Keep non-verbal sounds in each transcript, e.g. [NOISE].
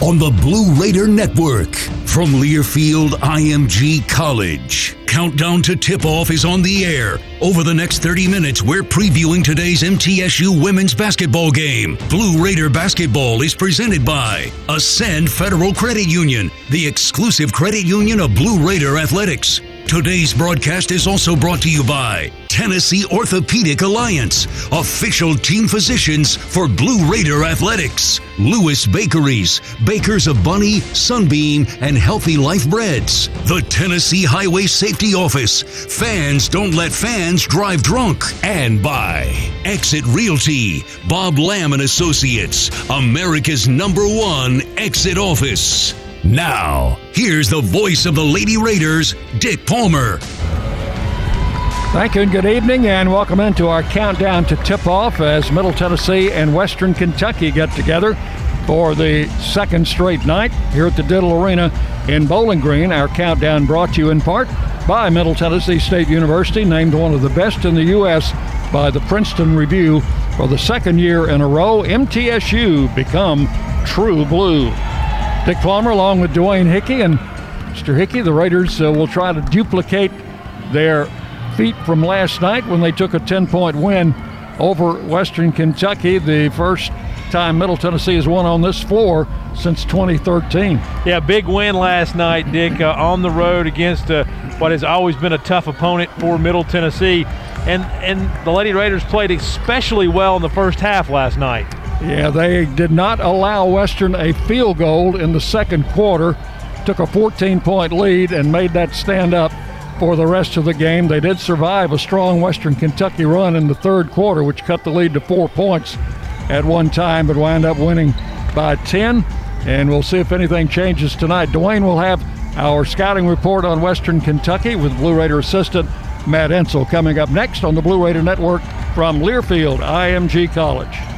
on the Blue Raider Network. From Learfield IMG College. Countdown to tip off is on the air. Over the next 30 minutes, we're previewing today's MTSU women's basketball game. Blue Raider basketball is presented by Ascend Federal Credit Union, the exclusive credit union of Blue Raider Athletics. Today's broadcast is also brought to you by Tennessee Orthopedic Alliance, official team physicians for Blue Raider Athletics, Lewis Bakeries, bakers of Bunny, Sunbeam, and Healthy Life Breads, the Tennessee Highway Safety Office, Fans Don't Let Fans Drive Drunk, and by Exit Realty, Bob Lamb and Associates, America's number one exit office. Now, here's the voice of the Lady Raiders, Dick Palmer. Thank you and good evening, and welcome into our countdown to tip off as Middle Tennessee and Western Kentucky get together for the second straight night here at the Diddle Arena in Bowling Green. Our countdown brought to you in part by Middle Tennessee State University, named one of the best in the U.S. by the Princeton Review for the second year in a row. MTSU become true blue. Dick Palmer along with Dwayne Hickey. And Mr. Hickey, the Raiders uh, will try to duplicate their feat from last night when they took a 10 point win over Western Kentucky, the first time Middle Tennessee has won on this floor since 2013. Yeah, big win last night, Dick, uh, on the road against uh, what has always been a tough opponent for Middle Tennessee. And, and the Lady Raiders played especially well in the first half last night. Yeah, they did not allow Western a field goal in the second quarter. Took a 14 point lead and made that stand up for the rest of the game. They did survive a strong Western Kentucky run in the third quarter, which cut the lead to four points at one time, but wound up winning by 10. And we'll see if anything changes tonight. Dwayne will have our scouting report on Western Kentucky with Blue Raider assistant Matt Insell coming up next on the Blue Raider Network from Learfield IMG College.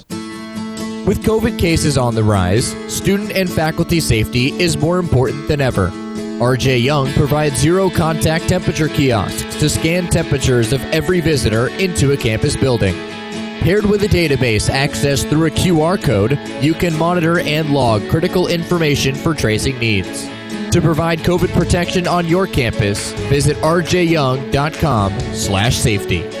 With COVID cases on the rise, student and faculty safety is more important than ever. RJ Young provides zero contact temperature kiosks to scan temperatures of every visitor into a campus building. Paired with a database accessed through a QR code, you can monitor and log critical information for tracing needs. To provide COVID protection on your campus, visit rjyoung.com/safety.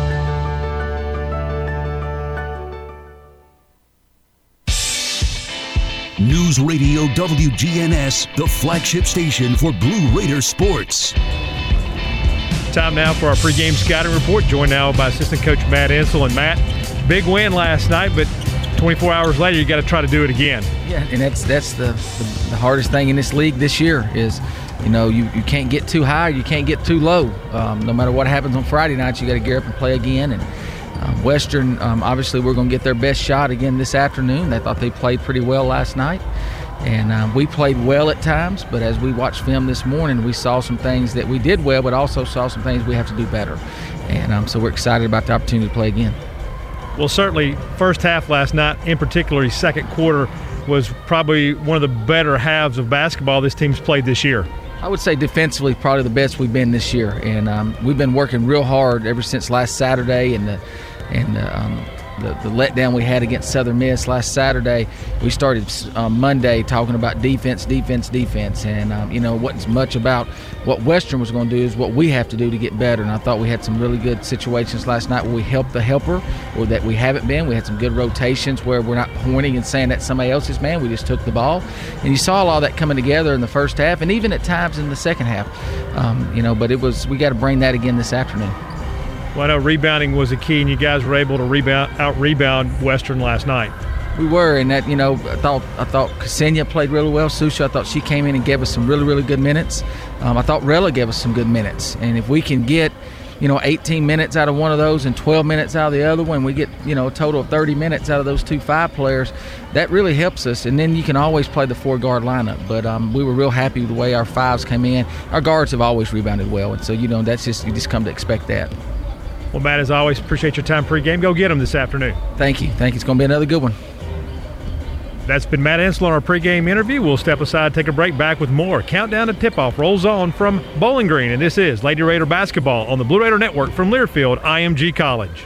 News Radio WGNS, the flagship station for Blue Raider sports. Time now for our pregame scouting report, joined now by assistant coach Matt Insell. And Matt, big win last night, but 24 hours later, you got to try to do it again. Yeah, and that's that's the, the, the hardest thing in this league this year is, you know, you, you can't get too high, you can't get too low. Um, no matter what happens on Friday nights, you got to gear up and play again. And um, Western, um, obviously, we're going to get their best shot again this afternoon. They thought they played pretty well last night. And um, we played well at times, but as we watched film this morning, we saw some things that we did well, but also saw some things we have to do better. And um, so we're excited about the opportunity to play again. Well, certainly, first half last night, in particular, second quarter, was probably one of the better halves of basketball this team's played this year. I would say defensively, probably the best we've been this year, and um, we've been working real hard ever since last Saturday, and the and um, the, the letdown we had against Southern Miss last Saturday, we started um, Monday talking about defense, defense, defense, and um, you know wasn't much about what Western was going to do is what we have to do to get better. And I thought we had some really good situations last night where we helped the helper, or that we haven't been. We had some good rotations where we're not pointing and saying that somebody else's man. We just took the ball, and you saw all that coming together in the first half, and even at times in the second half. Um, you know, but it was we got to bring that again this afternoon. Well, I know rebounding was a key, and you guys were able to rebound out rebound Western last night. We were, and that you know, I thought I thought Ksenia played really well. Susha, I thought she came in and gave us some really really good minutes. Um, I thought Rella gave us some good minutes, and if we can get you know 18 minutes out of one of those and 12 minutes out of the other one we get you know a total of 30 minutes out of those two five players that really helps us and then you can always play the four guard lineup but um, we were real happy with the way our fives came in our guards have always rebounded well and so you know that's just you just come to expect that well, Matt, as always, appreciate your time pregame. Go get them this afternoon. Thank you. Thank you. It's going to be another good one. That's been Matt Insell on our pregame interview. We'll step aside, take a break, back with more. Countdown to tip-off rolls on from Bowling Green, and this is Lady Raider basketball on the Blue Raider Network from Learfield IMG College.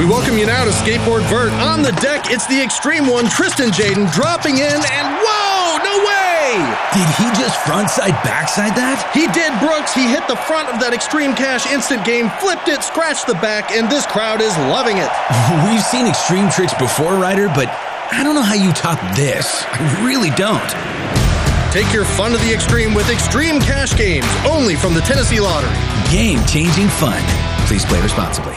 We welcome you now to Skateboard Vert. On the deck, it's the extreme one, Tristan Jaden, dropping in, and whoa, no way! Did he just frontside backside that? He did, Brooks. He hit the front of that Extreme Cash instant game, flipped it, scratched the back, and this crowd is loving it. [LAUGHS] We've seen extreme tricks before, Ryder, but I don't know how you top this. I really don't. Take your fun to the extreme with Extreme Cash Games, only from the Tennessee Lottery. Game changing fun. Please play responsibly.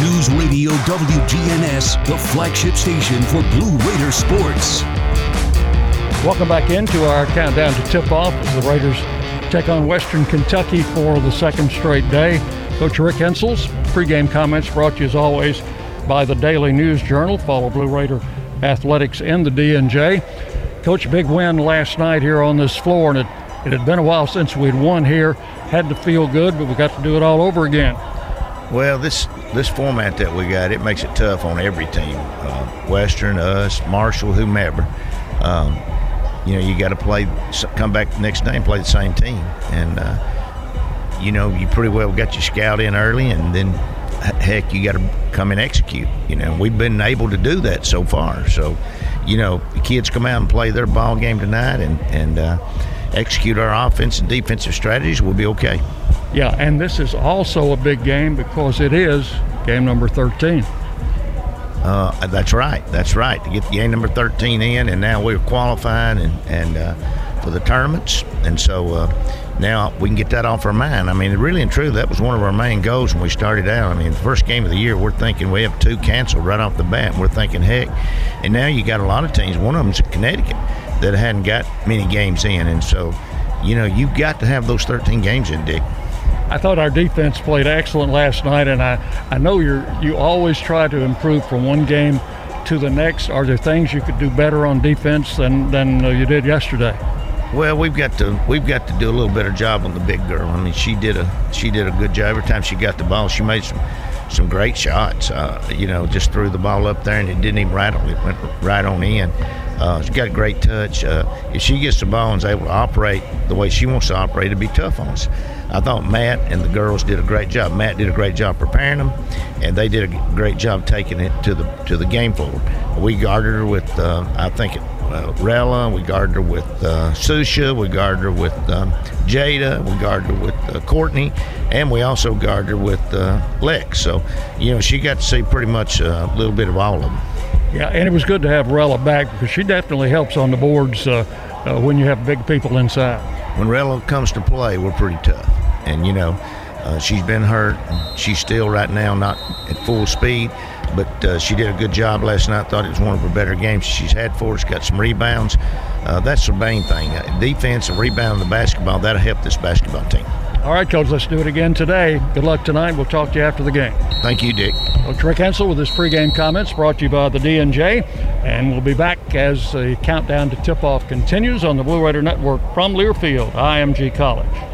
News Radio WGNS, the flagship station for Blue Raider sports. Welcome back into our countdown to tip off as the Raiders take on Western Kentucky for the second straight day. Coach Rick Insell's pregame comments brought to you as always by the Daily News Journal. Follow Blue Raider Athletics and the DNJ. Coach, big win last night here on this floor, and it, it had been a while since we'd won here. Had to feel good, but we got to do it all over again. Well, this this format that we got, it makes it tough on every team, uh, Western, us, Marshall, whomever. Um, you know, you got to play, come back the next day and play the same team, and uh, you know, you pretty well got your scout in early, and then heck, you got to come and execute. You know, we've been able to do that so far. So, you know, the kids come out and play their ball game tonight, and and uh, execute our offense and defensive strategies, we'll be okay. Yeah, and this is also a big game because it is game number 13. Uh, that's right. That's right. To get game number 13 in, and now we're qualifying and and uh, for the tournaments, and so uh, now we can get that off our mind. I mean, really and truly, that was one of our main goals when we started out. I mean, the first game of the year, we're thinking we have two canceled right off the bat. And we're thinking, heck, and now you got a lot of teams. One of them's Connecticut that hadn't got many games in, and so you know you've got to have those 13 games in, Dick. I thought our defense played excellent last night, and I, I know you're. you always try to improve from one game to the next. Are there things you could do better on defense than than uh, you did yesterday? Well, we've got to we've got to do a little better job on the big girl. I mean, she did a she did a good job every time she got the ball. She made some some great shots. Uh, you know, just threw the ball up there and it didn't even rattle. It went right on in. Uh, she's got a great touch. Uh, if she gets the ball and is able to operate the way she wants to operate, it'd be tough on us. I thought Matt and the girls did a great job. Matt did a great job preparing them, and they did a great job taking it to the to the game floor. We guarded her with, uh, I think, uh, Rella. We guarded her with uh, Susha. We guarded her with um, Jada. We guarded her with uh, Courtney, and we also guarded her with uh, Lex. So, you know, she got to see pretty much a little bit of all of them. Yeah, and it was good to have Rella back because she definitely helps on the boards uh, uh, when you have big people inside. When Rella comes to play, we're pretty tough. And, you know, uh, she's been hurt. She's still right now not at full speed, but uh, she did a good job last night. Thought it was one of her better games she's had for us. Got some rebounds. Uh, that's the main thing. Uh, defense and rebound the basketball, that'll help this basketball team. All right, Coach, let's do it again today. Good luck tonight. We'll talk to you after the game. Thank you, Dick. Coach Rick Insell with his pregame comments brought to you by the DNJ. And we'll be back as the countdown to tip off continues on the Blue Raider Network from Learfield, IMG College.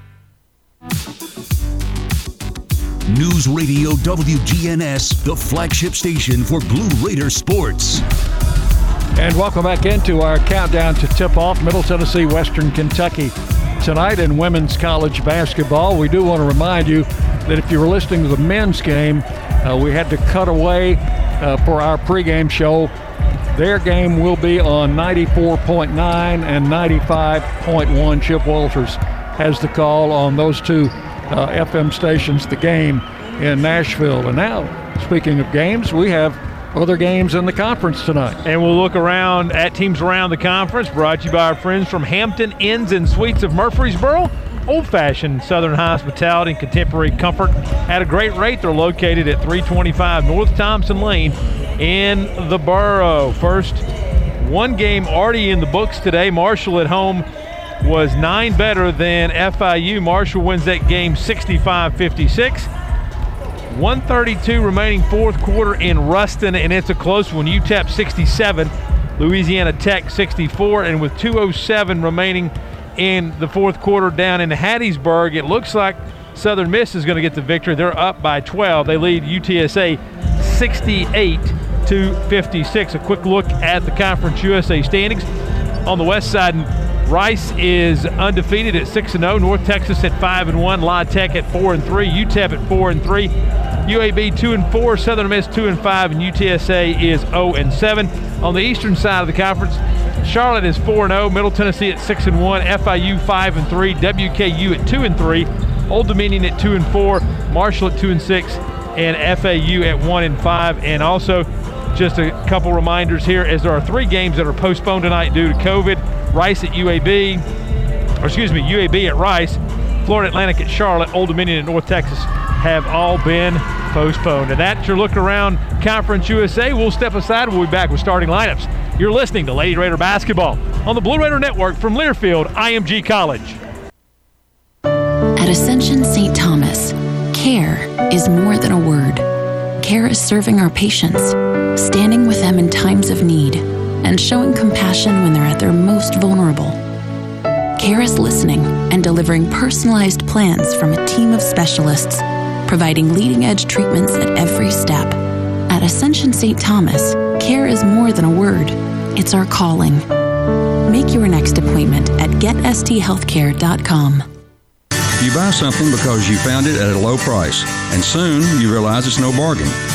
News Radio WGNS, the flagship station for Blue Raider sports. And welcome back into our countdown to tip off Middle Tennessee, Western Kentucky. Tonight in women's college basketball, we do want to remind you that if you were listening to the men's game, uh, we had to cut away uh, for our pregame show. Their game will be on 94.9 and 95.1. Chip Walters has the call on those two uh, FM stations, the game in Nashville. And now, speaking of games, we have other games in the conference tonight. And we'll look around at teams around the conference, brought to you by our friends from Hampton Inns and Suites of Murfreesboro. Old fashioned Southern hospitality and contemporary comfort at a great rate. They're located at 325 North Thompson Lane in the borough. First, one game already in the books today. Marshall at home was nine better than FIU. Marshall wins that game 65 56. 132 remaining fourth quarter in Ruston, and it's a close one. UTEP 67, Louisiana Tech 64, and with 207 remaining in the fourth quarter down in Hattiesburg, it looks like Southern Miss is going to get the victory. They're up by 12. They lead UTSA 68 to 56. A quick look at the Conference USA standings. On the west side, Rice is undefeated at 6 0. North Texas at 5 and 1. La Tech at 4 and 3. UTEP at 4 and 3. UAB 2 and 4. Southern Miss 2 and 5. And UTSA is 0 and 7. On the eastern side of the conference, Charlotte is 4 and 0. Middle Tennessee at 6 and 1. FIU 5 and 3. WKU at 2 and 3. Old Dominion at 2 and 4. Marshall at 2 and 6. And FAU at 1 and 5. And also, just a couple reminders here as there are three games that are postponed tonight due to COVID. Rice at UAB, or excuse me, UAB at Rice, Florida Atlantic at Charlotte, Old Dominion at North Texas have all been postponed. And that's your look around Conference USA. We'll step aside. We'll be back with starting lineups. You're listening to Lady Raider Basketball on the Blue Raider Network from Learfield, IMG College. At Ascension St. Thomas, care is more than a word. Care is serving our patients, standing with them in times of need, and showing compassion when they're at their most vulnerable. Care is listening and delivering personalized plans from a team of specialists, providing leading edge treatments at every step. At Ascension St. Thomas, care is more than a word, it's our calling. Make your next appointment at getsthealthcare.com. You buy something because you found it at a low price, and soon you realize it's no bargain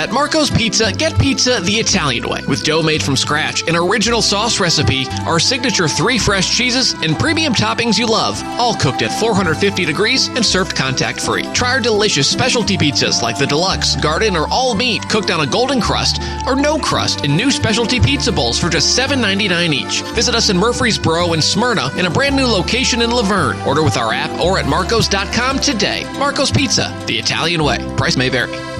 At Marco's Pizza, get pizza the Italian way with dough made from scratch, an original sauce recipe, our signature three fresh cheeses, and premium toppings you love, all cooked at 450 degrees and served contact free. Try our delicious specialty pizzas like the deluxe, garden, or all meat cooked on a golden crust or no crust in new specialty pizza bowls for just $7.99 each. Visit us in Murfreesboro and Smyrna in a brand new location in La Vergne. Order with our app or at marcos.com today. Marco's Pizza, the Italian way. Price may vary.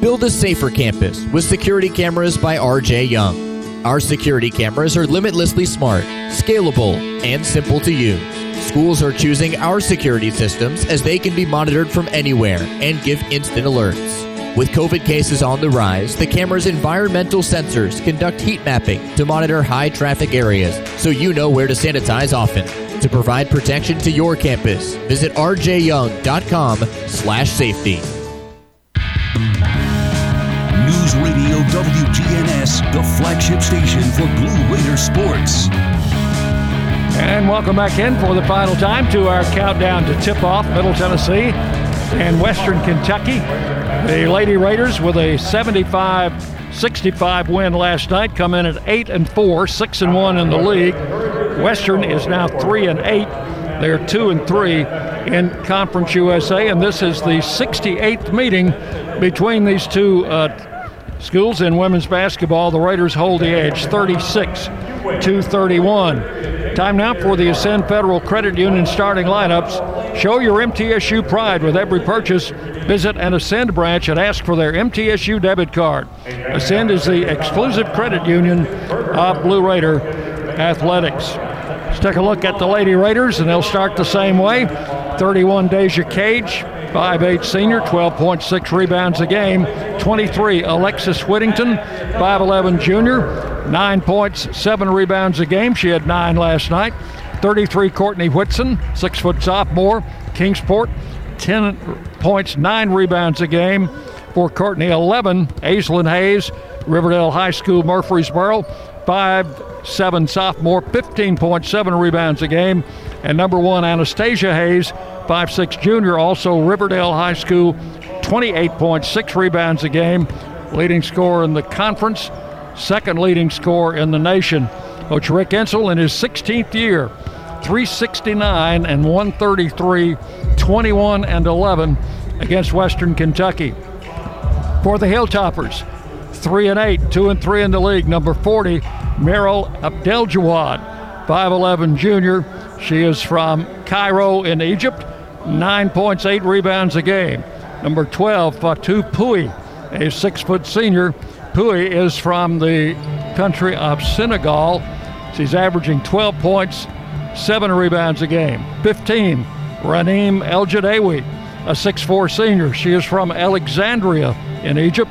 Build a safer campus with security cameras by RJ Young. Our security cameras are limitlessly smart, scalable, and simple to use. Schools are choosing our security systems as they can be monitored from anywhere and give instant alerts. With COVID cases on the rise, the camera's environmental sensors conduct heat mapping to monitor high traffic areas so you know where to sanitize often. To provide protection to your campus, visit rjyoung.com/safety. News WGNS, the flagship station for Blue Raider sports. And welcome back in for the final time to our countdown to tip off Middle Tennessee and Western Kentucky. The Lady Raiders with a 75 65 win last night come in at 8 and 4, 6 and 1 in the league. Western is now 3 and 8. They're 2 and 3 in Conference USA, and this is the 68th meeting between these two uh, schools in women's basketball. The Raiders hold the edge 36 to 31. Time now for the Ascend Federal Credit Union starting lineups. Show your MTSU pride with every purchase. Visit an Ascend branch and ask for their MTSU debit card. Ascend is the exclusive credit union of Blue Raider Athletics. Let's take a look at the Lady Raiders, and they'll start the same way. 31 Deja Cage, 5'8 senior, 12.6 rebounds a game. 23 Alexis Whittington, 5'11 junior, 9 points, 7 rebounds a game. She had 9 last night. 33 Courtney Whitson, 6 foot sophomore, Kingsport, 10 points, 9 rebounds a game. For Courtney, 11 Aislinn Hayes, Riverdale High School, Murfreesboro, 5'7 sophomore, 15.7 rebounds a game. And number one, Anastasia Hayes, 5'6 junior, also Riverdale High School, 28.6 rebounds a game, leading scorer in the conference, second leading scorer in the nation. Coach Rick Insell in his 16th year, 369 and 133, 21 and 11 against Western Kentucky. For the Hilltoppers, 3 and 8, 2 and 3 in the league. Number 40, Meryl Abdeljawad, 5'11 junior. She is from Cairo in Egypt, 9 points, 8 rebounds a game. Number 12, Fatou Pouye, a 6 foot senior. Pouye is from the country of Senegal. She's averaging 12 points, 7 rebounds a game. 15, Raneem Elgedawy, a 6'4 senior. She is from Alexandria in Egypt.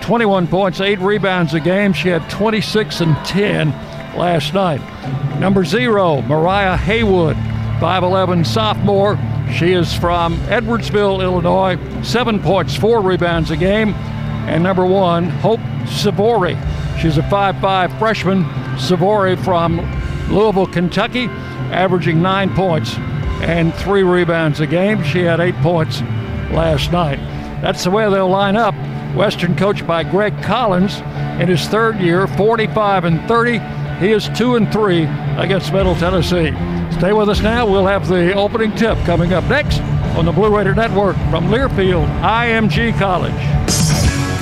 21 points, 8 rebounds a game. She had 26 and 10 last night. Number zero, Mariah Haywood, 5'11 sophomore. She is from Edwardsville, Illinois. 7 points, 4 rebounds a game. And number one, Hope Sivori. She's a 5'5 freshman. Sivori from Louisville, Kentucky, averaging 9 points and 3 rebounds a game. She had 8 points last night. That's the way they'll line up. Western coached by Greg Collins in his third year, 45 and 30. He is 2 and 3 against Middle Tennessee. Stay with us now. We'll have the opening tip coming up next on the Blue Raider Network from Learfield IMG College.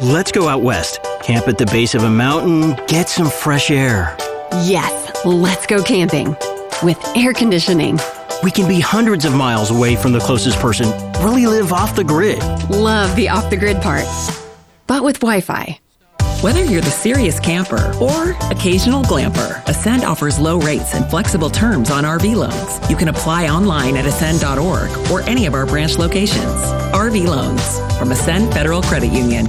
Let's go out west. Camp at the base of a mountain, get some fresh air. Yes, let's go camping with air conditioning. We can be hundreds of miles away from the closest person, really live off the grid. Love the off the grid part, but with Wi Fi. Whether you're the serious camper or occasional glamper, Ascend offers low rates and flexible terms on RV loans. You can apply online at ascend.org or any of our branch locations. RV loans from Ascend Federal Credit Union.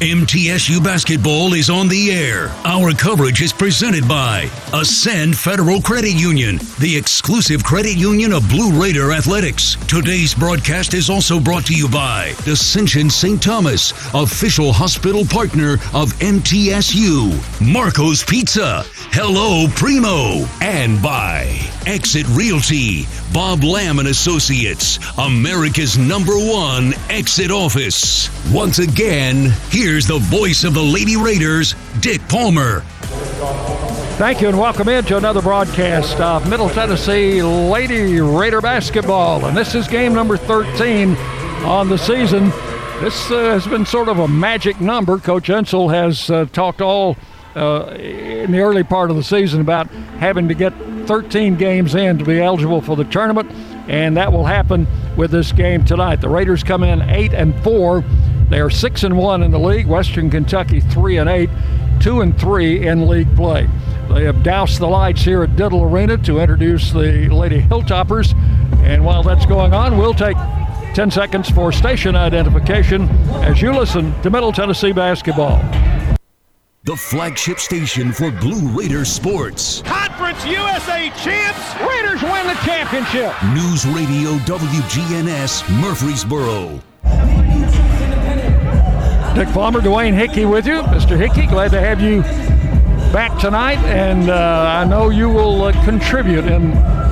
MTSU basketball is on the air. Our coverage is presented by Ascend Federal Credit Union, the exclusive credit union of Blue Raider Athletics. Today's broadcast is also brought to you by Ascension St. Thomas, official hospital partner of MTSU, Marco's Pizza, Hello Primo, and by Exit Realty, Bob Lamb and Associates, America's number one exit office. Once again, here's the voice of the Lady Raiders, Dick Palmer. Thank you and welcome into another broadcast of Middle Tennessee Lady Raider basketball. And this is game number 13 on the season. This uh, has been sort of a magic number. Coach Insell has uh, talked all uh, in the early part of the season about having to get 13 games in to be eligible for the tournament, and that will happen with this game tonight. The Raiders come in eight and four. They are six and one in the league. Western Kentucky three and eight, two and three in league play. They have doused the lights here at Diddle Arena to introduce the Lady Hilltoppers, and while that's going on, we'll take 10 seconds for station identification as you listen to Middle Tennessee basketball. The flagship station for Blue Raider sports. Conference USA champs. Raiders win the championship. News Radio WGNS Murfreesboro. Dick Palmer, Dwayne Hickey with you. Mr. Hickey, glad to have you back tonight, and uh, I know you will uh, contribute in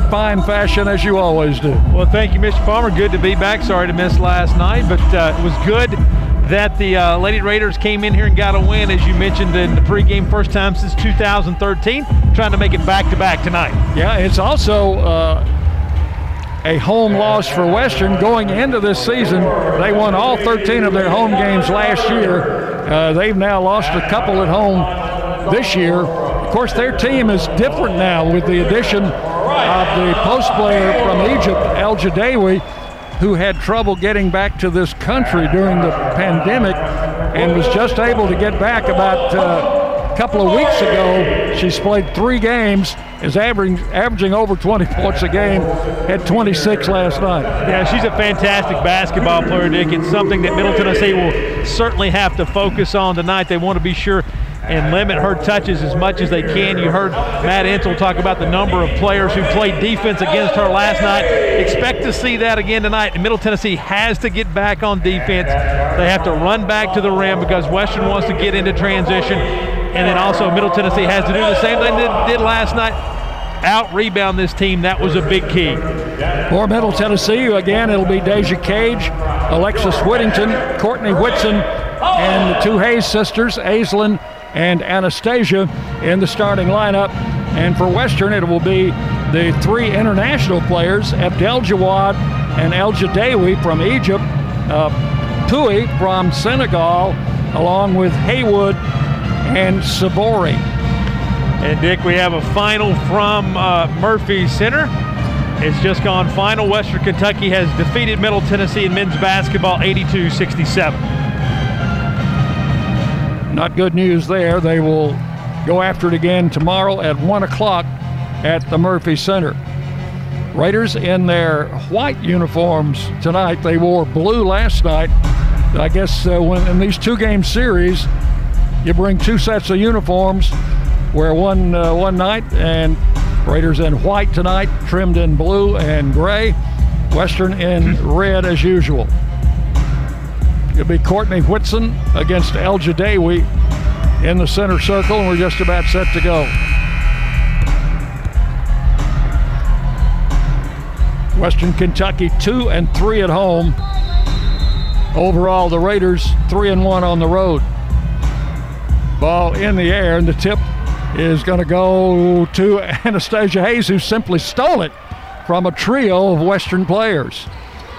fine fashion as you always do. Well, thank you, Mr. Palmer. Good to be back. Sorry to miss last night, but uh, it was good that the uh, Lady Raiders came in here and got a win, as you mentioned in the pregame, first time since 2013. Trying to make it back to back tonight. Yeah, it's also uh, a home loss for Western going into this season. They won all 13 of their home games last year. Uh, they've now lost a couple at home this year. Of course, their team is different now with the addition of the post player from Egypt, Elgedawy who had trouble getting back to this country during the pandemic and was just able to get back about uh, a couple of weeks ago. She's played three games, is averaging, averaging over 20 points a game, had 26 last night. Yeah, she's a fantastic basketball player, Dick. It's something that Middle Tennessee will certainly have to focus on tonight. They want to be sure and limit her touches as much as they can. You heard Matt Insell talk about the number of players who played defense against her last night. Expect to see that again tonight. Middle Tennessee has to get back on defense. They have to run back to the rim because Western wants to get into transition. And then also Middle Tennessee has to do the same thing they did last night. Out rebound this team. That was a big key. For Middle Tennessee, again, it'll be Deja Cage, Alexis Whittington, Courtney Whitson, and the two Hayes sisters, Aislinn and Anastasia in the starting lineup. And for Western, it will be the three international players, Abdel Jawad and El from Egypt, uh, Tui from Senegal, along with Haywood and Sivori. And Dick, we have a final from uh, Murphy Center. It's just gone final. Western Kentucky has defeated Middle Tennessee in men's basketball 82 67. Not good news there. They will go after it again tomorrow at 1 o'clock at the Murphy Center. Raiders in their white uniforms tonight. They wore blue last night. I guess uh, when in these two game series, you bring two sets of uniforms, wear one uh, one night, and Raiders in white tonight, trimmed in blue and gray. Western in red as usual. It'll be Courtney Whitson against Elgedawy in the center circle, and we're just about set to go. Western Kentucky two and three at home. Overall, the Raiders three and one on the road. Ball in the air, and the tip is going to go to [LAUGHS] Anastasia Hayes, who simply stole it from a trio of Western players.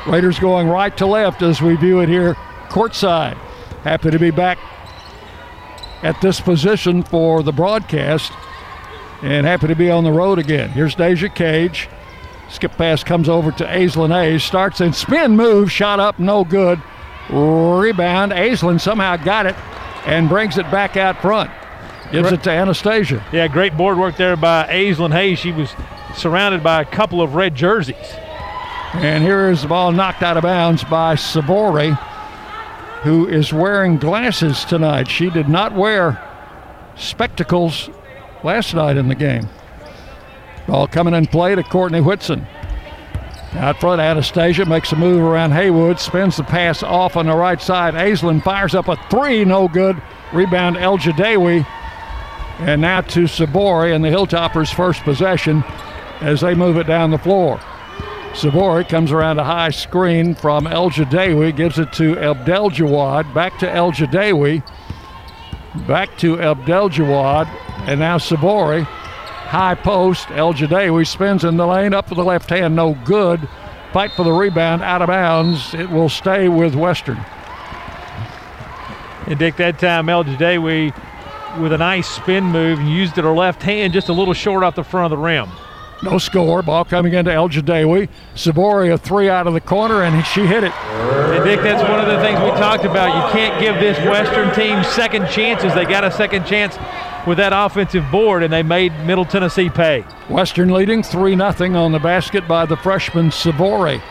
Raiders going right to left as we view it here courtside. Happy to be back at this position for the broadcast and happy to be on the road again. Here's Deja Cage. Skip pass comes over to Aislinn Hayes. Starts in spin move, shot up, no good. Rebound. Aislinn somehow got it and brings it back out front. Gives it to Anastasia. Yeah, great board work there by Aislinn Hayes. She was surrounded by a couple of red jerseys. And here is the ball knocked out of bounds by Sivori, who is wearing glasses tonight. She did not wear spectacles last night in the game. Ball coming in play to Courtney Whitson. Out front, Anastasia makes a move around Haywood, spins the pass off on the right side. Aislinn fires up a three, no good. Rebound Elgedawy. And now to Sivori and the Hilltoppers' first possession as they move it down the floor. Sivori comes around a high screen from Elgedawy, gives it to Abdelgawad, back to Elgedawy, back to Abdelgawad, and now Sivori. High post, Elgedawy spins in the lane, up for the left hand, no good. Fight for the rebound, out of bounds. It will stay with Western. And Dick, that time Elgedawy with a nice spin move and used it her left hand just a little short off the front of the rim. No score. Ball coming into El Jadawi. Sivori a three out of the corner, and she hit it. And Dick, that's one of the things we talked about. You can't give this Western team second chances. They got a second chance with that offensive board, and they made Middle Tennessee pay. Western leading 3 0 on the basket by the freshman Sivori.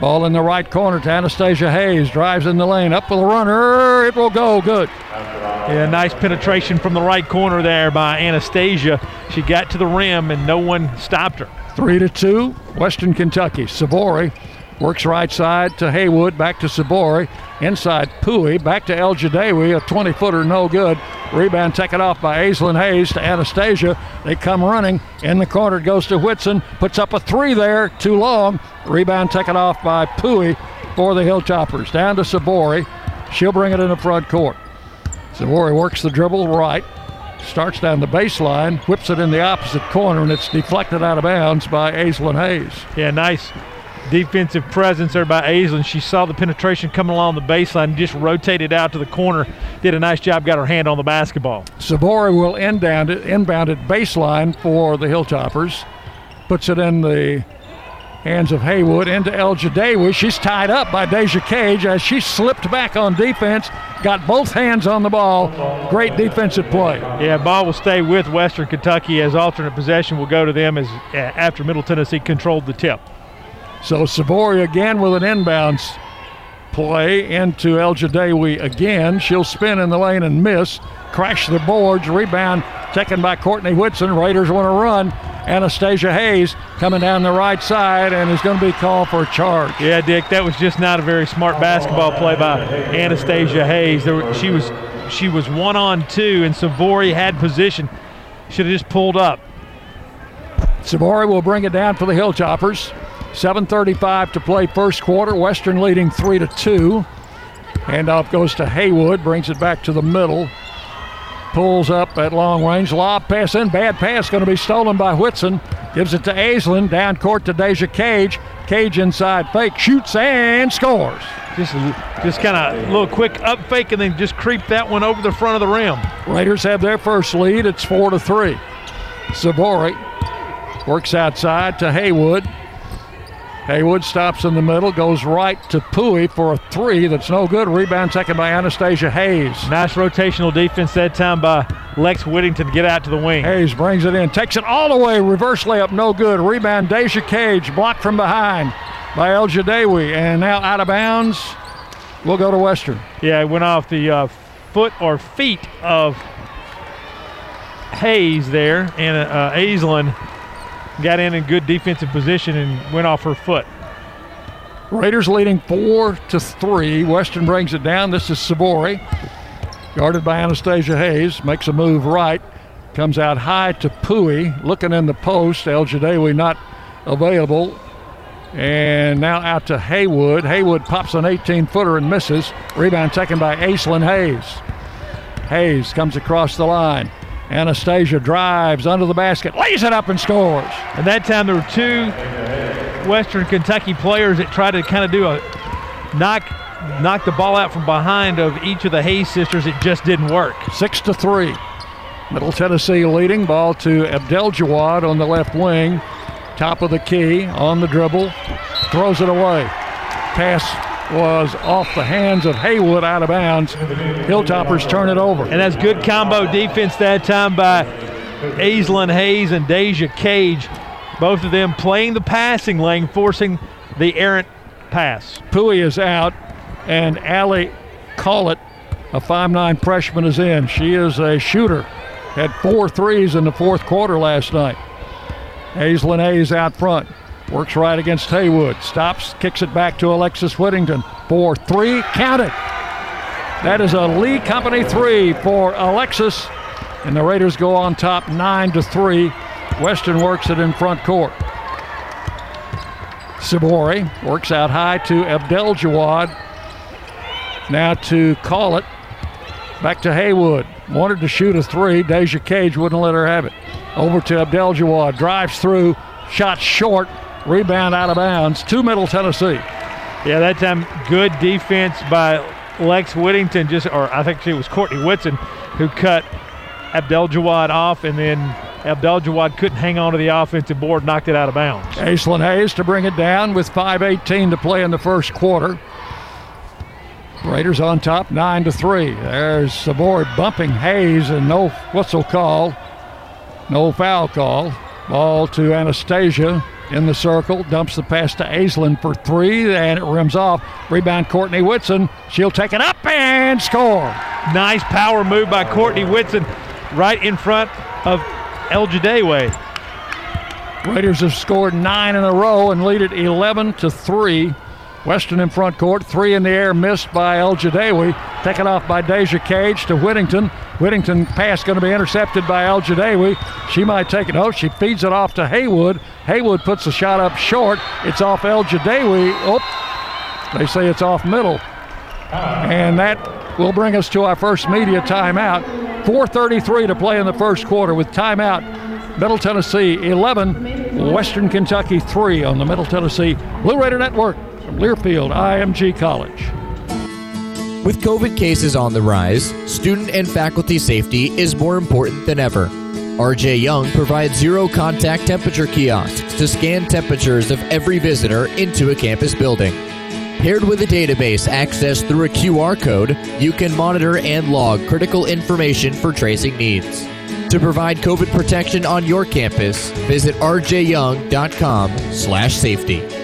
Ball in the right corner to Anastasia Hayes. Drives in the lane. Up with a runner. It will go. Good. Yeah, nice penetration from the right corner there by Anastasia. She got to the rim and no one stopped her. Three to two, Western Kentucky. Sivori works right side to Haywood, back to Sivori. Inside Pouye, back to Elgedawy, a 20 footer, no good. Rebound taken off by Aislinn Hayes to Anastasia. They come running. In the corner goes to Whitson. Puts up a three there, too long. Rebound taken off by Pouye for the Hilltoppers. Down to Sivori. She'll bring it in the front court. Sivori works the dribble right, starts down the baseline, whips it in the opposite corner, and it's deflected out of bounds by Aislinn Hayes. Yeah, nice defensive presence there by Aislinn. She saw the penetration coming along the baseline and just rotated out to the corner. Did a nice job, got her hand on the basketball. Sivori will inbound it, inbound it baseline for the Hilltoppers. Puts it in the hands of Haywood into Elgedawy. She's tied up by Deja Cage as she slipped back on defense, got both hands on the ball. Great defensive play. Yeah, ball will stay with Western Kentucky as alternate possession will go to them as uh, after Middle Tennessee controlled the tip. So Sivori again with an inbounds play into Elgedawy again. She'll spin in the lane and miss. Crash the boards. Rebound taken by Courtney Whitson. Raiders want to run. Anastasia Hayes coming down the right side and is going to be called for a charge. Yeah, Dick, that was just not a very smart basketball play by Anastasia Hayes. There, she was she was one on two, and Sivori had position. Should have just pulled up. Sivori will bring it down for the Hilltoppers. 7.35 to play first quarter. Western leading 3 to 2. Handoff goes to Haywood, brings it back to the middle. Pulls up at long range. Lob pass in. Bad pass going to be stolen by Whitson. Gives it to Aislinn. Down court to Deja Cage. Cage inside fake, shoots and scores. Just, just kind of a little quick up fake and then just creep that one over the front of the rim. Raiders have their first lead. It's four to three. Sivori works outside to Haywood. Haywood stops in the middle, goes right to Pouye for a three that's no good. Rebound taken by Anastasia Hayes. Nice rotational defense that time by Lex Whittington to get out to the wing. Hayes brings it in, takes it all the way, reverse layup, no good. Rebound, Deja Cage, blocked from behind by Elgedawy, and now out of bounds. We'll go to Western. Yeah, it went off the uh, foot or feet of Hayes there, and uh, Aislinn got in in good defensive position and went off her foot. Raiders leading four to three. Western brings it down. This is Sivori, guarded by Anastasia Hayes. Makes a move right, comes out high to Pouye, looking in the post. Elgedawy not available. And now out to Haywood. Haywood pops an 18 footer and misses. Rebound taken by Aislinn Hayes. Hayes comes across the line. Anastasia drives under the basket, lays it up and scores. And that time there were two Western Kentucky players that tried to kind of do a knock knock the ball out from behind of each of the Hayes sisters. It just didn't work. Six to three. Middle Tennessee leading. Ball to Abdelgawad on the left wing. Top of the key on the dribble. Throws it away. Pass was off the hands of Haywood out of bounds. Hilltoppers turn it over. And that's good combo defense that time by Aislinn Hayes and Deja Cage. Both of them playing the passing lane, forcing the errant pass. Pouye is out, and Allie Collett, a 5'9 freshman, is in. She is a shooter. Had four threes in the fourth quarter last night. Aislinn Hayes out front. Works right against Haywood. Stops, kicks it back to Alexis Whittington. For three, counted. That is a Lee Company three for Alexis. And the Raiders go on top nine to three. Western works it in front court. Sivori works out high to Abdelgawad. Now to Collett. Back to Haywood. Wanted to shoot a three. Deja Cage wouldn't let her have it. Over to Abdelgawad. Drives through. Shot short. Rebound out of bounds to Middle Tennessee. Yeah, that time good defense by Lex Whittington, just or I think it was Courtney Whitson who cut Abdelgawad off, and then Abdelgawad couldn't hang on to the offensive board, knocked it out of bounds. Aislinn Hayes to bring it down with 5.18 to play in the first quarter. Raiders on top, nine to three. There's Sivori bumping Hayes, and no whistle call, no foul call. Ball to Anastasia in the circle, dumps the pass to Aislinn for three, and it rims off. Rebound Courtney Whitson. She'll take it up and score. Nice power move by Courtney Whitson right in front of Elgedawy. Raiders have scored nine in a row and lead it 11 to 3. Western in front court, three in the air, missed by Elgedawy. Taken off by Deja Cage to Whittington. Whittington pass going to be intercepted by Elgedawy. She might take it. Oh, she feeds it off to Haywood. Haywood puts the shot up short. It's off Elgedawy. Oh, they say it's off middle. And that will bring us to our first media timeout. 4.33 to play in the first quarter with timeout. Middle Tennessee 11, Western Kentucky 3 on the Middle Tennessee Blue Raider Network from Learfield IMG College. With COVID cases on the rise, student and faculty safety is more important than ever. RJ Young provides zero contact temperature kiosks to scan temperatures of every visitor into a campus building. Paired with a database accessed through a QR code, you can monitor and log critical information for tracing needs. To provide COVID protection on your campus, visit rjyoung.com/safety.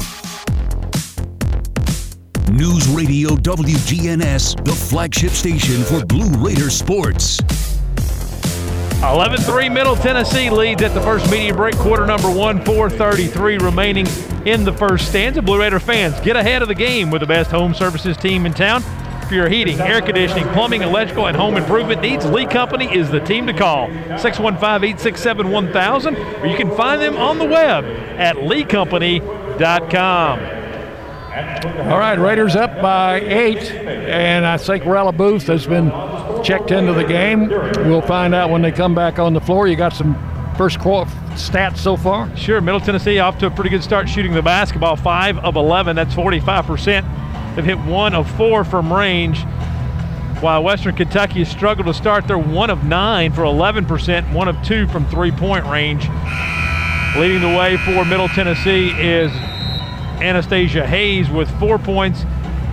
News Radio WGNS, the flagship station for Blue Raider sports. 11 3 Middle Tennessee leads at the first media break, quarter number one, 4.33 remaining in the first stanza. Blue Raider fans, get ahead of the game with the best home services team in town. For your heating, air conditioning, plumbing, electrical, and home improvement needs, Lee Company is the team to call. 615 867 1000, or you can find them on the web at leecompany.com. All right, Raiders up by eight, and I think Rella Booth has been checked into the game. We'll find out when they come back on the floor. You got some first quarter stats so far? Sure. Middle Tennessee off to a pretty good start shooting the basketball. Five of 11. That's 45%. They've hit one of four from range. While Western Kentucky has struggled to start, they're one of nine for 11%, one of two from three point range. Leading the way for Middle Tennessee is Anastasia Hayes with four points.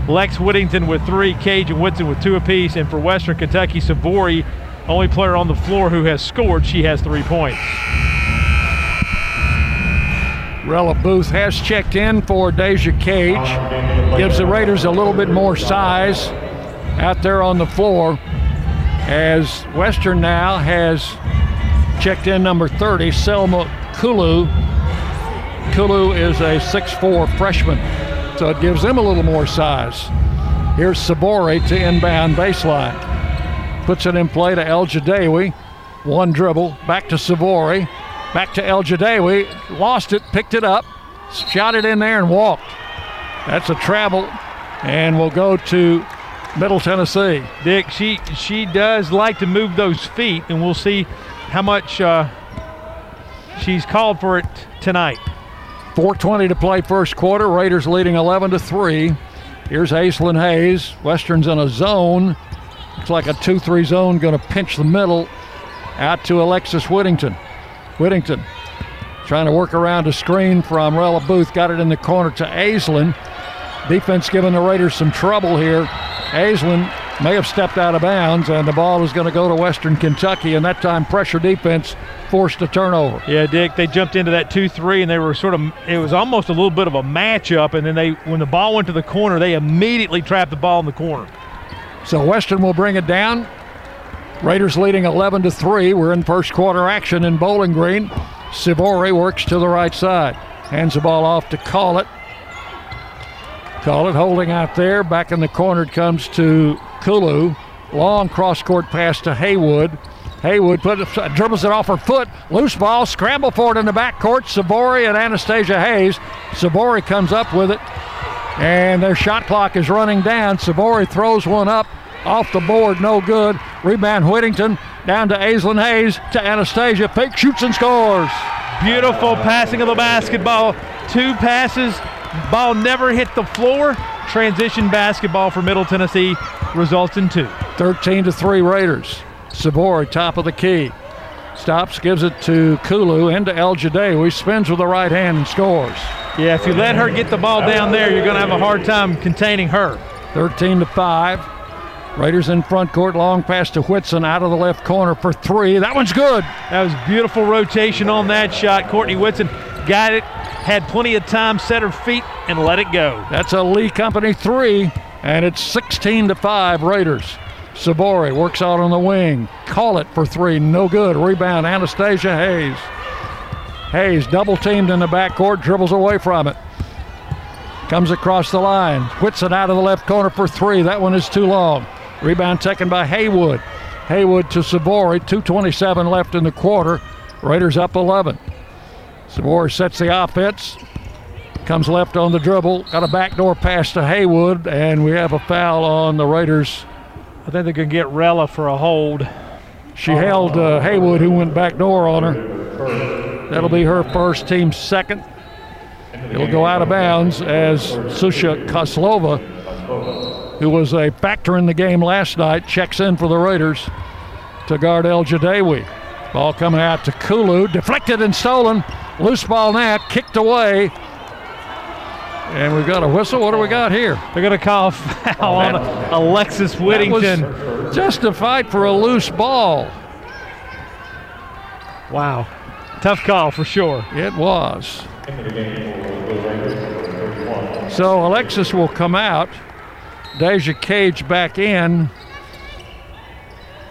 Lex Whittington with three, Cage and Whitson with two apiece. And for Western Kentucky, Sivori, only player on the floor who has scored, she has three points. Rella Booth has checked in for Deja Cage. Gives the Raiders a little bit more size out there on the floor. As Western now has checked in number 30, Selma Kulu. Kulu is a 6'4 freshman, so it gives them a little more size. Here's Sivori to inbound baseline. Puts it in play to Elgedawy. One dribble, back to Sivori, back to Elgedawy. Lost it, picked it up, shot it in there, and walked. That's a travel, and we'll go to Middle Tennessee. Dick, she she does like to move those feet, and we'll see how much uh, she's called for it tonight. 4:20 to play first quarter. Raiders leading 11 to three. Here's Aislinn Hayes. Western's in a zone. Looks like a 2-3 zone. Going to pinch the middle. Out to Alexis Whittington. Whittington trying to work around a screen from Rella Booth. Got it in the corner to Aislinn. Defense giving the Raiders some trouble here. Aislinn may have stepped out of bounds, and the ball is going to go to Western Kentucky. And that time, pressure defense forced a turnover. Yeah, Dick, they jumped into that 2-3 and they were sort of it was almost a little bit of a matchup and then they when the ball went to the corner, they immediately trapped the ball in the corner. So Western will bring it down. Raiders leading 11 to 3. We're in first quarter action in Bowling Green. Sivori works to the right side. Hands the ball off to Collett. Call it holding out there. Back in the corner it comes to Kulu. Long cross court pass to Haywood. Haywood put dribbles it off her foot. Loose ball, scramble for it in the backcourt. Sivori and Anastasia Hayes. Sivori comes up with it, and their shot clock is running down. Sivori throws one up off the board, no good. Rebound Whittington down to Aislinn Hayes to Anastasia. Fake shoots and scores. Beautiful passing of the basketball. Two passes, ball never hit the floor. Transition basketball for Middle Tennessee results in two. 13 to 3 Raiders. Sivori, top of the key. Stops, gives it to Kulu into Elgedawy. Spins with the right hand and scores. Yeah, if you let her get the ball down there, you're going to have a hard time containing her. 13 to 5. Raiders in front court, long pass to Whitson out of the left corner for three. That one's good. That was beautiful rotation on that shot. Courtney Whitson got it, had plenty of time, set her feet, and let it go. That's a Lee Company three, and it's 16 to 5 Raiders. Sivori works out on the wing. Collett for three. No good. Rebound, Anastasia Hayes. Hayes double teamed in the backcourt, dribbles away from it. Comes across the line. Whitson out of the left corner for three. That one is too long. Rebound taken by Haywood. Haywood to Sivori. 2.27 left in the quarter. Raiders up 11. Sivori sets the offense. Comes left on the dribble. Got a backdoor pass to Haywood, and we have a foul on the Raiders. I think going to get Rella for a hold. She held uh, Haywood, who went backdoor on her. That'll be her first, team second. It'll go out of bounds as Susha Kozlova, who was a factor in the game last night, checks in for the Raiders to guard Elgedawy. Ball coming out to Kulu, deflected and stolen. Loose ball now, kicked away. And we've got a whistle. What do we got here? They're going to call a foul oh, on Alexis Whittington. That was just a fight for a loose ball. Wow. Tough call for sure. It was. So Alexis will come out. Deja Cage back in.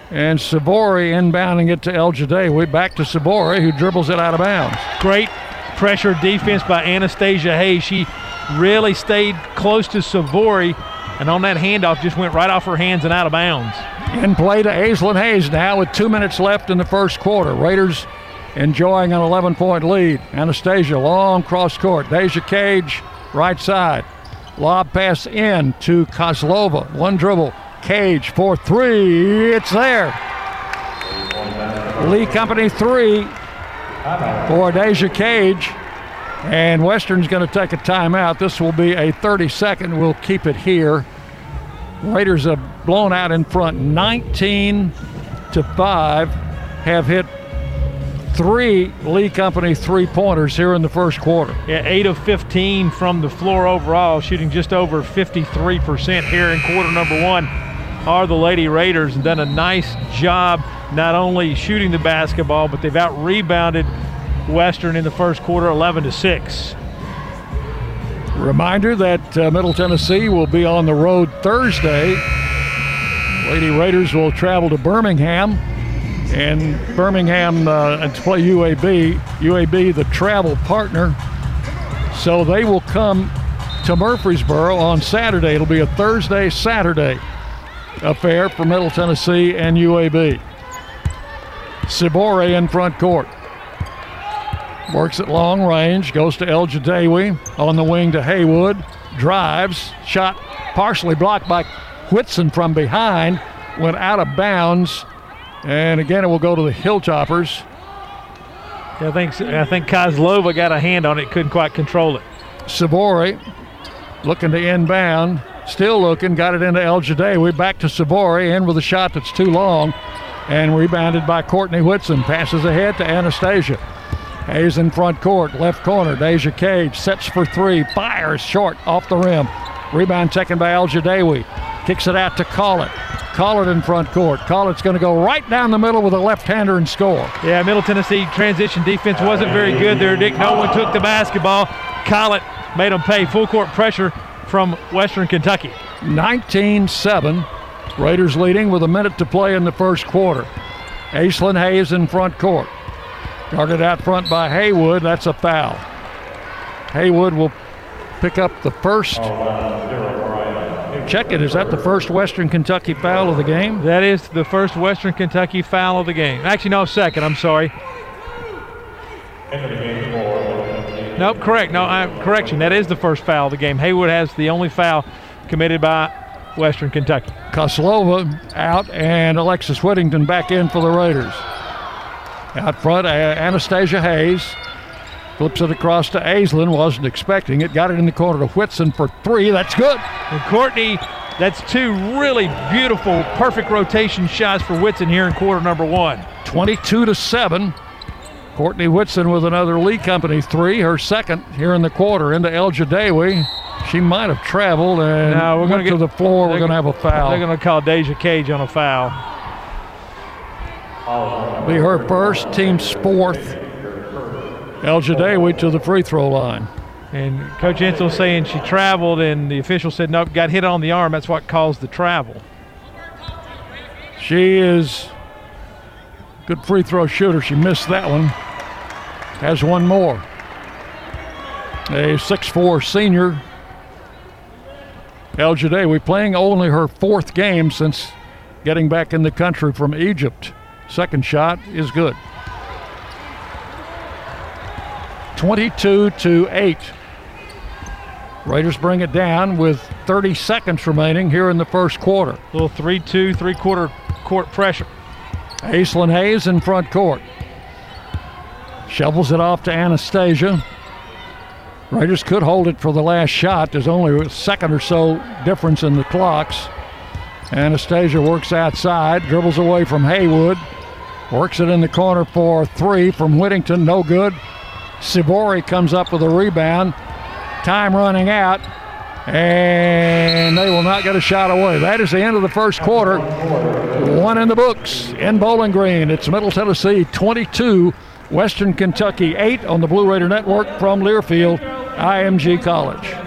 And Sivori inbounding it to Elgedawy. Back to Sivori, who dribbles it out of bounds. Great pressure defense by Anastasia Hayes. She really stayed close to Sivori, and on that handoff just went right off her hands and out of bounds. In play to Aislinn Hayes now with two minutes left in the first quarter. Raiders enjoying an 11 point lead. Anastasia, long cross court. Deja Cage, right side. Lob pass in to Kozlova. One dribble. Cage for three. It's there. Lee Company three for Deja Cage. And Western's going to take a timeout. This will be a 30 second. We'll keep it here. Raiders have blown out in front 19 to 5, have hit three Lee Company three pointers here in the first quarter. Yeah, 8 of 15 from the floor overall, shooting just over 53% here in quarter number one. Are the Lady Raiders and done a nice job not only shooting the basketball, but they've out rebounded Western in the first quarter 11 to 6. Reminder that uh, Middle Tennessee will be on the road Thursday. Lady Raiders will travel to Birmingham and Birmingham uh, to play UAB. UAB, the travel partner. So they will come to Murfreesboro on Saturday. It'll be a Thursday, Saturday affair for Middle Tennessee and UAB. Sivori in front court. Works at long range, goes to Elgedawy on the wing to Haywood, drives, shot partially blocked by Whitson from behind, went out of bounds, and again it will go to the Hilltoppers. Yeah, I think I think Kozlova got a hand on it, couldn't quite control it. Sivori looking to inbound, still looking, got it into Elgedawy, back to Sivori, in with a shot that's too long, and rebounded by Courtney Whitson. Passes ahead to Anastasia. Hayes in front court, left corner. Deja Cage sets for three, fires short off the rim. Rebound taken by Elgedawy. Kicks it out to Collett. Collett in front court. Collett's going to go right down the middle with a left-hander and score. Yeah, Middle Tennessee transition defense wasn't very good there, Dick. No one took the basketball. Collett made them pay full court pressure from Western Kentucky. 19-7. Raiders leading with a minute to play in the first quarter. Aislinn Hayes in front court. Guarded out front by Haywood. That's a foul. Haywood will pick up the first. Check it. Is that the first Western Kentucky foul of the game? That is the first Western Kentucky foul of the game. Actually, no, second. I'm sorry. Nope, correct. No, I, correction. That is the first foul of the game. Haywood has the only foul committed by Western Kentucky. Kozlova out and Alexis Whittington back in for the Raiders. Out front, Anastasia Hayes flips it across to Aislinn. Wasn't expecting it. Got it in the corner to Whitson for three. That's good. And Courtney, that's two really beautiful, perfect rotation shots for Whitson here in quarter number one. 22 to 7. Courtney Whitson with another Lee Company three, her second here in the quarter into Elgedawy. She might have traveled and no, we're gonna get to get, the floor. We're going to have a foul. They're going to call Deja Cage on a foul. Be her first, team's fourth. Elgedawy to the free throw line. And Coach Insell saying she traveled, and the official said nope, got hit on the arm. That's what caused the travel. She is good free throw shooter. She missed that one. Has one more. A 6'4 senior. Elgedawy playing only her fourth game since getting back in the country from Egypt. Second shot is good. 22 to 8. Raiders bring it down with 30 seconds remaining here in the first quarter. Little 3 2, three quarter court pressure. Aislinn Hayes in front court. Shovels it off to Anastasia. Raiders could hold it for the last shot. There's only a second or so difference in the clocks. Anastasia works outside, dribbles away from Haywood, works it in the corner for three from Whittington, no good. Sivori comes up with a rebound. Time running out, and they will not get a shot away. That is the end of the first quarter. One in the books in Bowling Green. It's Middle Tennessee 22, Western Kentucky 8 on the Blue Raider Network from Learfield, IMG College.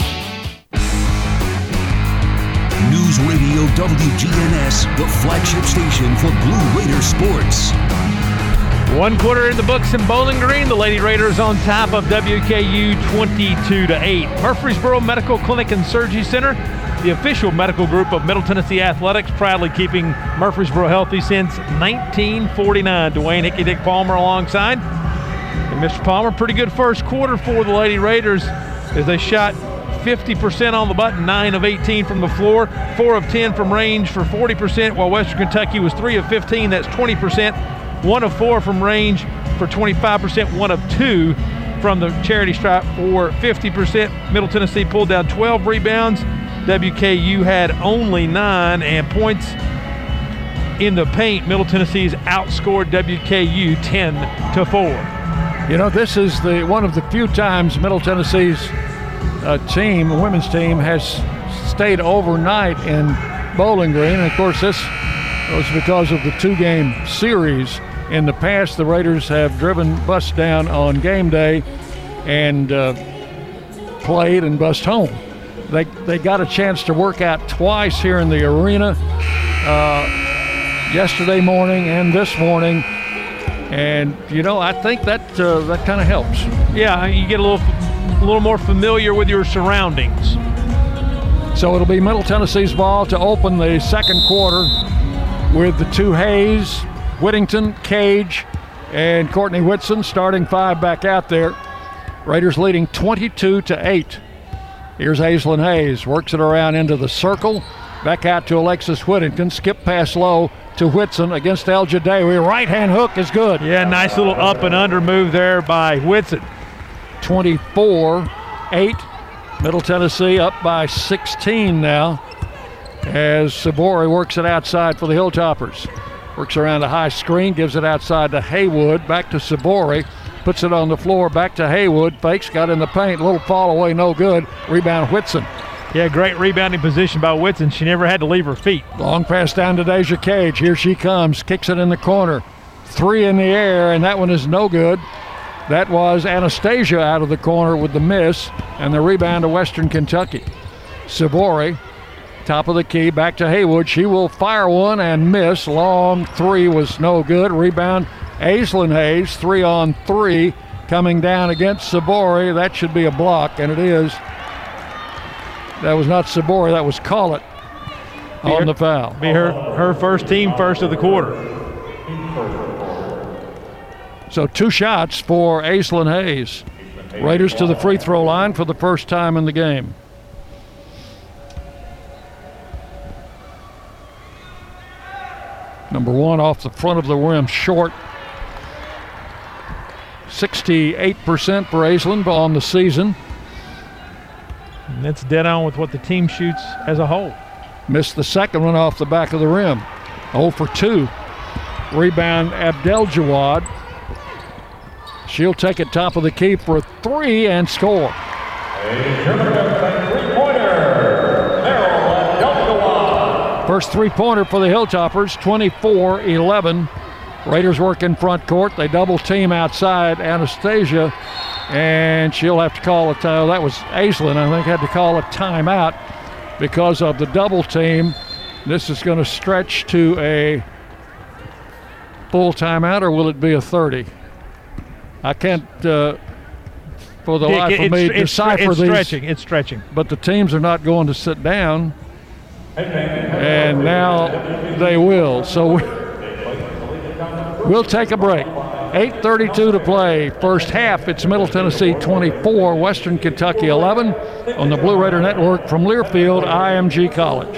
WGNS, the flagship station for Blue Raider sports. One quarter in the books in Bowling Green. The Lady Raiders on top of WKU 22 to 8. Murfreesboro Medical Clinic and Surgery Center, the official medical group of Middle Tennessee Athletics, proudly keeping Murfreesboro healthy since 1949. Dwayne Hickey Dick Palmer alongside. And Mr. Palmer, pretty good first quarter for the Lady Raiders as they shot 50% on the button, 9 of 18 from the floor, 4 of 10 from range for 40%, while Western Kentucky was 3 of 15, that's 20%, 1 of 4 from range for 25%, 1 of 2 from the charity stripe for 50%. Middle Tennessee pulled down 12 rebounds. WKU had only 9 and points in the paint. Middle Tennessee's outscored WKU 10 to 4. You know, this is the one of the few times Middle Tennessee's uh, team, a women's team, has stayed overnight in Bowling Green. And of course, this was because of the two-game series. In the past, the Raiders have driven bus down on game day and uh, played and bust home. They, they got a chance to work out twice here in the arena uh, yesterday morning and this morning. And, you know, I think that uh, that kind of helps. Yeah, you get a little a little more familiar with your surroundings. So it'll be Middle Tennessee's ball to open the second quarter with the two Hayes, Whittington, Cage, and Courtney Whitson starting five back out there. Raiders leading 22 to 8. Here's Aislinn Hayes, works it around into the circle. Back out to Alexis Whittington. Skip pass low to Whitson against Elgedawy. Right hand hook is good. Yeah, nice little up and under move there by Whitson. 24 8. Middle Tennessee up by 16 now as Sivori works it outside for the Hilltoppers. Works around a high screen, gives it outside to Haywood, back to Sivori, puts it on the floor, back to Haywood. Fakes, got in the paint, little fall away, no good. Rebound Whitson. Yeah, great rebounding position by Whitson. She never had to leave her feet. Long pass down to Deja Cage. Here she comes, kicks it in the corner. Three in the air, and that one is no good. That was Anastasia out of the corner with the miss, and the rebound to Western Kentucky. Sivori, top of the key, back to Haywood. She will fire one and miss. Long three was no good. Rebound, Aislinn Hayes, three on three, coming down against Sivori. That should be a block, and it is. That was not Sivori, that was Collett on her, the foul. Be her, her first team first of the quarter. So two shots for Aislinn Hayes. Raiders to the free throw line for the first time in the game. Number one off the front of the rim, short. 68% for Aislinn on the season. And that's dead on with what the team shoots as a whole. Missed the second one off the back of the rim. 0 for 2. Rebound Abdelgawad. She'll take it top of the key for three and score. First three pointer for the Hilltoppers, 24 11. Raiders work in front court. They double team outside Anastasia, and she'll have to call a time. That was Aislinn, I think, had to call a timeout because of the double team. This is going to stretch to a full timeout, or will it be a 30? I can't, uh, for the Dick, life of me, it's- decipher it's these. stretching. It's stretching. But the teams are not going to sit down, and now they will. So we- we'll take a break. 8:32 to play. First half. It's Middle Tennessee 24, Western Kentucky 11 on the Blue Raider Network from Learfield IMG College.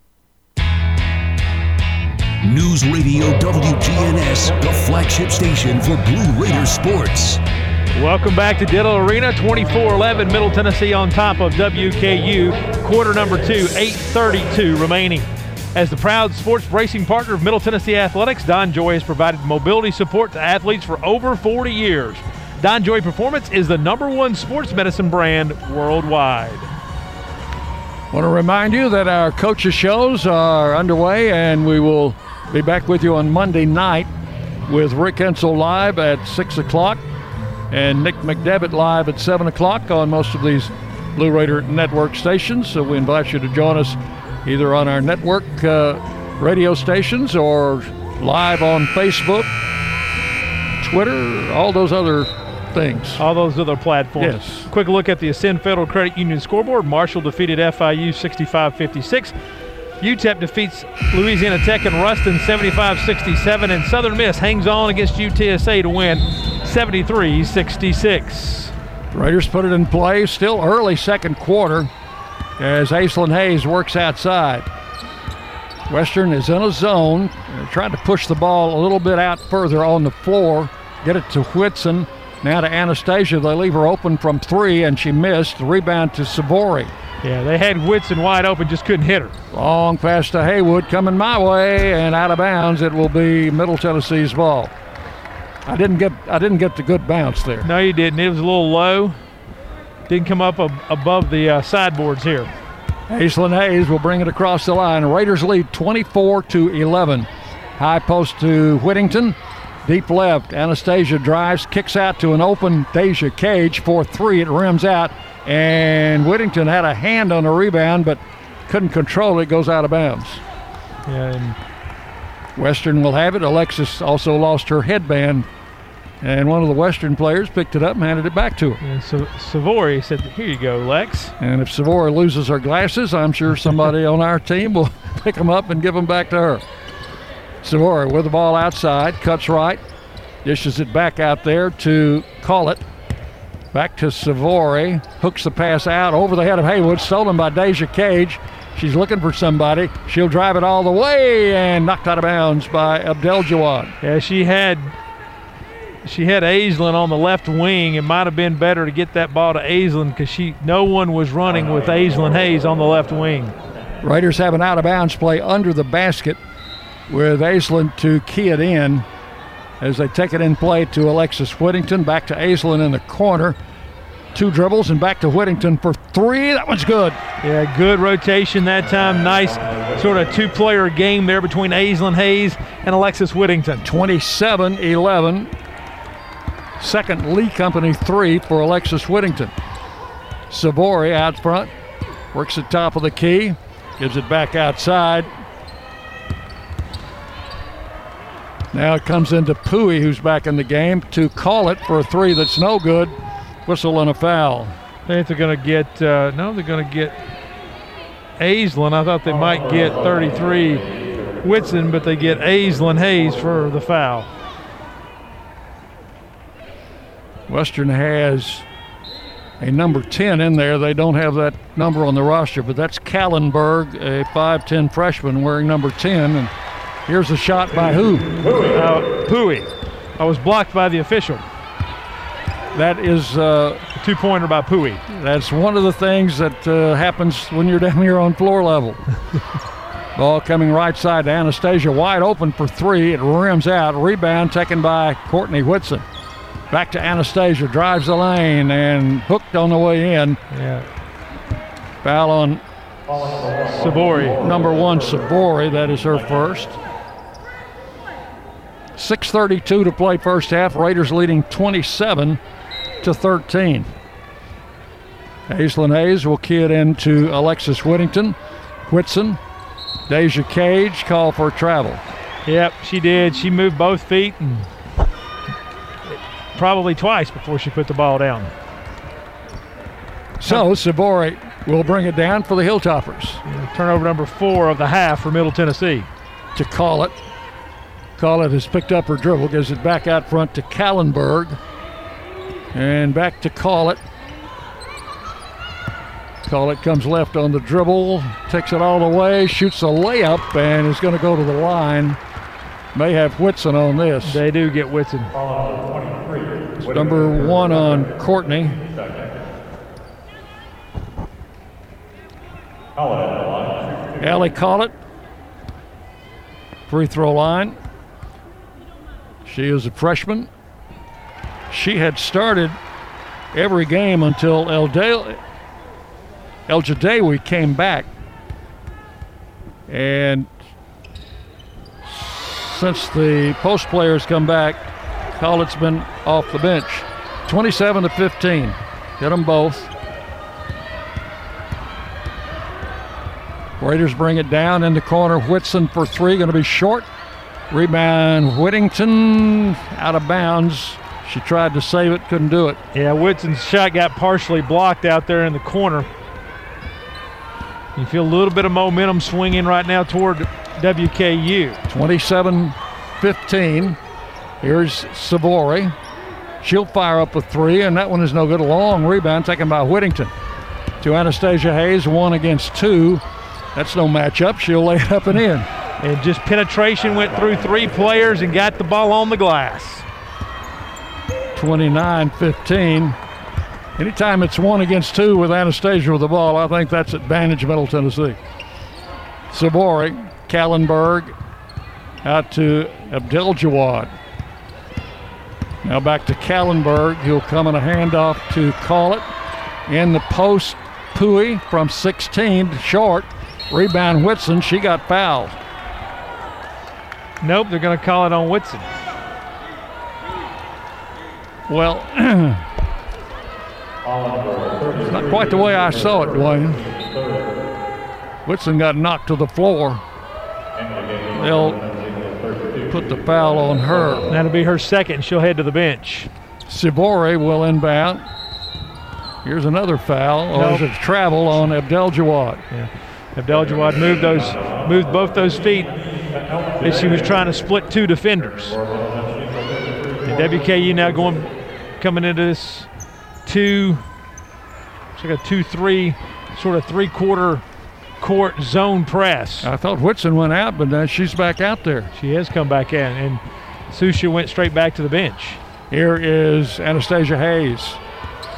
News Radio WGNS, the flagship station for Blue Raider sports. Welcome back to Diddle Arena, 24-11, Middle Tennessee on top of WKU. Quarter number two, 8.32 remaining. As the proud sports bracing partner of Middle Tennessee Athletics, DonJoy has provided mobility support to athletes for over 40 years. DonJoy Performance is the number one sports medicine brand worldwide. I Want to remind you that our coaches' shows are underway, and we will be back with you on Monday night with Rick Insell live at 6 o'clock and Nick McDevitt live at 7 o'clock on most of these Blue Raider network stations. So we invite you to join us either on our network uh, radio stations or live on Facebook, Twitter, all those other things. All those other platforms. Yes. Quick look at the Ascend Federal Credit Union scoreboard. Marshall defeated FIU 65 56. UTEP defeats Louisiana Tech and Ruston 75 67. And Southern Miss hangs on against UTSA to win 73 66. Raiders put it in play, still early second quarter, as Aislinn Hayes works outside. Western is in a zone, trying to push the ball a little bit out further on the floor, get it to Whitson. Now to Anastasia. They leave her open from three, and she missed. The rebound to Sivori. Yeah, they had Whitson wide open, just couldn't hit her. Long pass to Haywood coming my way, and out of bounds. It will be Middle Tennessee's ball. I didn't get I didn't get the good bounce there. No, you didn't. It was a little low. Didn't come up ab- above the uh, sideboards here. Aislinn Hayes will bring it across the line. Raiders lead 24 to 11. High post to Whittington. Deep left. Anastasia drives, kicks out to an open Deja Cage for three. It rims out. And Whittington had a hand on the rebound, but couldn't control it. Goes out of bounds. Yeah, and Western will have it. Alexis also lost her headband And one of the Western players picked it up and handed it back to her. And so Sivori said, Here you go, Lex. And if Sivori loses her glasses, I'm sure somebody [LAUGHS] on our team will [LAUGHS] pick them up and give them back to her. Sivori with the ball outside, cuts right, dishes it back out there to Collett. Back to Sivori, hooks the pass out over the head of Haywood, stolen by Deja Cage. She's looking for somebody. She'll drive it all the way and knocked out of bounds by Abdelgawad. Yeah, she had she had Aislinn on the left wing. It might have been better to get that ball to Aislinn because she no one was running with Aislinn Hayes on the left wing. Raiders have an out of bounds play under the basket with Aislinn to key it in as they take it in play to Alexis Whittington. Back to Aislinn in the corner. Two dribbles and back to Whittington for three. That one's good. Yeah, good rotation that time. Nice sort of two player game there between Aislinn Hayes and Alexis Whittington. 27 11. Second Lee Company three for Alexis Whittington. Sivori out front, works the top of the key, gives it back outside. Now it comes into Pouye, who's back in the game, to Collett for a three that's no good. Whistle and a foul. I think they're going to get, uh, no, they're going to get Aislinn. I thought they might get 33 Whitson, but they get Aislinn Hayes for the foul. Western has a number 10 in there. They don't have that number on the roster, but that's Callenberg, a 5'10 freshman wearing number 10. And here's a shot by who? Pouye. Uh, Pouye. I was blocked by the official. That is uh, a two pointer by Pouye. That's one of the things that uh, happens when you're [LAUGHS] down here on floor level. [LAUGHS] Ball coming right side to Anastasia, wide open for three. It rims out. Rebound taken by Courtney Whitson. Back to Anastasia, drives the lane and hooked on the way in. Yeah. Foul on Sivori. Number one, Sivori. That is her first. 6.32 to play first half. Raiders leading 27 to 13. Aislinn Hayes will key it into Alexis Whittington. Whitson, Deja Cage, call for travel. Yep, she did. She moved both feet and probably twice before she put the ball down. So Sivori will bring it down for the Hilltoppers. Turnover number four of the half for Middle Tennessee. To Collett. Collett has picked up her dribble, gives it back out front to Kallenberg. And back to Collett. Call it comes left on the dribble, takes it all the way, shoots a layup, and is going to go to the line. May have Whitson on this. They do get Whitson. Number one on Courtney. Allie Collett. Free throw line. She is a freshman. She had started every game until El, De- came back. And since the post players come back, Collett's been off the bench. 27 to 15. Hit them both. Raiders bring it down in the corner. Whitson for three, going to be short. Rebound, Whittington out of bounds. She tried to save it, couldn't do it. Yeah, Whitson's shot got partially blocked out there in the corner. You feel a little bit of momentum swinging right now toward WKU. 27 15. Here's Sivori. She'll fire up a three, and that one is no good. A long rebound taken by Whittington to Anastasia Hayes, one against two. That's no matchup. She'll lay it up and in. And just penetration went through three players and got the ball on the glass. 29 15. Anytime it's one against two with Anastasia with the ball, I think that's advantage Middle Tennessee. Sivori, Kallenberg, out to Abdelgawad. Now back to Kallenberg. He'll come in a handoff to Collett. In the post, Pouye from 16 short. Rebound Whitson. She got fouled. Nope, they're going to call it on Whitson. Well, [CLEARS THROAT] it's not quite the way I saw it, Dwayne. Whitson got knocked to the floor. They'll put the foul on her. That'll be her second. She'll head to the bench. Sivori will inbound. Here's another foul, or Nope. is it travel on Abdelgawad? Yeah. Abdelgawad moved those, moved both those feet she was trying to split two defenders. And WKU now going, coming into this two, it's like a two-three, sort of three-quarter court zone press. I thought Whitson went out, but now she's back out there. She has come back in, and Susha went straight back to the bench. Here is Anastasia Hayes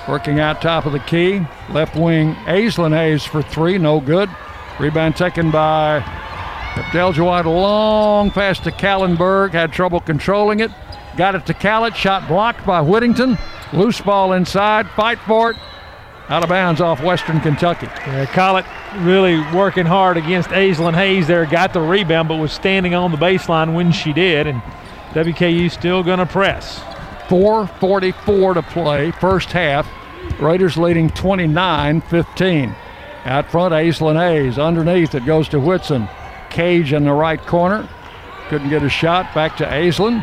working out top of the key. Left wing, Aislinn Hayes for three, no good. Rebound taken by Abdelgawad. Long pass to Kallenberg, had trouble controlling it. Got it to Collett, shot blocked by Whittington. Loose ball inside, fight for it. Out of bounds off Western Kentucky. Yeah, Collett really working hard against Aislinn Hayes there. Got the rebound, but was standing on the baseline when she did. And WKU still going to press. 4.44 to play, first half. Raiders leading 29 15. Out front, Aislinn Hayes. Underneath, it goes to Whitson. Cage in the right corner. Couldn't get a shot. Back to Aislinn.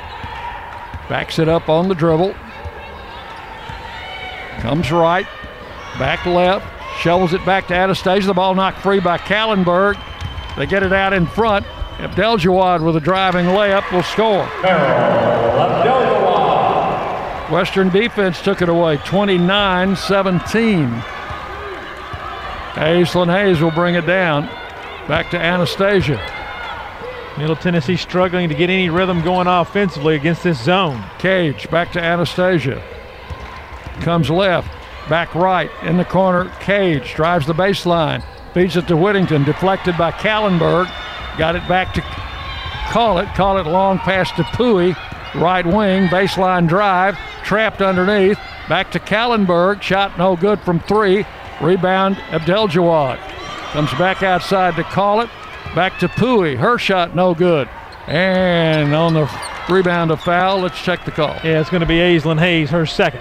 Backs it up on the dribble. Comes right. Back left. Shovels it back to Anastasia. The ball knocked free by Kallenberg. They get it out in front. Abdelgawad with a driving layup will score. Western defense took it away 29 17. Aislinn Hayes will bring it down. Back to Anastasia. Middle Tennessee struggling to get any rhythm going offensively against this zone. Cage back to Anastasia. Comes left, back right in the corner. Cage drives the baseline, feeds it to Whittington, deflected by Kallenberg. Got it back to Collett. Call it long pass to Pouye. Right wing, baseline drive, trapped underneath. Back to Kallenberg. Shot no good from three. Rebound, Abdelgawad. Comes back outside to Collett. Back to Pouye. Her shot no good. And on the rebound, a foul. Let's check the call. Yeah, it's going to be Aislinn Hayes, her second.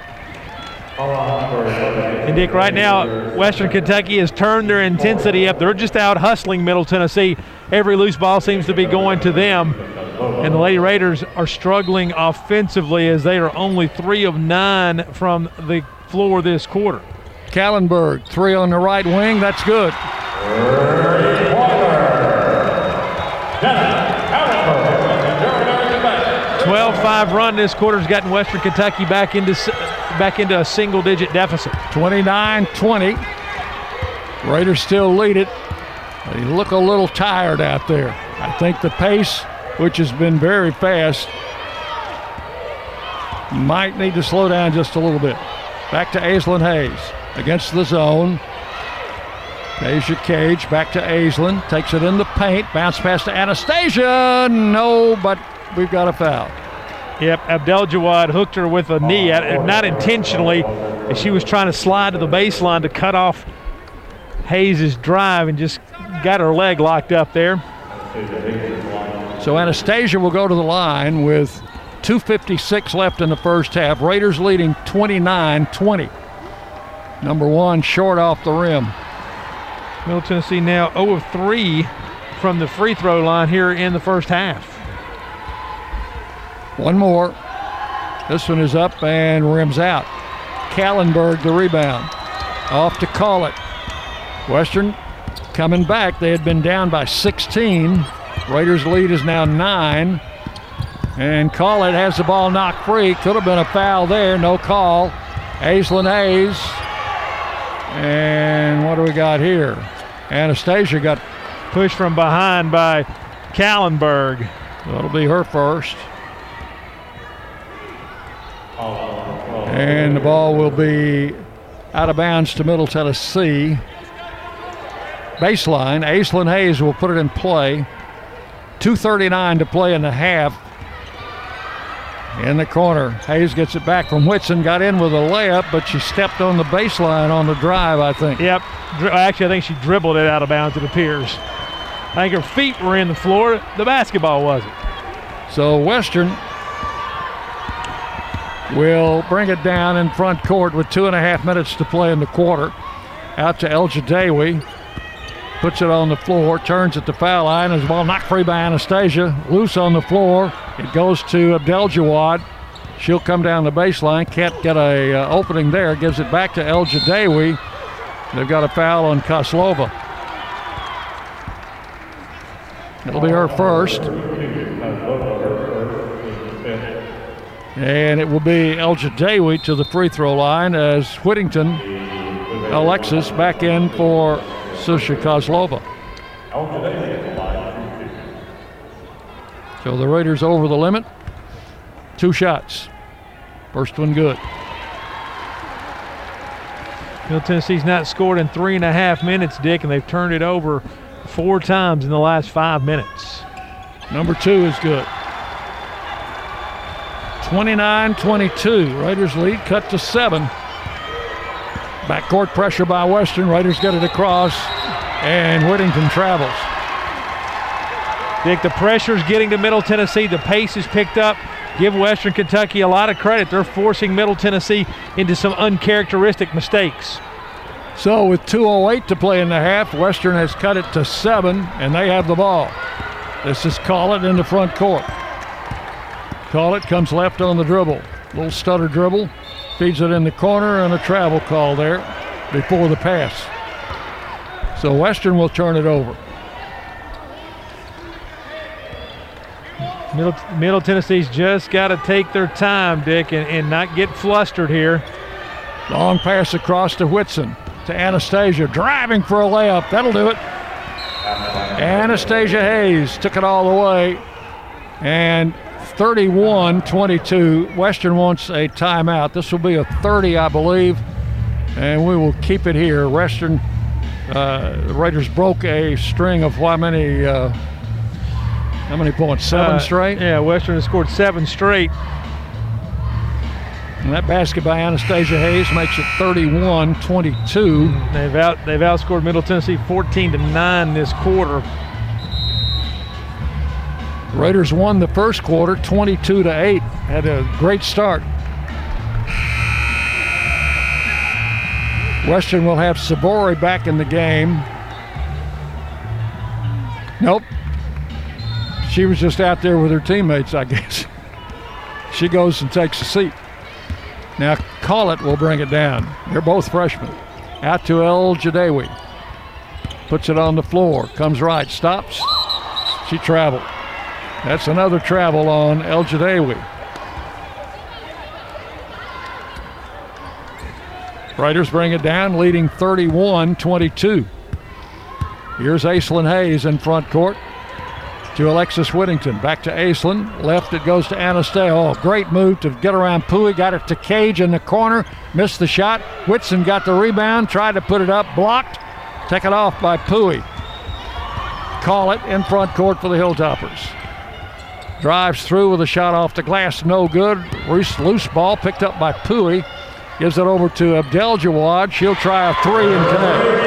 And Dick, right now, Western Kentucky has turned their intensity up. They're just out hustling Middle Tennessee. Every loose ball seems to be going to them. And the Lady Raiders are struggling offensively as they are only three of nine from the floor this quarter. Kallenberg, three on the right wing. That's good. 12-5 run this quarter's gotten Western Kentucky back into back into a single-digit deficit. 29-20. Raiders still lead it. They look a little tired out there. I think the pace, which has been very fast, might need to slow down just a little bit. Back to Aislinn Hayes against the zone. Asia Cage back to Aislinn. Takes it in the paint. Bounce pass to Anastasia. No, but we've got a foul. Yep, Abdelgawad hooked her with a knee, at oh, not intentionally. as She was trying to slide to the baseline to cut off Hayes' drive and just got her leg locked up there. So Anastasia will go to the line with 2.56 left in the first half. Raiders leading 29 20. Number one short off the rim. Middle Tennessee now 0 of 3 from the free throw line here in the first half. One more. This one is up and rims out. Kallenberg the rebound. Off to Collett. Western coming back. They had been down by 16. Raiders lead is now nine. And Collett has the ball knocked free. Could have been a foul there. No call. Aislinn Hayes. And what do we got here? Anastasia got pushed from behind by Callenberg. That'll be her first. And the ball will be out of bounds to Middle Tennessee. Baseline. Aislinn Hayes will put it in play. 2.39 to play in the half. In the corner. Hayes gets it back from Whitson. Got in with a layup, but she stepped on the baseline on the drive, I think. Yep. Actually, I think she dribbled it out of bounds, it appears. I think her feet were in the floor. The basketball wasn't. So Western will bring it down in front court with two and a half minutes to play in the quarter. Out to Elgedawy. Puts it on the floor, turns at the foul line. As ball knocked free by Anastasia. Loose on the floor. It goes to Abdelgawad. She'll come down the baseline. Can't get a uh, opening there. Gives it back to Elgedawy. They've got a foul on Kozlova. It'll be her first. And it will be Elgedawy to the free throw line as Whittington, Alexis back in for Susha Kozlova. So the Raiders over the limit. Two shots. First one good. Middle Tennessee's not scored in three and a half minutes, Dick, and they've turned it over four times in the last five minutes. Number two is good. 29 22. Raiders lead cut to seven. Backcourt pressure by Western. Raiders get it across, and Whittington travels. Dick, the pressure's getting to Middle Tennessee. The pace is picked up. Give Western Kentucky a lot of credit. They're forcing Middle Tennessee into some uncharacteristic mistakes. So, with 2.08 to play in the half, Western has cut it to seven, and they have the ball. This is Collett in the front court. Collett comes left on the dribble. Little stutter dribble. Feeds it in the corner, and a travel call there before the pass. So, Western will turn it over. Middle, Middle Tennessee's just got to take their time, Dick, and, and not get flustered here. Long pass across to Whitson to Anastasia, driving for a layup. That'll do it. Anastasia Hayes took it all the way. And 31 22. Western wants a timeout. This will be a 30, I believe. And we will keep it here. Western, uh, the Raiders broke a string of how many? Uh, how many points? Seven Uh, straight? Yeah, Western has scored seven straight. And that basket by Anastasia Hayes makes it 31 22. They've out they've outscored Middle Tennessee 14 to 9 this quarter. Raiders won the first quarter 22 to 8. Had a great start. Western will have Sivori back in the game. Nope. She was just out there with her teammates, I guess. [LAUGHS] She goes and takes a seat. Now Collett will bring it down. They're both freshmen. Out to Elgedawy. Puts it on the floor. Comes right. Stops. She traveled. That's another travel on Elgedawy. Raiders bring it down, leading 31 22. Here's Aislinn Hayes in front court to Alexis Whittington. Back to Aislinn. Left it goes to Anastasia. Oh, great move to get around Pouye. Got it to Cage in the corner. Missed the shot. Whitson got the rebound. Tried to put it up. Blocked. Taken off by Pouye. Call it in front court for the Hilltoppers. Drives through with a shot off the glass. No good. Loose, loose ball picked up by Pouye. Gives it over to Abdelgawad. She'll try a three and connect.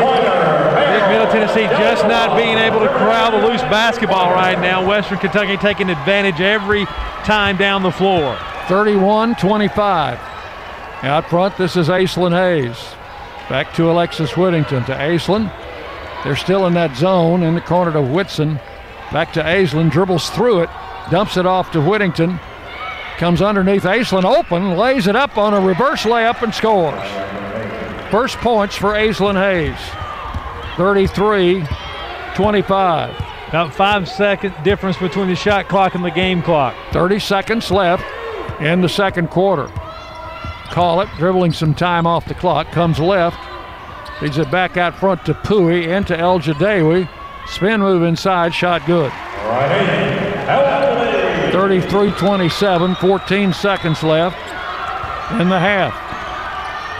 Dick, Middle Tennessee just not being able to corral the loose basketball right now. Western Kentucky taking advantage every time down the floor. 31 25. Out front, this is Aislinn Hayes. Back to Alexis Whittington to Aislinn. They're still in that zone in the corner to Whitson. Back to Aislinn, dribbles through it, dumps it off to Whittington. Comes underneath Aislinn open, lays it up on a reverse layup and scores. First points for Aislinn Hayes. 33 25. About five second difference between the shot clock and the game clock. 30 seconds left in the second quarter. Collett, dribbling some time off the clock, comes left, feeds it back out front to Pouye, into Elgedawy. Spin move inside, shot good. 33 27, 14 seconds left in the half.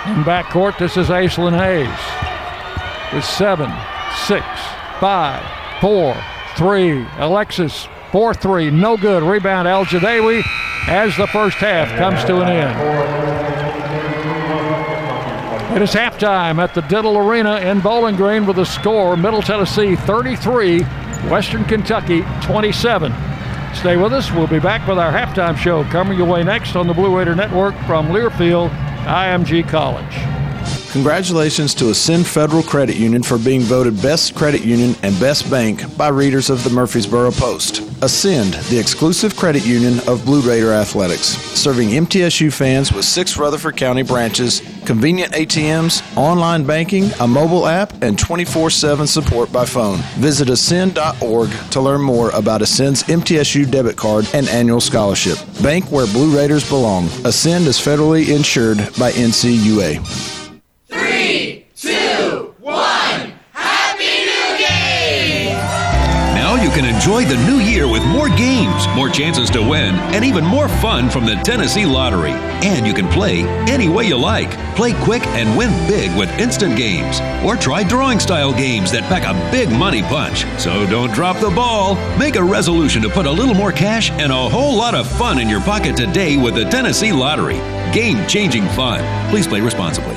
In backcourt, this is Aislinn Hayes with seven, six, five, four, three. Alexis, 4 3, no good. Rebound, Elgedawy as the first half comes to an end. It is halftime at the Diddle Arena in Bowling Green with a score Middle Tennessee 33, Western Kentucky 27. Stay with us. We'll be back with our halftime show coming your way next on the Blue Raider Network from Learfield, IMG College. Congratulations to Ascend Federal Credit Union for being voted Best Credit Union and Best Bank by readers of the Murfreesboro Post. Ascend, the exclusive credit union of Blue Raider Athletics, serving MTSU fans with six Rutherford County branches, convenient ATMs, online banking, a mobile app, and 24 7 support by phone. Visit ascend.org to learn more about Ascend's MTSU debit card and annual scholarship. Bank where Blue Raiders belong. Ascend is federally insured by NCUA. Enjoy the new year with more games, more chances to win, and even more fun from the Tennessee Lottery. And you can play any way you like. Play quick and win big with instant games. Or try drawing style games that pack a big money punch. So don't drop the ball. Make a resolution to put a little more cash and a whole lot of fun in your pocket today with the Tennessee Lottery. Game changing fun. Please play responsibly.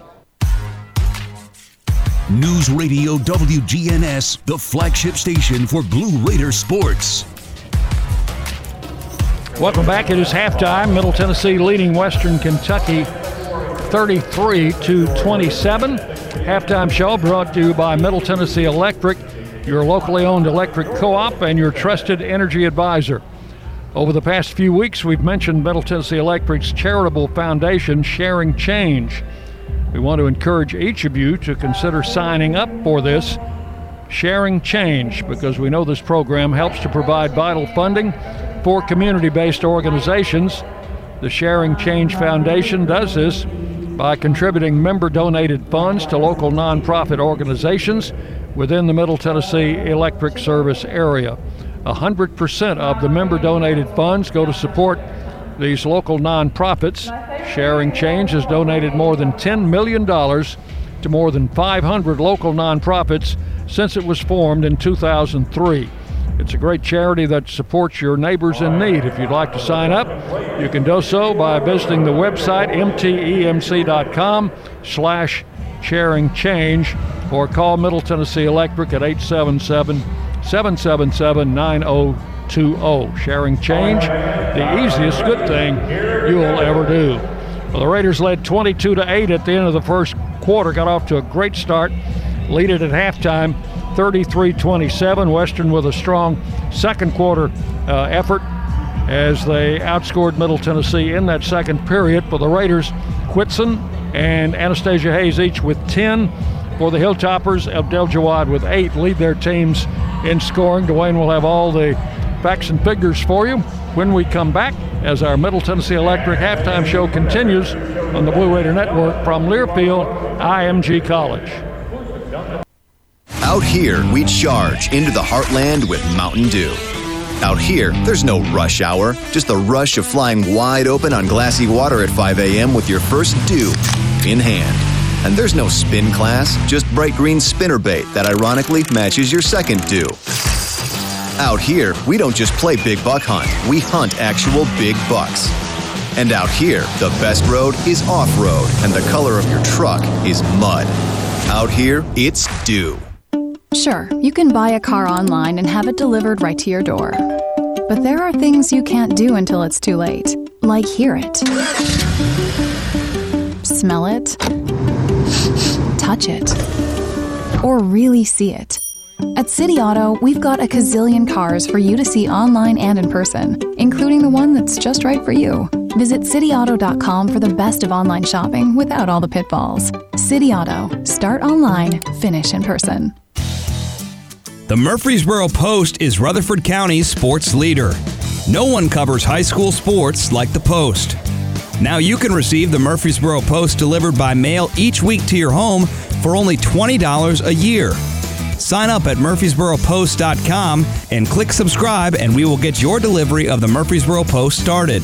News Radio WGNS, the flagship station for Blue Raider sports. Welcome back. It is halftime. Middle Tennessee leading Western Kentucky 33 to 27. Halftime show brought to you by Middle Tennessee Electric, your locally owned electric co op, and your trusted energy advisor. Over the past few weeks, we've mentioned Middle Tennessee Electric's charitable foundation, Sharing Change. We want to encourage each of you to consider signing up for this Sharing Change because we know this program helps to provide vital funding for community based organizations. The Sharing Change Foundation does this by contributing member donated funds to local nonprofit organizations within the Middle Tennessee Electric Service area. 100% of the member donated funds go to support these local nonprofits. Sharing Change has donated more than $10 million to more than 500 local nonprofits since it was formed in 2003. It's a great charity that supports your neighbors in need. If you'd like to sign up, you can do so by visiting the website mtemc.com slash sharing change or call Middle Tennessee Electric at 877 777 9020. Sharing change, the easiest good thing you'll ever do. Well, the Raiders led 22 to 8 at the end of the first quarter, got off to a great start, lead it at halftime 33 27. Western with a strong second quarter uh, effort as they outscored Middle Tennessee in that second period. For the Raiders, Whitson and Anastasia Hayes each with 10. For the Hilltoppers, Abdelgawad with eight lead their teams in scoring. Dwayne will have all the facts and figures for you when we come back as our Middle Tennessee Electric halftime show continues on the Blue Raider Network from Learfield, IMG College. Out here, we charge into the heartland with Mountain Dew. Out here, there's no rush hour, just the rush of flying wide open on glassy water at 5 a.m. with your first dew in hand. And there's no spin class, just bright green spinner bait that ironically matches your second dew. Out here, we don't just play big buck hunt, we hunt actual big bucks. And out here, the best road is off road, and the color of your truck is mud. Out here, it's dew. Sure, you can buy a car online and have it delivered right to your door. But there are things you can't do until it's too late, like hear it, smell it, touch it, or really see it. At City Auto, we've got a gazillion cars for you to see online and in person, including the one that's just right for you. Visit cityauto.com for the best of online shopping without all the pitfalls. City Auto. Start online, finish in person. The Murfreesboro Post is Rutherford County's sports leader. No one covers high school sports like the Post. Now you can receive the Murfreesboro Post delivered by mail each week to your home for only $20 a year. Sign up at murfreesboropost.com and click subscribe, and we will get your delivery of the Murfreesboro Post started.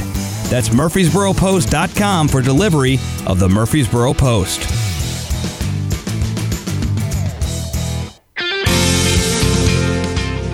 That's murfreesboropost.com for delivery of the Murfreesboro Post.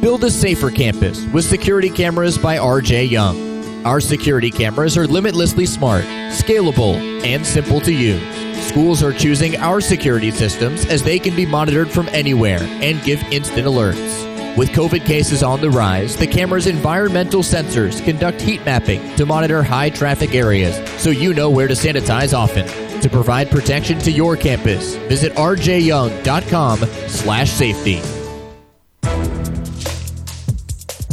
Build a safer campus with security cameras by RJ Young. Our security cameras are limitlessly smart, scalable, and simple to use. Schools are choosing our security systems as they can be monitored from anywhere and give instant alerts. With COVID cases on the rise, the camera's environmental sensors conduct heat mapping to monitor high traffic areas so you know where to sanitize often. To provide protection to your campus, visit rjyoung.com/safety.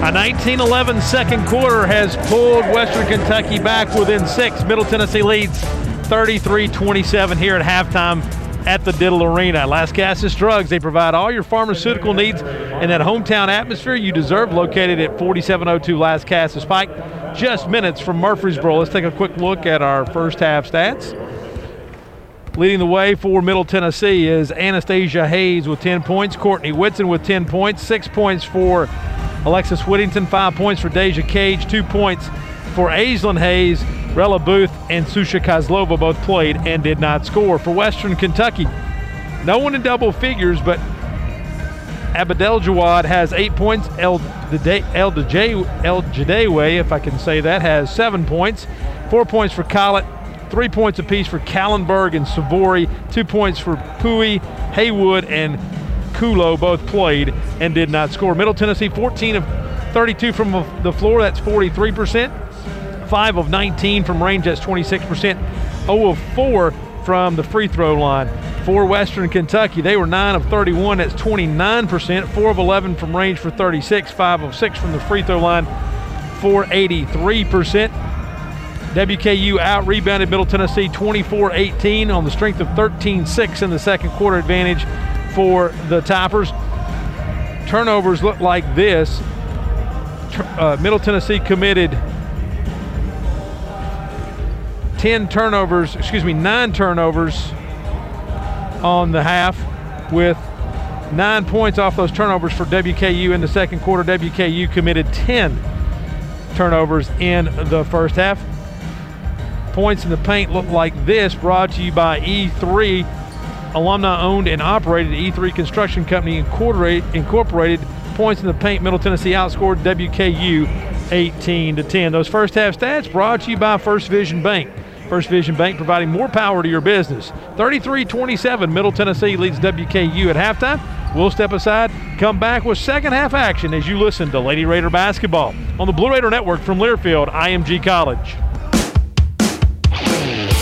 A 1911 second quarter has pulled Western Kentucky back within six. Middle Tennessee leads 33 27 here at halftime at the Diddle Arena. Lascassas Drugs, they provide all your pharmaceutical needs in that hometown atmosphere you deserve, located at 4702 Lascassas Pike, just minutes from Murfreesboro. Let's take a quick look at our first half stats. Leading the way for Middle Tennessee is Anastasia Hayes with 10 points, Courtney Whitson with 10 points, six points for Alexis Whittington, five points for Deja Cage, two points for Aislinn Hayes, Rella Booth, and Susha Kozlova both played and did not score. For Western Kentucky, no one in double figures, but Abdelgawad has eight points. Elgedawy, if I can say that, has seven points. Four points for Collett, three points apiece for Callenberg and Sivori, two points for Pouye, Haywood, and Kulo both played and did not score. Middle Tennessee 14 of 32 from the floor, that's 43%. 5 of 19 from range, that's 26%. 0 of 4 from the free throw line. For Western Kentucky, they were 9 of 31, that's 29%. 4 of 11 from range for 36, 5 of 6 from the free throw line for 83%. WKU out rebounded Middle Tennessee 24 18 on the strength of 13 6 in the second quarter advantage for the Toppers. Turnovers look like this. uh, Middle Tennessee committed 10 turnovers, excuse me, nine turnovers on the half with nine points off those turnovers for WKU in the second quarter. WKU committed 10 turnovers in the first half. Points in the paint look like this, brought to you by E3, alumni owned and operated E3 Construction Company Incorporated. Points in the paint, Middle Tennessee outscored WKU 18 to 10. Those first half stats brought to you by First Vision Bank. First Vision Bank providing more power to your business. 33 27, Middle Tennessee leads WKU at halftime. We'll step aside, come back with second half action as you listen to Lady Raider basketball on the Blue Raider Network from Learfield, IMG College.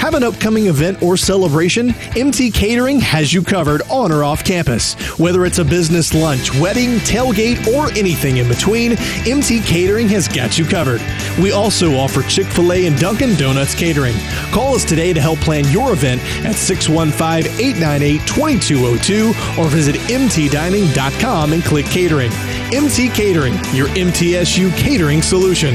Have an upcoming event or celebration? MT Catering has you covered on or off campus. Whether it's a business lunch, wedding, tailgate, or anything in between, MT Catering has got you covered. We also offer Chick fil A and Dunkin' Donuts catering. Call us today to help plan your event at 615 898 2202 or visit mtdining.com and click catering. MT Catering, your MTSU catering solution.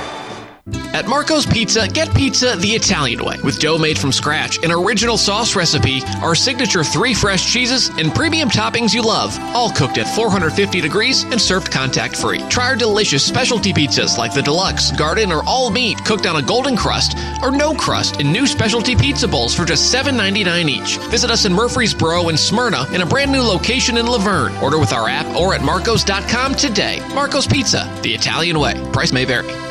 At Marco's Pizza, get pizza the Italian way with dough made from scratch, an original sauce recipe, our signature three fresh cheeses, and premium toppings you love, all cooked at 450 degrees and served contact free. Try our delicious specialty pizzas like the deluxe, garden, or all meat cooked on a golden crust or no crust in new specialty pizza bowls for just $7.99 each. Visit us in Murfreesboro and Smyrna in a brand new location in La Vergne. Order with our app or at marcos.com today. Marco's Pizza, the Italian way. Price may vary.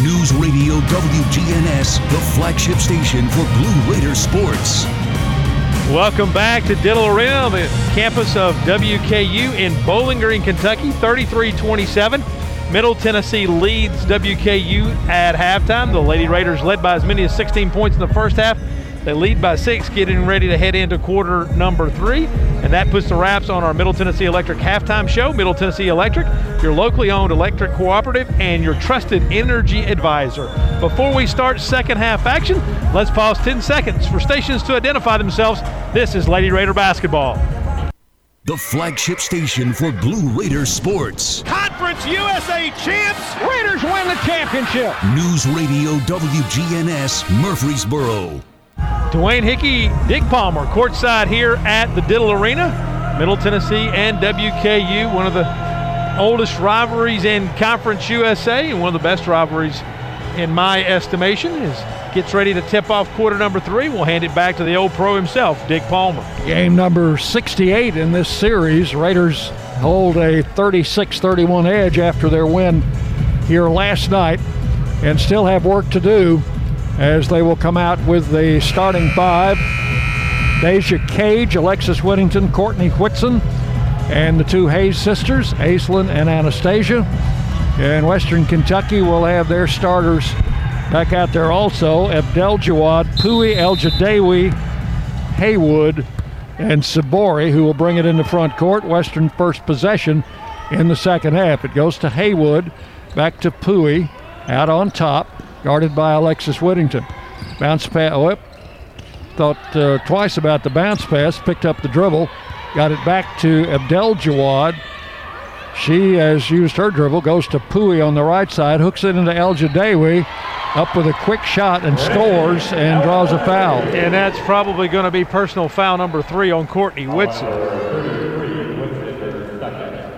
News Radio WGNS, the flagship station for Blue Raider sports. Welcome back to Diddle Arena, eh, the campus of WKU in Bowling Green, Kentucky, 33-27. Middle Tennessee leads WKU at halftime. The Lady Raiders led by as many as 16 points in the first half. They lead by six, getting ready to head into quarter number three. And that puts the wraps on our Middle Tennessee Electric halftime show. Middle Tennessee Electric, your locally owned electric cooperative and your trusted energy advisor. Before we start second half action, let's pause 10 seconds for stations to identify themselves. This is Lady Raider basketball. The flagship station for Blue Raider sports. Conference USA champs. Raiders win the championship. News Radio WGNS Murfreesboro. Dwayne Hickey, Dick Palmer, courtside here at the Diddle Arena. Middle Tennessee and WKU, one of the oldest rivalries in Conference USA and one of the best rivalries in my estimation, is gets ready to tip off quarter number three. We'll hand it back to the old pro himself, Dick Palmer. Game number 68 in this series. Raiders hold a 36 31 edge after their win here last night and still have work to do as they will come out with the starting five. Deja Cage, Alexis Whittington, Courtney Whitson, and the two Hayes sisters, Aislinn and Anastasia. And Western Kentucky will have their starters back out there also. Abdel Jawad, Pouye El Jadewi, Haywood, and Sivori, who will bring it into front court. Western first possession in the second half. It goes to Haywood, back to Pouye, out on top, guarded by Alexis Whittington. Bounce pass. Oh, thought uh, twice about the bounce pass, picked up the dribble, got it back to Abdelgawad. She has used her dribble, goes to Pouye on the right side, hooks it into Elgedawy, up with a quick shot and scores and draws a foul. And that's probably going to be personal foul number three on Courtney Whitson.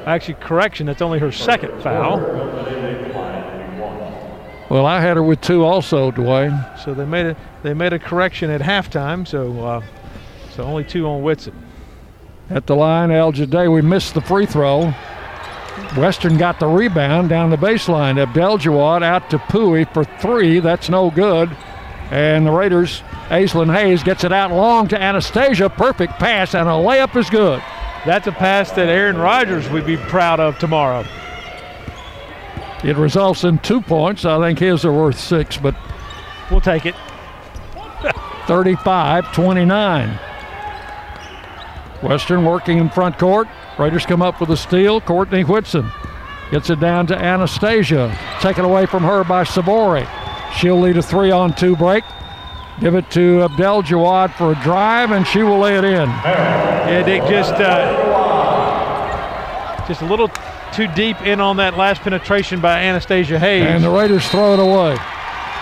Actually, correction, that's only her second foul. Well, I had her with two also, Dwayne. So they made a they made a correction at halftime. So uh, so only two on Whitson. At the line, Elgedawy missed the free throw. Western got the rebound down the baseline. Abdelgawad out to Pouye for three. That's no good. And the Raiders, Aislinn Hayes gets it out long to Anastasia. Perfect pass, and a layup is good. That's a pass that Aaron Rodgers would be proud of tomorrow. It results in two points. I think his are worth six, but we'll take it. 35 29. Western working in front court. Raiders come up with a steal. Courtney Whitson gets it down to Anastasia. Taken away from her by Sivori. She'll lead a three on two break. Give it to Abdelgawad for a drive, and she will lay it in. Yeah, Dick, just uh, just a little too deep in on that last penetration by Anastasia Hayes. And the Raiders throw it away.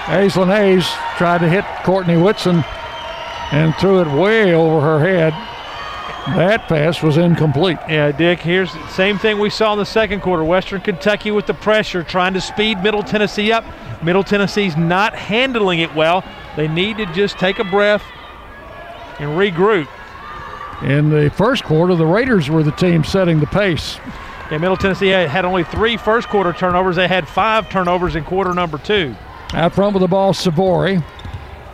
Aislinn Hayes tried to hit Courtney Whitson and threw it way over her head. That pass was incomplete. Yeah, Dick, here's the same thing we saw in the second quarter. Western Kentucky with the pressure, trying to speed Middle Tennessee up. Middle Tennessee's not handling it well. They need to just take a breath and regroup. In the first quarter, the Raiders were the team setting the pace. Yeah, Middle Tennessee had only three first quarter turnovers. They had five turnovers in quarter number two. Out front with the ball, Sivori.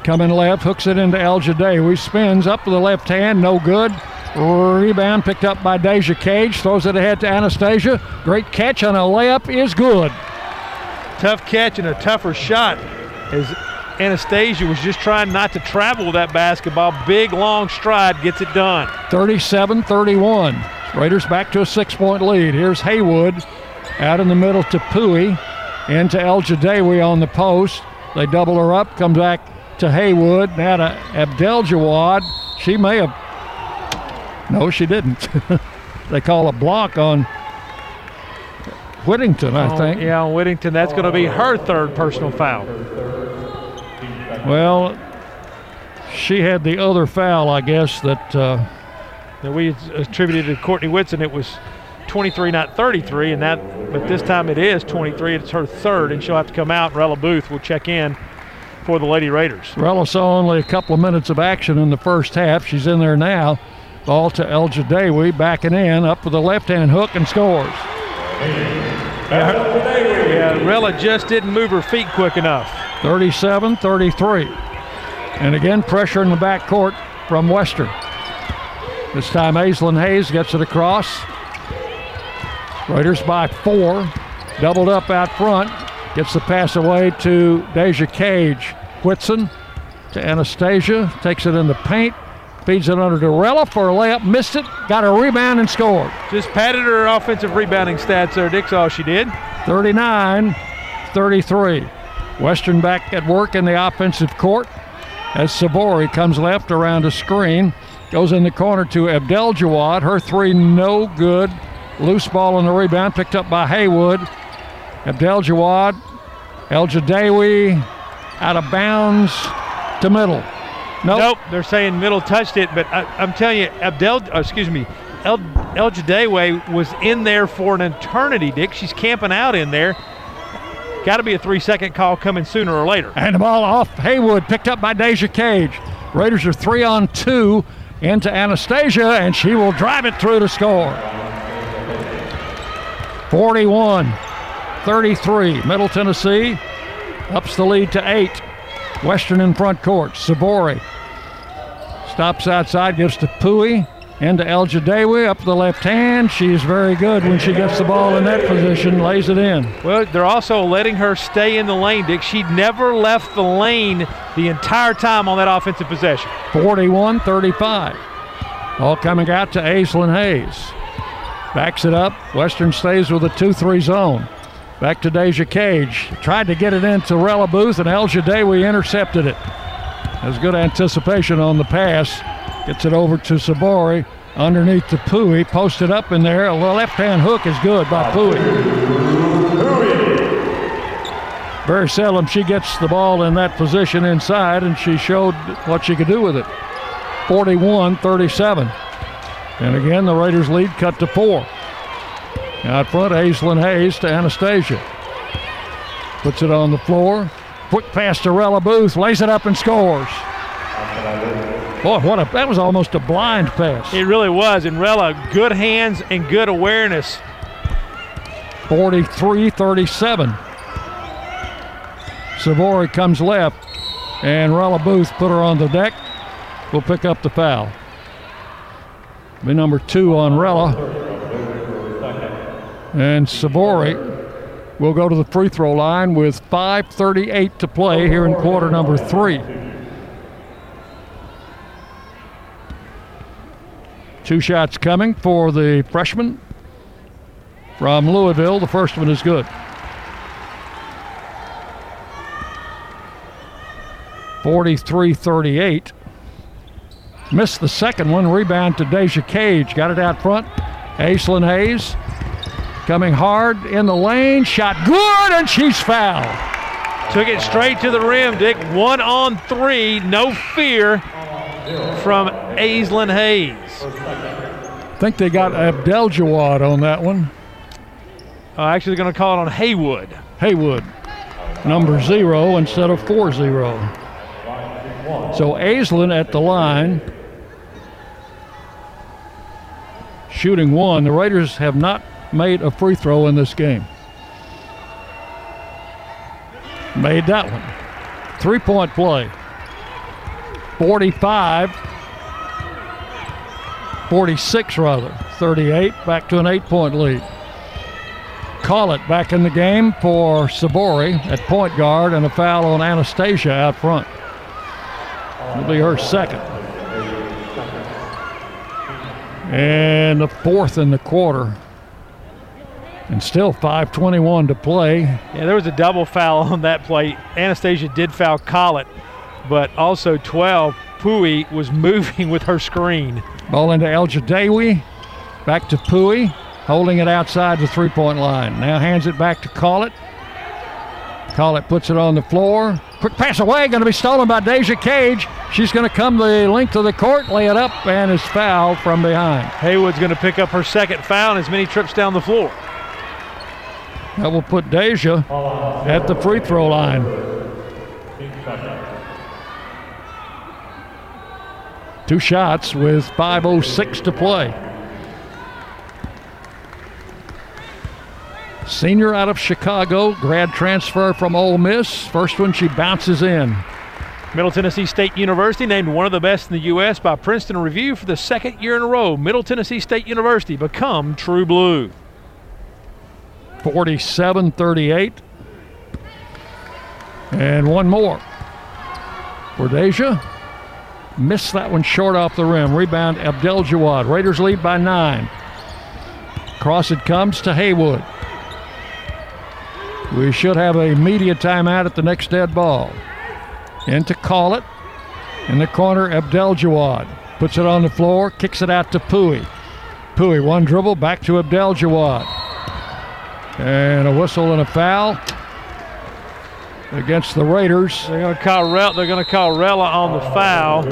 Coming left, hooks it into Elgedawy. Spins up to the left hand, no good. Rebound picked up by Deja Cage. Throws it ahead to Anastasia. Great catch on a layup is good. Tough catch and a tougher shot as Anastasia was just trying not to travel that basketball. Big, long stride gets it done. 37 31. Raiders back to a six point lead. Here's Haywood out in the middle to Pouye. Into Elgedawy on the post. They double her up. Come back to Haywood. Now to Abdelgawad. She may have no, she didn't. [LAUGHS] they call a block on Whittington, I oh, think. Yeah, on Whittington. That's going to be her third personal foul. Well, she had the other foul, I guess, that. Uh, that we attributed to Courtney Whitson. It was 23, not 33, and that. But this time it is 23. It's her third, and she'll have to come out. Rella Booth will check in for the Lady Raiders. Rella saw only a couple of minutes of action in the first half. She's in there now. Ball to Elgedawy, backing in, up with a left-hand hook and scores. Yeah, yeah, Rella just didn't move her feet quick enough. 37-33. And again, pressure in the back court from Western. This time Aislinn Hayes gets it across. Raiders by four. Doubled up out front. Gets the pass away to Deja Cage. Whitson to Anastasia. Takes it in the paint. Feeds it under to Rella for a layup. Missed it. Got a rebound and scored. Just padded her offensive rebounding stats there. Dick's all she did. 39 33. Western back at work in the offensive court as Sivori comes left around a screen. Goes in the corner to Abdelgawad. Her three no good. Loose ball on the rebound picked up by Haywood. Abdelgawad. El Jadewi out of bounds to middle. Nope. nope. They're saying middle touched it, but I, am telling you, Abdel, uh, excuse me, El, El was in there for an eternity, Dick. She's camping out in there. got to be a three second call coming sooner or later. And the ball off Haywood, picked up by Deja Cage. Raiders are three on two into Anastasia, and she will drive it through to score. 41 33. Middle Tennessee ups the lead to eight. Western in front court. Sivori stops outside, gives to Pouye. Into Elgedawy up the left hand. She's very good when she gets the ball in that position, lays it in. Well, they're also letting her stay in the lane, Dick. She never left the lane the entire time on that offensive possession. 41 35. All coming out to Aislinn Hayes. Backs it up. Western stays with a 2 3 zone. Back to Deja Cage. Tried to get it into Rella Booth, and Elgedawy intercepted it. There's good anticipation on the pass. Gets it over to Sivori underneath the Pouye. Posted up in there. A left hand hook is good by Pouye. Very seldom she gets the ball in that position inside, and she showed what she could do with it. 41 37. And again, the Raiders lead cut to four. Out front, Aislinn Hayes to Anastasia. Puts it on the floor. Quick pass to Rella Booth, lays it up and scores. Boy, what a that was almost a blind pass. It really was. And Rella, good hands and good awareness. 43 37. Sivori comes left, and Rella Booth put her on the deck. Will pick up the foul. Be number two on Rella. And Sivori will go to the free throw line with 5.38 to play here in quarter number three. Two shots coming for the freshman from Louisville. The first one is good. 43 38. Missed the second one. Rebound to Deja Cage. Got it out front. Aislinn Hayes coming hard in the lane. Shot good, and she's fouled. Took it straight to the rim, Dick. One on three. No fear from Aislinn Hayes. I think they got Abdelgawad on that one. Uh, actually, they're going to call it on Haywood. Haywood, number zero instead of four zero. So Aislinn at the line, shooting one. The Raiders have not made a free throw in this game. Made that one. Three point play. 45 46 rather 38 back to an eight point lead Collett back in the game for Sivori at point guard and a foul on anastasia out front it'll be her second and the fourth in the quarter and still 5.21 to play. Yeah, there was a double foul on that play. Anastasia did foul Collett, but also 12. Pouye was [LAUGHS] moving with her screen. Ball into Elgedawy. Back to Pouye, holding it outside the three point line. Now hands it back to Collett. Collett puts it on the floor. Quick pass away, going to be stolen by Deja Cage. She's going to come the length of the court, lay it up, and is fouled from behind. Haywood's going to pick up her second foul and as many trips down the floor. That will put Deja at the free throw line. Two shots with 5.06 to play. Senior out of Chicago, grad transfer from Ole Miss. First one, she bounces in. Middle Tennessee State University named one of the best in the U.S. by Princeton Review for the second year in a row. Middle Tennessee State University become true blue. 47 38. And one more for Deja. Missed that one short off the rim. Rebound Abdelgawad. Raiders lead by nine. Cross it comes to Haywood. We should have a media timeout at the next dead ball. In to Collett. In the corner, Abdelgawad. Puts it on the floor, kicks it out to Pouye. Pouye, one dribble, back to Abdelgawad. And a whistle and a foul against the Raiders. They're going to call Rella, they're going to call Rella on the foul.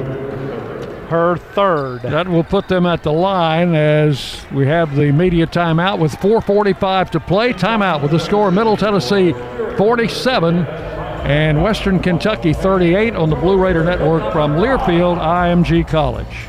Her third. That will put them at the line as we have the media timeout with 4:45 to play. Timeout with the score: Middle Tennessee 47 and Western Kentucky 38 on the Blue Raider Network from Learfield IMG College.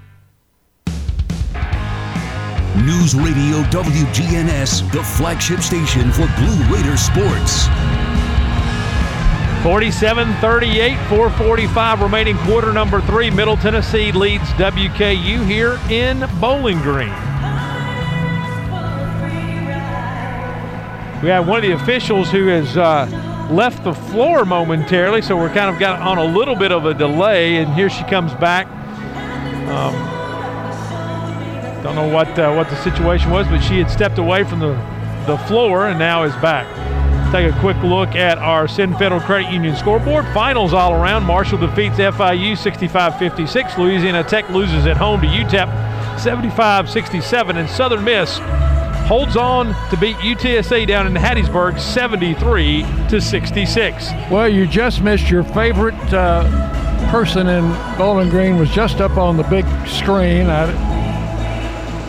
News Radio WGNS, the flagship station for Blue Raider sports. 47 38, 445 remaining quarter number three. Middle Tennessee leads WKU here in Bowling Green. We have one of the officials who has uh, left the floor momentarily, so we're kind of got on a little bit of a delay, and here she comes back. Um, don't know what uh, what the situation was, but she had stepped away from the, the floor and now is back. Take a quick look at our Sin Federal Credit Union scoreboard. Finals all around. Marshall defeats FIU 65-56. Louisiana Tech loses at home to UTEP 75-67. And Southern Miss holds on to beat UTSA down in Hattiesburg 73 to 66. Well, you just missed your favorite uh, person in Bowling Green was just up on the big screen. I,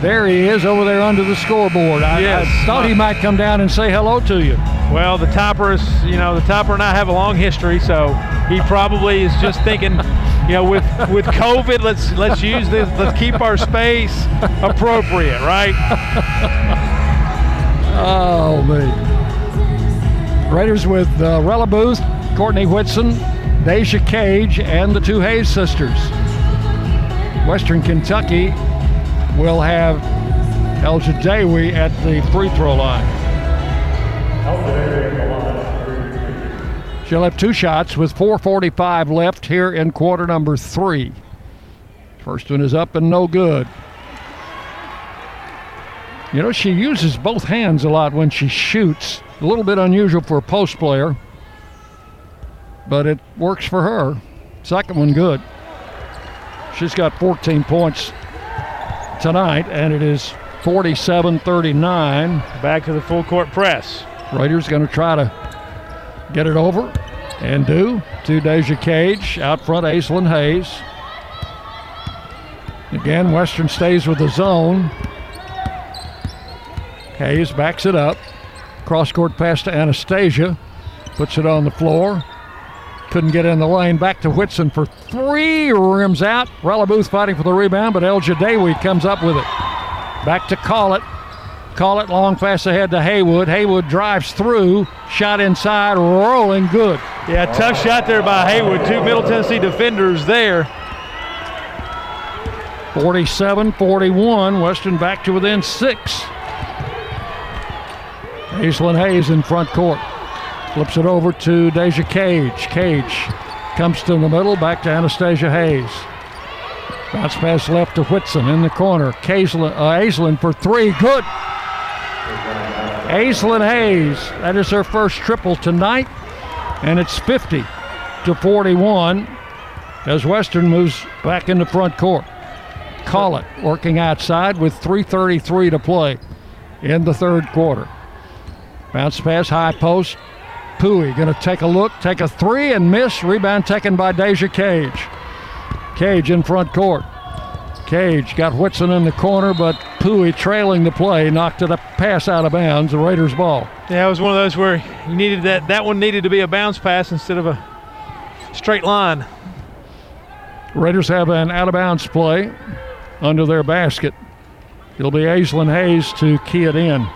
there he is over there under the scoreboard. I, yes. I thought he might come down and say hello to you. Well, the topper is, you know, the topper and I have a long history, so he probably is just thinking, [LAUGHS] you know, with with COVID, let's let's use this, let's keep our space appropriate, right? oh man. Raiders with uh, Rella Booth, Courtney Whitson, Deja Cage, and the two Hayes sisters. Western Kentucky will have El at the free throw line. She'll have two shots with 4.45 left here in quarter number three. First one is up and no good. You know, she uses both hands a lot when she shoots. A little bit unusual for a post player, but it works for her. Second one good. She's got 14 points tonight, and it is 47 39. Back to the full court press. Raiders going to try to get it over and do to Deja Cage. Out front, Aislinn Hayes. Again, Western stays with the zone. Hayes backs it up. Cross court pass to Anastasia. Puts it on the floor. Couldn't get in the lane. Back to Whitson for three. Rims out. Rella Booth fighting for the rebound, but Elgedawy comes up with it. Back to Collett. Call it long pass ahead to Haywood. Haywood drives through. Shot inside. Rolling good. Yeah, tough shot there by Haywood. Two Middle Tennessee defenders there. 47 41. Western back to within six. Aislinn Hayes in front court. Flips it over to Deja Cage. Cage comes to the middle, back to Anastasia Hayes. Bounce pass left to Whitson in the corner. Aislinn, uh, for three. Good. Aislinn Hayes. That is her first triple tonight. And it's 50 to 41 as Western moves back in the front court. Collett working outside with 3.33 to play in the third quarter. Bounce pass, high post. Pouye going to take a look, take a three and miss. Rebound taken by Deja Cage. Cage in front court. Cage got Whitson in the corner, but Pouye trailing the play knocked it a pass out of bounds. The Raiders ball. Yeah, it was one of those where you needed that. That one needed to be a bounce pass instead of a straight line. Raiders have an out of bounds play under their basket. It'll be Aislinn Hayes to key it in.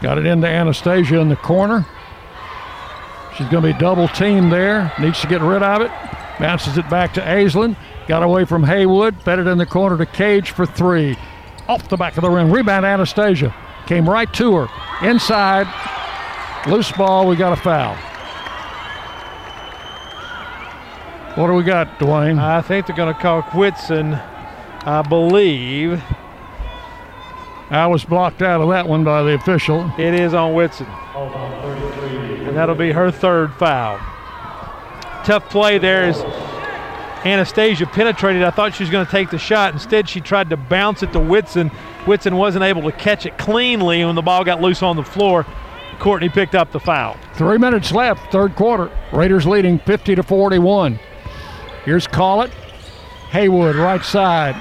Got it into Anastasia in the corner. She's going to be double teamed there. Needs to get rid of it. Bounces it back to Aislinn. Got away from Haywood. Fed it in the corner to Cage for three. Off the back of the rim. Rebound Anastasia. Came right to her. Inside. Loose ball. We got a foul. What do we got, Dwayne? I think they're going to call Whitson, I believe. I was blocked out of that one by the official. It is on Whitson. And that'll be her third foul. Tough play there as Anastasia penetrated. I thought she was going to take the shot. Instead, she tried to bounce it to Whitson. Whitson wasn't able to catch it cleanly, when the ball got loose on the floor, Courtney picked up the foul. Three minutes left, third quarter. Raiders leading 50 to 41. Here's Collett. Haywood, right side.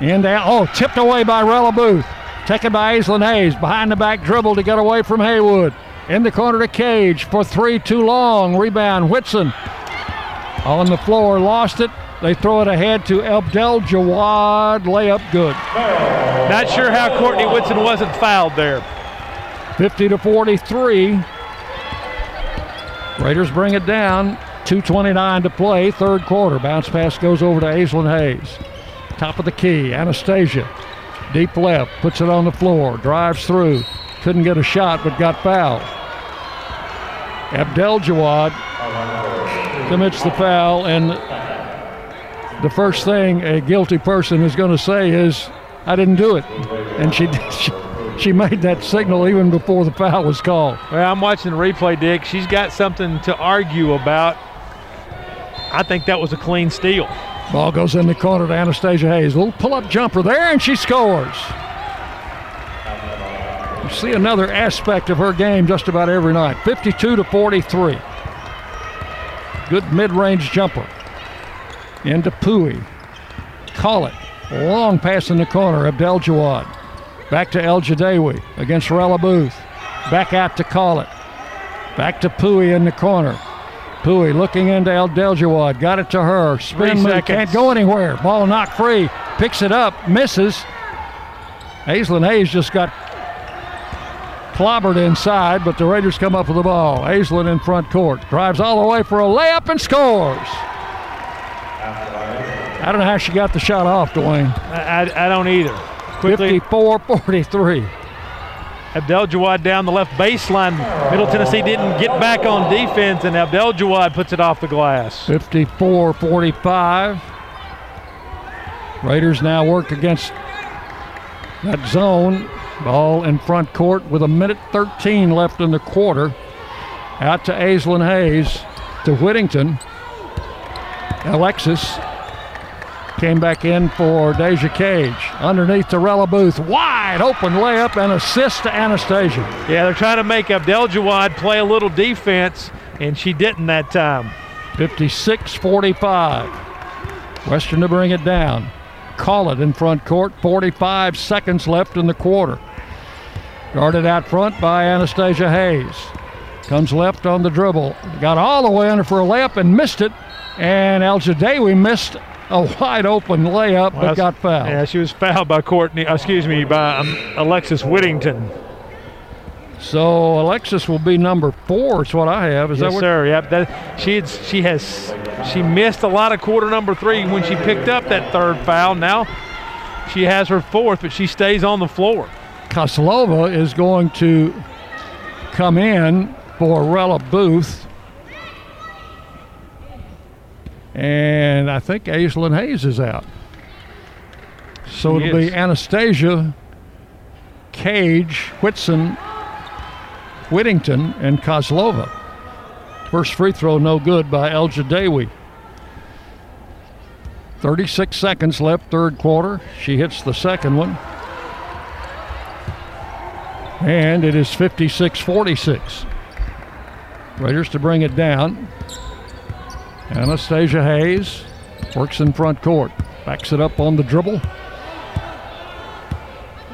And down. Oh, tipped away by Rella Booth. Taken by Aislinn Hayes. Behind the back dribble to get away from Haywood. In the corner to Cage for three, too long. Rebound, Whitson. On the floor, lost it. They throw it ahead to Abdelgawad. Layup good. Not sure how Courtney Whitson wasn't fouled there. 50 to 43. Raiders bring it down. 2.29 to play, third quarter. Bounce pass goes over to Aislinn Hayes. Top of the key, Anastasia. Deep left, puts it on the floor, drives through. Couldn't get a shot, but got fouled. Abdelgawad commits the foul, and the first thing a guilty person is going to say is, I didn't do it. And she, [LAUGHS] she, she made that signal even before the foul was called. Well, I'm watching the replay, Dick. She's got something to argue about. I think that was a clean steal. Ball goes in the corner to Anastasia Hayes. A little pull up jumper there, and she scores. You see another aspect of her game just about every night 52 to 43. Good mid range jumper. Into Pouye. Call it. Long pass in the corner. Abdelgawad. Back to Elgedawy against Rella Booth. Back out to Collett. Back to Pouye in the corner. Pouye looking into Elgedawy. Got it to her. Spin move. Can't go anywhere. Ball knocked free. Picks it up. Misses. Aislinn Hayes just got clobbered inside, but the Raiders come up with the ball. Aislinn in front court. Drives all the way for a layup and scores. I don't know how she got the shot off, Dwayne. I, I, I don't either. Quickly, 54 43. Abdelgawad down the left baseline. Middle Tennessee didn't get back on defense, and Abdelgawad puts it off the glass. 54 45. Raiders now work against that zone. Ball in front court with a minute 13 left in the quarter. Out to Aislinn Hayes to Whittington. Alexis came back in for Deja Cage. Underneath to Rella Booth. Wide open layup and assist to Anastasia. Yeah, they're trying to make Abdelgawad play a little defense, and she didn't that time. 56 45. Western to bring it down. Collett in front court. 45 seconds left in the quarter. Guarded out front by Anastasia Hayes. Comes left on the dribble. Got all the way under for a layup and missed it. And Elgedawy missed a wide open layup Well, but got fouled. Yeah, she was fouled by Courtney. uh, Excuse me, by um, Alexis Whittington. So Alexis will be number four. Is what I have. Is yes, that what? sir. Yep. That she had, she has she missed a lot of quarter number three when she picked up that third foul. Now she has her fourth, but she stays on the floor. Kozlova is going to come in for Rella Booth. And I think Aislinn Hayes is out. So She it'll is. be Anastasia, Cage, Whitson, Whittington, and Kozlova. First free throw, no good by Elgedawy. 36 seconds left, third quarter. She hits the second one. And it is 56 46. Raiders to bring it down. Anastasia Hayes works in front court, backs it up on the dribble.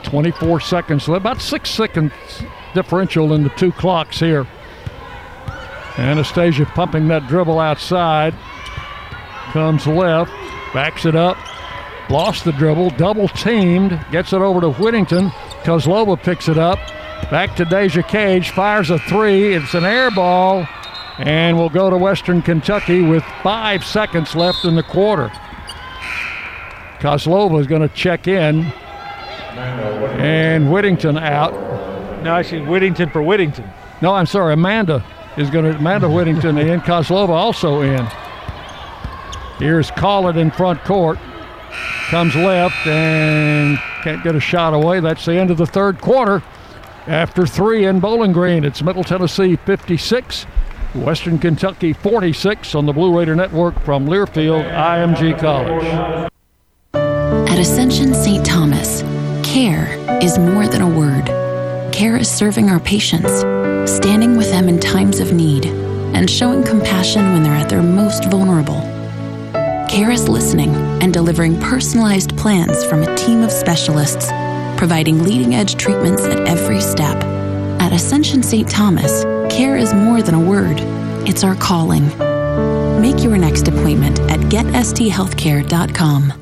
24 seconds left, about six seconds differential in the two clocks here. Anastasia pumping that dribble outside. Comes left, backs it up, lost the dribble, double teamed, gets it over to Whittington. Kozlova picks it up. Back to Deja Cage, fires a three. It's an air ball, and we'll go to Western Kentucky with five seconds left in the quarter. Kozlova is going to check in, and Whittington out. No, actually, Whittington for Whittington. No, I'm sorry, Amanda is going to Amanda Whittington in, Kozlova also in. Here's Collett in front court. Comes left and can't get a shot away. That's the end of the third quarter. After three in Bowling Green, it's Middle Tennessee 56, Western Kentucky 46 on the Blue Raider Network from Learfield IMG College. At Ascension St. Thomas, care is more than a word. Care is serving our patients, standing with them in times of need, and showing compassion when they're at their most vulnerable. Care is listening and delivering personalized plans from a team of specialists, providing leading edge treatments at every step. At Ascension St. Thomas, care is more than a word, it's our calling. Make your next appointment at getsthealthcare.com.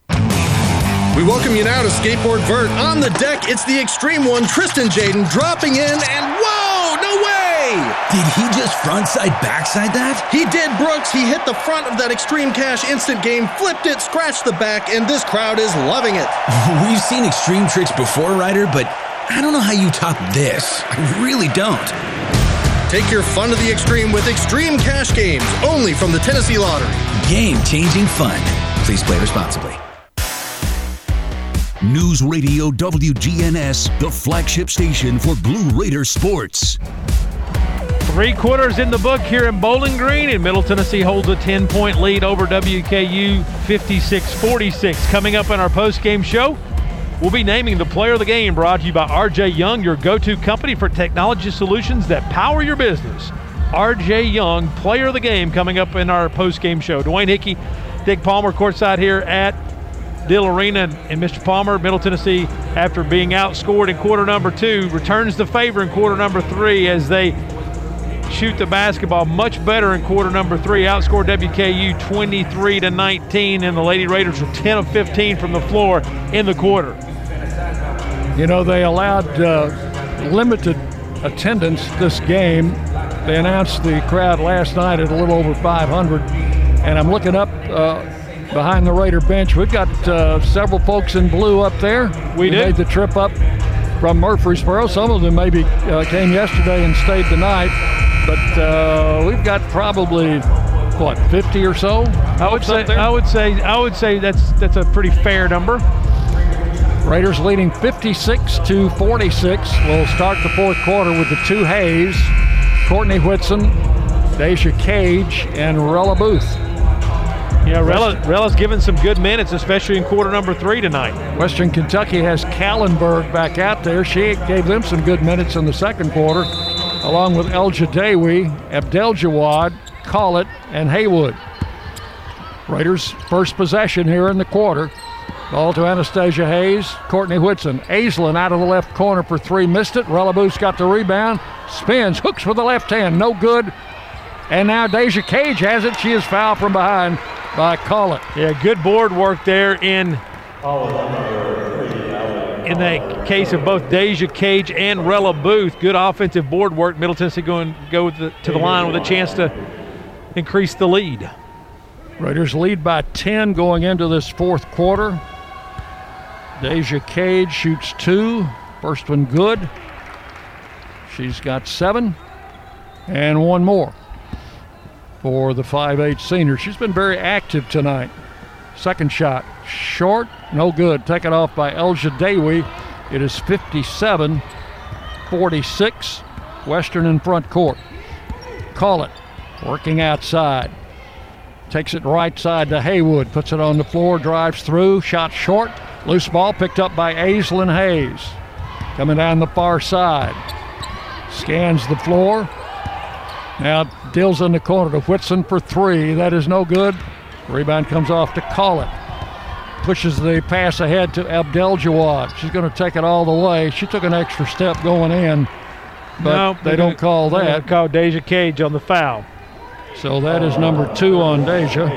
We welcome you now to Skateboard Vert. On the deck, it's the extreme one, Tristan Jaden, dropping in, and whoa, no way! Did he just frontside backside that? He did, Brooks. He hit the front of that Extreme Cash instant game, flipped it, scratched the back, and this crowd is loving it. [LAUGHS] We've seen extreme tricks before, Ryder, but I don't know how you top this. I really don't. Take your fun to the extreme with Extreme Cash Games, only from the Tennessee Lottery. Game changing fun. Please play responsibly. News Radio WGNS, the flagship station for Blue Raider sports. Three quarters in the book here in Bowling Green, and Middle Tennessee holds a 10 point lead over WKU 56 46. Coming up in our post game show, we'll be naming the player of the game brought to you by RJ Young, your go to company for technology solutions that power your business. RJ Young, player of the game, coming up in our post game show. Dwayne Hickey, Dick Palmer, courtside here at Diddle Arena. And, Mr. Palmer, Middle Tennessee, after being outscored in quarter number two, returns the favor in quarter number three as they shoot the basketball much better in quarter number three. Outscored WKU 23 to 19, and the Lady Raiders were 10 of 15 from the floor in the quarter. You know, they allowed uh, limited attendance this game. They announced the crowd last night at a little over 500. And I'm looking up uh, behind the Raider bench. We've got uh, several folks in blue up there. We do. made the trip up from Murfreesboro. Some of them maybe uh, came yesterday and stayed the night. But uh, we've got probably what 50 or so. I would say? I would say I would say that's that's a pretty fair number. Raiders leading 56 to 46. We'll start the fourth quarter with the two Hayes, Courtney Whitson, Deja Cage, and Rella Booth. Yeah, Rella, Rella's given some good minutes, especially in quarter number three tonight. Western Kentucky has Callenberg back out there. She gave them some good minutes in the second quarter, along with Elgedawy, Abdel Jawad, Collett, and Haywood. Raiders' first possession here in the quarter. Ball to Anastasia Hayes, Courtney Whitson. Aislinn out of the left corner for three, missed it. Rella Booth's got the rebound, spins, hooks with the left hand, no good. And now Deja Cage has it. She is fouled from behind by Collett. Yeah, good board work there in in the case of both Deja Cage and Rella Booth, good offensive board work. Middle Tennessee going go the, to the line with a chance to increase the lead. Raiders lead by 10 going into this fourth quarter. Deja Cage shoots two. First one good. She's got seven. And one more for the 5'8 senior. She's been very active tonight. Second shot, short, no good. Taken off by Elgedawy. It is 57 46. Western in front court. Collett. Working outside. Takes it right side to Haywood. Puts it on the floor. Drives through. Shot short. Loose ball picked up by Aislinn Hayes. Coming down the far side. Scans the floor. Now deals in the corner to Whitson for three. That is no good. Rebound comes off to Collett. Pushes the pass ahead to Abdelgawad. She's going to take it all the way. She took an extra step going in, but No, they don't call that. Call Deja Cage on the foul. So that is number two on Deja.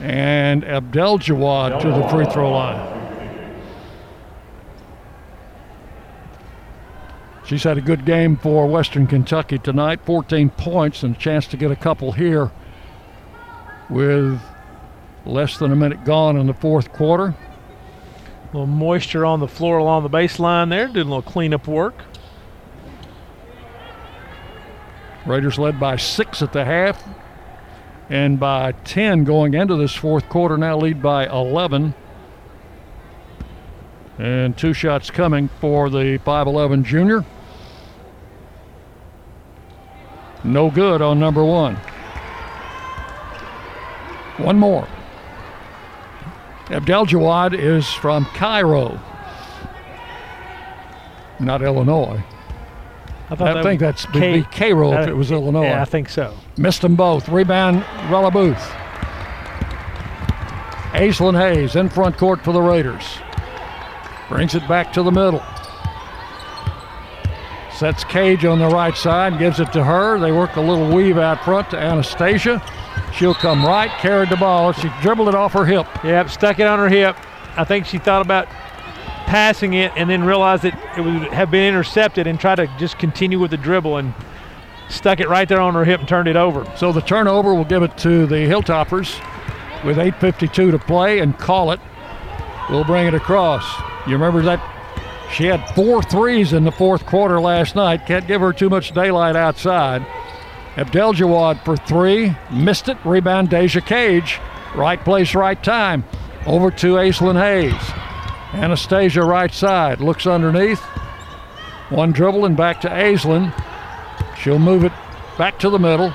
And Abdelgawad to the free throw line. She's had a good game for Western Kentucky tonight 14 points and a chance to get a couple here with less than a minute gone in the fourth quarter. A little moisture on the floor along the baseline there. Did a little cleanup work. Raiders led by six at the half and by 10 going into this fourth quarter, now lead by 11. And two shots coming for the 5'11 junior. No good on number one. One more. Abdelgawad is from Cairo, not Illinois. I, I think that's would be Cairo if uh, it was Illinois. Yeah, I think so. Missed them both. Rebound, Rella Booth. Aislinn Hayes in front court for the Raiders. Brings it back to the middle. Sets Cage on the right side, gives it to her. They work a little weave out front to Anastasia. She'll come right, carried the ball. She dribbled it off her hip. Yep, stuck it on her hip. I think she thought about passing it and then realized that it would have been intercepted and tried to just continue with the dribble and stuck it right there on her hip and turned it over. So the turnover will give it to the Hilltoppers with 8.52 to play and Collett. We'll bring it across. You remember that she had four threes in the fourth quarter last night. Can't give her too much daylight outside. Abdelgawad for three. Missed it. Rebound Deja Cage. Right place, right time. Over to Aislinn Hayes. Anastasia right side. Looks underneath. One dribble and back to Aislinn. She'll move it back to the middle.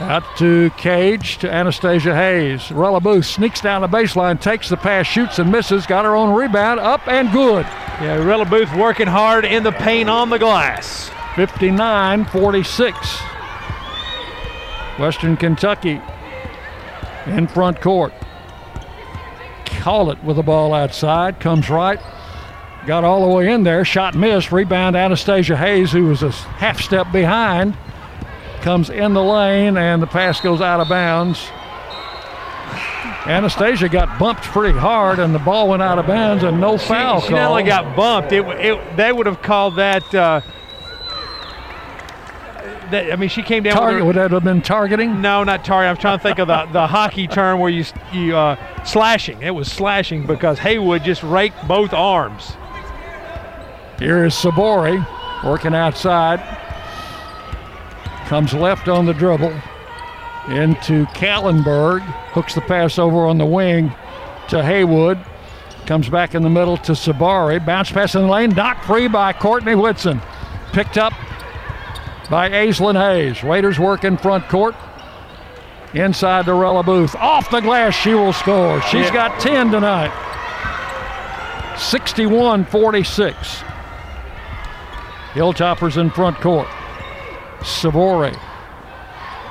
Out to Cage to Anastasia Hayes. Rella Booth sneaks down the baseline, takes the pass, shoots and misses, got her own rebound, up and good. Yeah, Rella Booth working hard in the paint on the glass. 59 46. Western Kentucky in front court. Collett with the ball outside, comes right, got all the way in there, shot missed, rebound Anastasia Hayes, who was a half step behind, comes in the lane, and the pass goes out of bounds. Anastasia got bumped pretty hard, and the ball went out of bounds, and no foul she, she not only got bumped, it, it they would have called that. Uh, that I mean, she came down. with Target her- would that have been targeting? No, not target. I'm trying to think of the, the hockey term where you you uh, slashing. It was slashing because Haywood just raked both arms. Here is Sivori working outside. Comes left on the dribble into Kallenberg. Hooks the pass over on the wing to Haywood. Comes back in the middle to Sivori. Bounce pass in the lane. Knocked free by Courtney Whitson. Picked up by Aislinn Hayes. Raiders work in front court. Inside Rella Booth. Off the glass, she will score. She's Yeah. got 10 tonight. 61 46. Hilltoppers in front court. Sivori.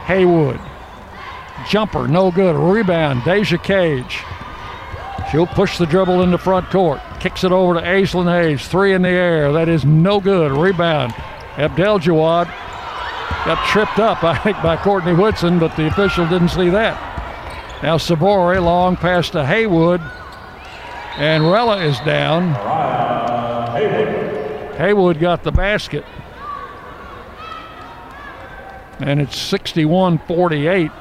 Haywood. Jumper, no good. Rebound, Deja Cage. She'll push the dribble into front court. Kicks it over to Aislinn Hayes. Three in the air. That is no good. Rebound. Abdelgawad got tripped up, [LAUGHS] I think, by Courtney Whitson, but the official didn't see that. Now Sivori, long pass to Haywood. And Rella is down. Haywood got the basket. And it's 61 48.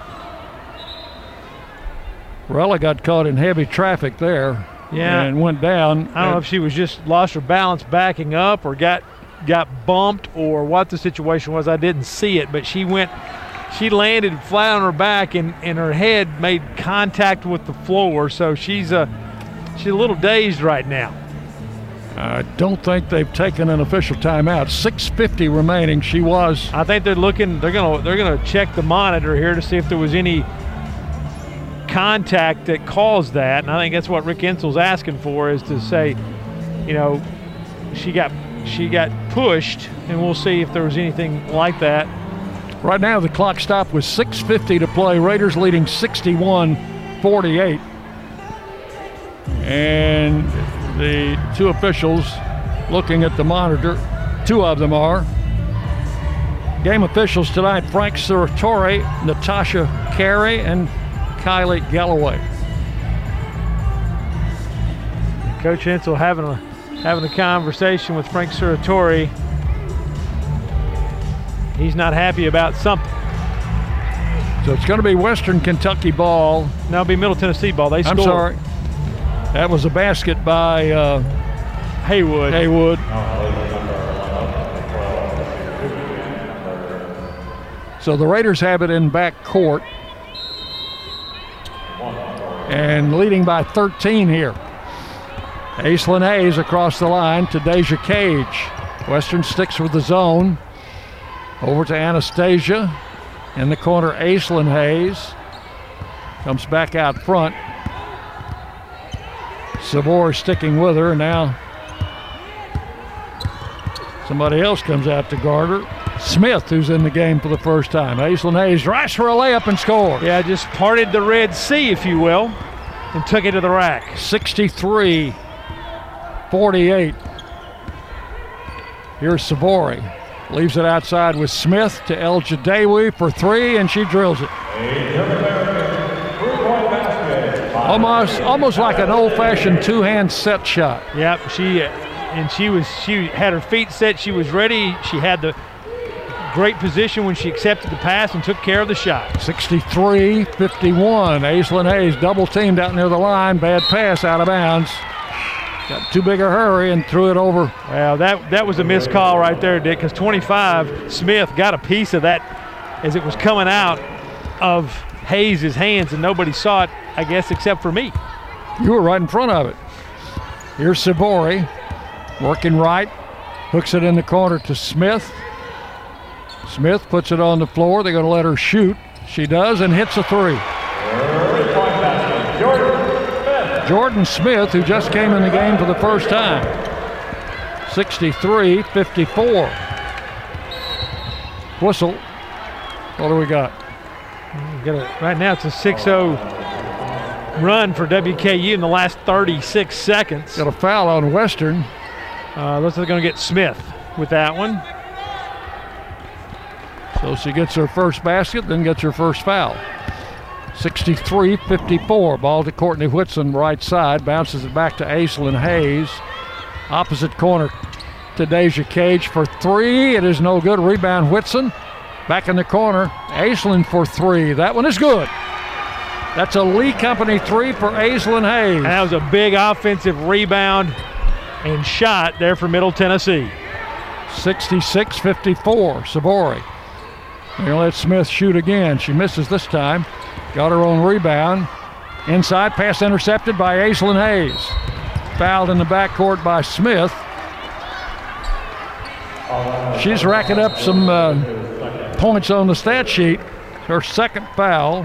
Rella got caught in heavy traffic there. Yeah. And went down. I don't know if she was just lost her balance backing up or got got bumped or what the situation was. I didn't see it, but she went she landed flat on her back and, and her head made contact with the floor. So she's a she's a little dazed right now. I don't think they've taken an official timeout. 6:50 remaining. She was. I think they're looking. They're gonna they're gonna check the monitor here to see if there was any contact that caused that. And I think that's what Rick Insell's asking for is to say, you know, she got she got pushed, and we'll see if there was anything like that. Right now, the clock stopped with 6:50 to play. Raiders leading 61-48, and the two officials looking at the monitor. Two of them are. Game officials tonight: Frank Suratore, Natasha Carey, and Kylie Galloway. Coach Insell having a having a conversation with Frank Suratore. He's not happy about something. So it's going to be Western Kentucky ball. Now it'll be Middle Tennessee ball. They I'm sorry. That was a basket by uh, Haywood. Haywood. So the Raiders have it in back court. And leading by 13 here. Aislinn Hayes across the line to Deja Cage. Western sticks with the zone. Over to Anastasia. In the corner, Aislinn Hayes. Comes back out front. Sivori sticking with her. Now somebody else comes out to guard her. Smith, who's in the game for the first time. Aislinn Hayes drives for a layup and scores. Yeah, just parted the Red Sea, if you will, and took it to the rack. 63 48. Here's Sivori. Leaves it outside with Smith to Elgedawy for three, and she drills it. Almost, almost like an old-fashioned two-hand set shot. Yep, she and she was she had her feet set. She was ready. She had the great position when she accepted the pass and took care of the shot. 63-51. Aislinn Hayes double teamed out near the line. Bad pass out of bounds. Got too big a hurry and threw it over. Well, that that was a missed call right there, Dick, because 25 Smith got a piece of that as it was coming out of Hayes' hands, and nobody saw it, I guess, except for me. You were right in front of it. Here's Sivori working right, hooks it in the corner to Smith. Smith puts it on the floor. They're going to let her shoot. She does and hits a three. Jordan Smith, who just came in the game for the first time. 63 54. Whistle. What do we got? A, right now it's a 6 0 run for WKU in the last 36 seconds. Got a foul on Western. Uh, looks like they're going to get Smith with that one. So she gets her first basket, then gets her first foul. 63 54. Ball to Courtney Whitson, right side. Bounces it back to Aislinn Hayes. Opposite corner to Deja Cage for three. It is no good. Rebound Whitson. Back in the corner. Aislinn for three. That one is good. That's a Lee Company three for Aislinn Hayes. And that was a big offensive rebound and shot there for Middle Tennessee. 66 54. Sivori. They're going to let Smith shoot again. She misses this time. Got her own rebound. Inside, pass intercepted by Aislinn Hayes. Fouled in the backcourt by Smith. She's racking up some uh, points on the stat sheet. Her second foul.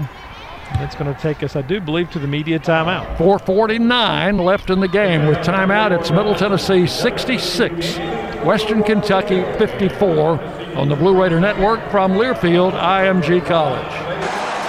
That's going to take us, I do believe, to the media timeout. 4.49 left in the game. With timeout, it's Middle Tennessee 66, Western Kentucky 54 on the Blue Raider Network from Learfield IMG College.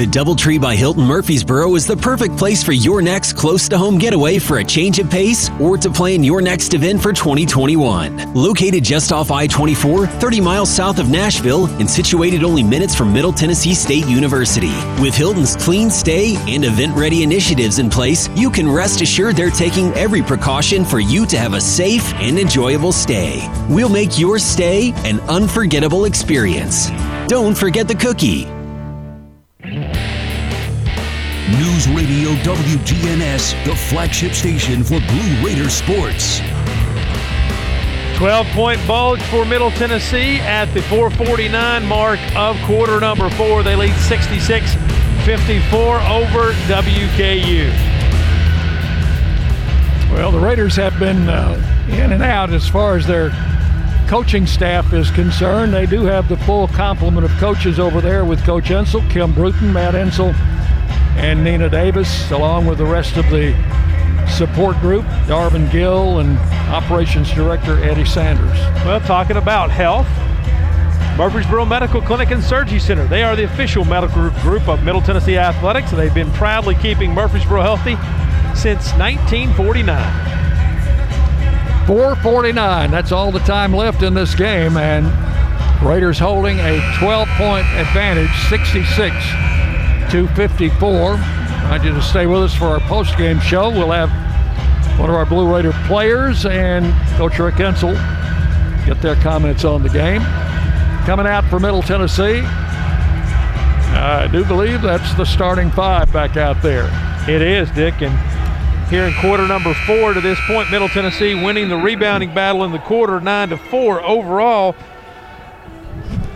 The Doubletree by Hilton Murfreesboro is the perfect place for your next close to home getaway for a change of pace or to plan your next event for 2021. Located just off I 24, 30 miles south of Nashville, and situated only minutes from Middle Tennessee State University. With Hilton's clean stay and event ready initiatives in place, you can rest assured they're taking every precaution for you to have a safe and enjoyable stay. We'll make your stay an unforgettable experience. Don't forget the cookie. News Radio WGNS, the flagship station for Blue Raider sports. 12 point bulge for Middle Tennessee at the 449 mark of quarter number four. They lead 66 54 over WKU. Well, the Raiders have been uh, in and out as far as their coaching staff is concerned. They do have the full complement of coaches over there with Coach Insell, Kim Bruton, Matt Insell, and Nina Davis, along with the rest of the support group, Darvin Gill and Operations Director Eddie Sanders. Well, talking about health, Murfreesboro Medical Clinic and Surgery Center. They are the official medical group of Middle Tennessee Athletics. They've been proudly keeping Murfreesboro healthy since 1949. 449. That's all the time left in this game, and Raiders holding a 12-point advantage, 66 to 54. I want you to stay with us for our post-game show. We'll have one of our Blue Raider players and Coach Rick Insell get their comments on the game. Coming out for Middle Tennessee, I do believe that's the starting five back out there. It is, Dick, and here in quarter number four to this point, Middle Tennessee winning the rebounding battle in the quarter, nine to four overall.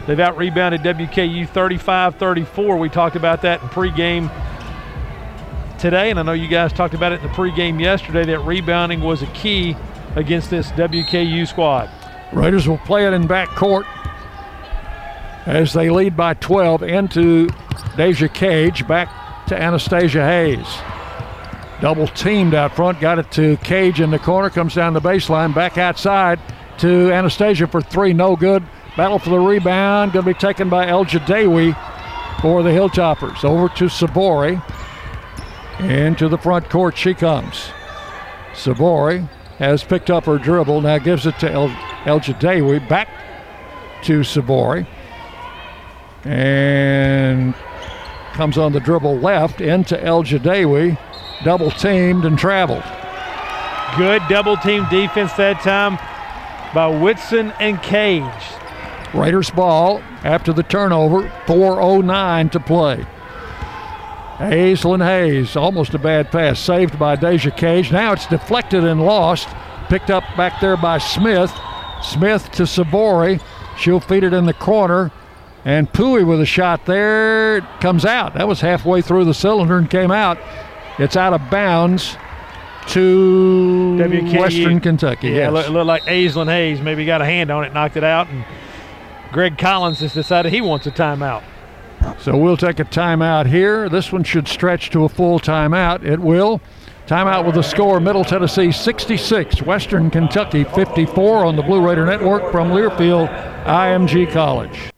They've out rebounded WKU 35 34. We talked about that in pregame today, and I know you guys talked about it in the pregame yesterday that rebounding was a key against this WKU squad. Raiders will play it in back court as they lead by 12 into Deja Cage, back to Anastasia Hayes. Double teamed out front, got it to Cage in the corner, comes down the baseline, back outside to Anastasia for three, no good. Battle for the rebound, going to be taken by Elgedawy for the Hilltoppers. Over to Sivori. Into the front court she comes. Sivori has picked up her dribble, now gives it to El. Back to Sivori. And comes on the dribble left into Elgedawy. Double teamed and traveled. Good double team defense that time by Whitson and Cage. Raiders ball after the turnover, 4.09 to play. Aislinn Hayes, almost a bad pass, saved by Deja Cage. Now it's deflected and lost. Picked up back there by Smith. Smith to Sivori. She'll feed it in the corner. And Pouye with a shot there. It comes out. That was halfway through the cylinder and came out. It's out of bounds to WKU. Western Kentucky. Yeah, yes. look, look like Aislinn Hayes maybe got a hand on it, knocked it out, and Greg Collins has decided he wants a timeout. So we'll take a timeout here. This one should stretch to a full timeout. It will. Timeout with the score Middle Tennessee 66, Western Kentucky 54 on the Blue Raider Network from Learfield IMG College.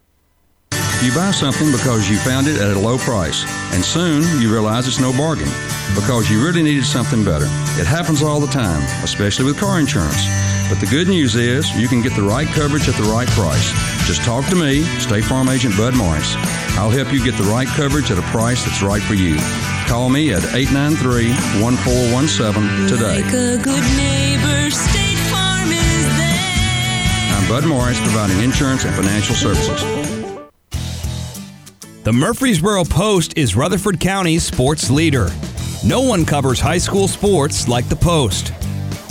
You buy something because you found it at a low price, and soon you realize it's no bargain because you really needed something better. It happens all the time, especially with car insurance. But the good news is you can get the right coverage at the right price. Just talk to me, State Farm Agent Bud Morris. I'll help you get the right coverage at a price that's right for you. Call me at 893 1417 today. Like a good neighbor, State Farm is there. I'm Bud Morris, providing insurance and financial services. The Murfreesboro Post is Rutherford County's sports leader. No one covers high school sports like the Post.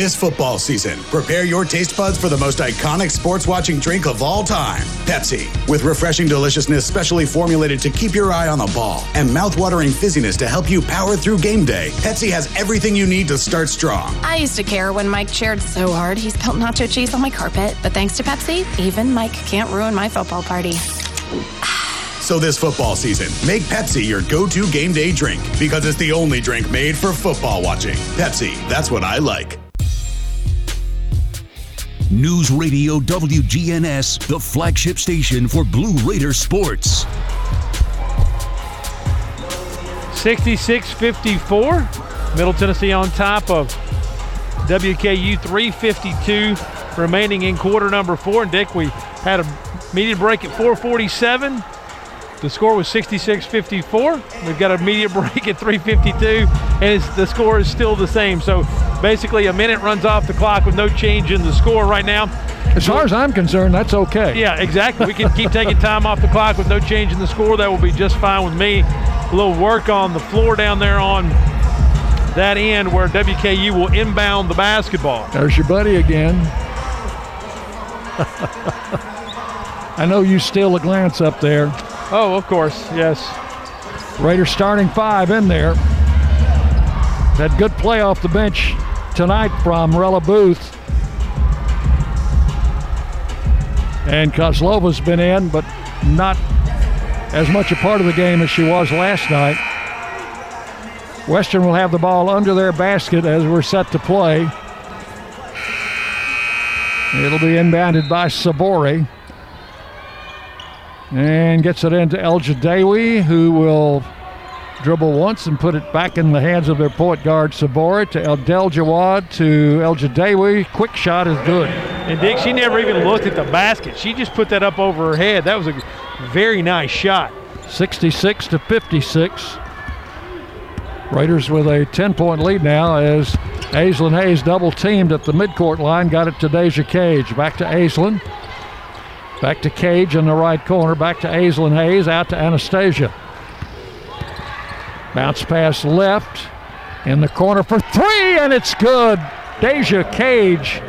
This football season, prepare your taste buds for the most iconic sports watching drink of all time Pepsi. With refreshing deliciousness specially formulated to keep your eye on the ball and mouthwatering fizziness to help you power through game day, Pepsi has everything you need to start strong. I used to care when Mike cheered so hard he spilled nacho cheese on my carpet, but thanks to Pepsi, even Mike can't ruin my football party. [SIGHS] So this football season, make Pepsi your go to game day drink because it's the only drink made for football watching. Pepsi, that's what I like. News Radio WGNS, the flagship station for Blue Raider sports. 66 54. Middle Tennessee on top of WKU 352 remaining in quarter number four. And Dick, we had a media break at 447. The score was 66 54. We've got an immediate [LAUGHS] break at 352, and it's, the score is still the same. So basically, a minute runs off the clock with no change in the score right now. As far as I'm concerned, that's okay. Yeah, exactly. We can keep [LAUGHS] taking time off the clock with no change in the score. That will be just fine with me. A little work on the floor down there on that end where WKU will inbound the basketball. There's your buddy again. [LAUGHS] I know you steal a glance up there. Oh, of course, yes. Raiders starting five in there. That good play off the bench tonight from Rella Booth. And Kozlova's been in, but not as much a part of the game as she was last night. Western will have the ball under their basket as we're set to play. It'll be inbounded by Sivori. And gets it into Elgedawy, who will dribble once and put it back in the hands of their point guard Sivori to Abdelgawad to Elgedawy. Quick shot is good. And Dick, she never even looked at the basket. She just put that up over her head. That was a very nice shot. 66 to 56. Raiders with a 10 point lead now as Aislinn Hayes double teamed at the midcourt line. Got it to Deja Cage. Back to Aislinn. Back to Cage in the right corner. Back to Aislinn Hayes. Out to Anastasia. Bounce pass left. In the corner for three, and it's good. Deja Cage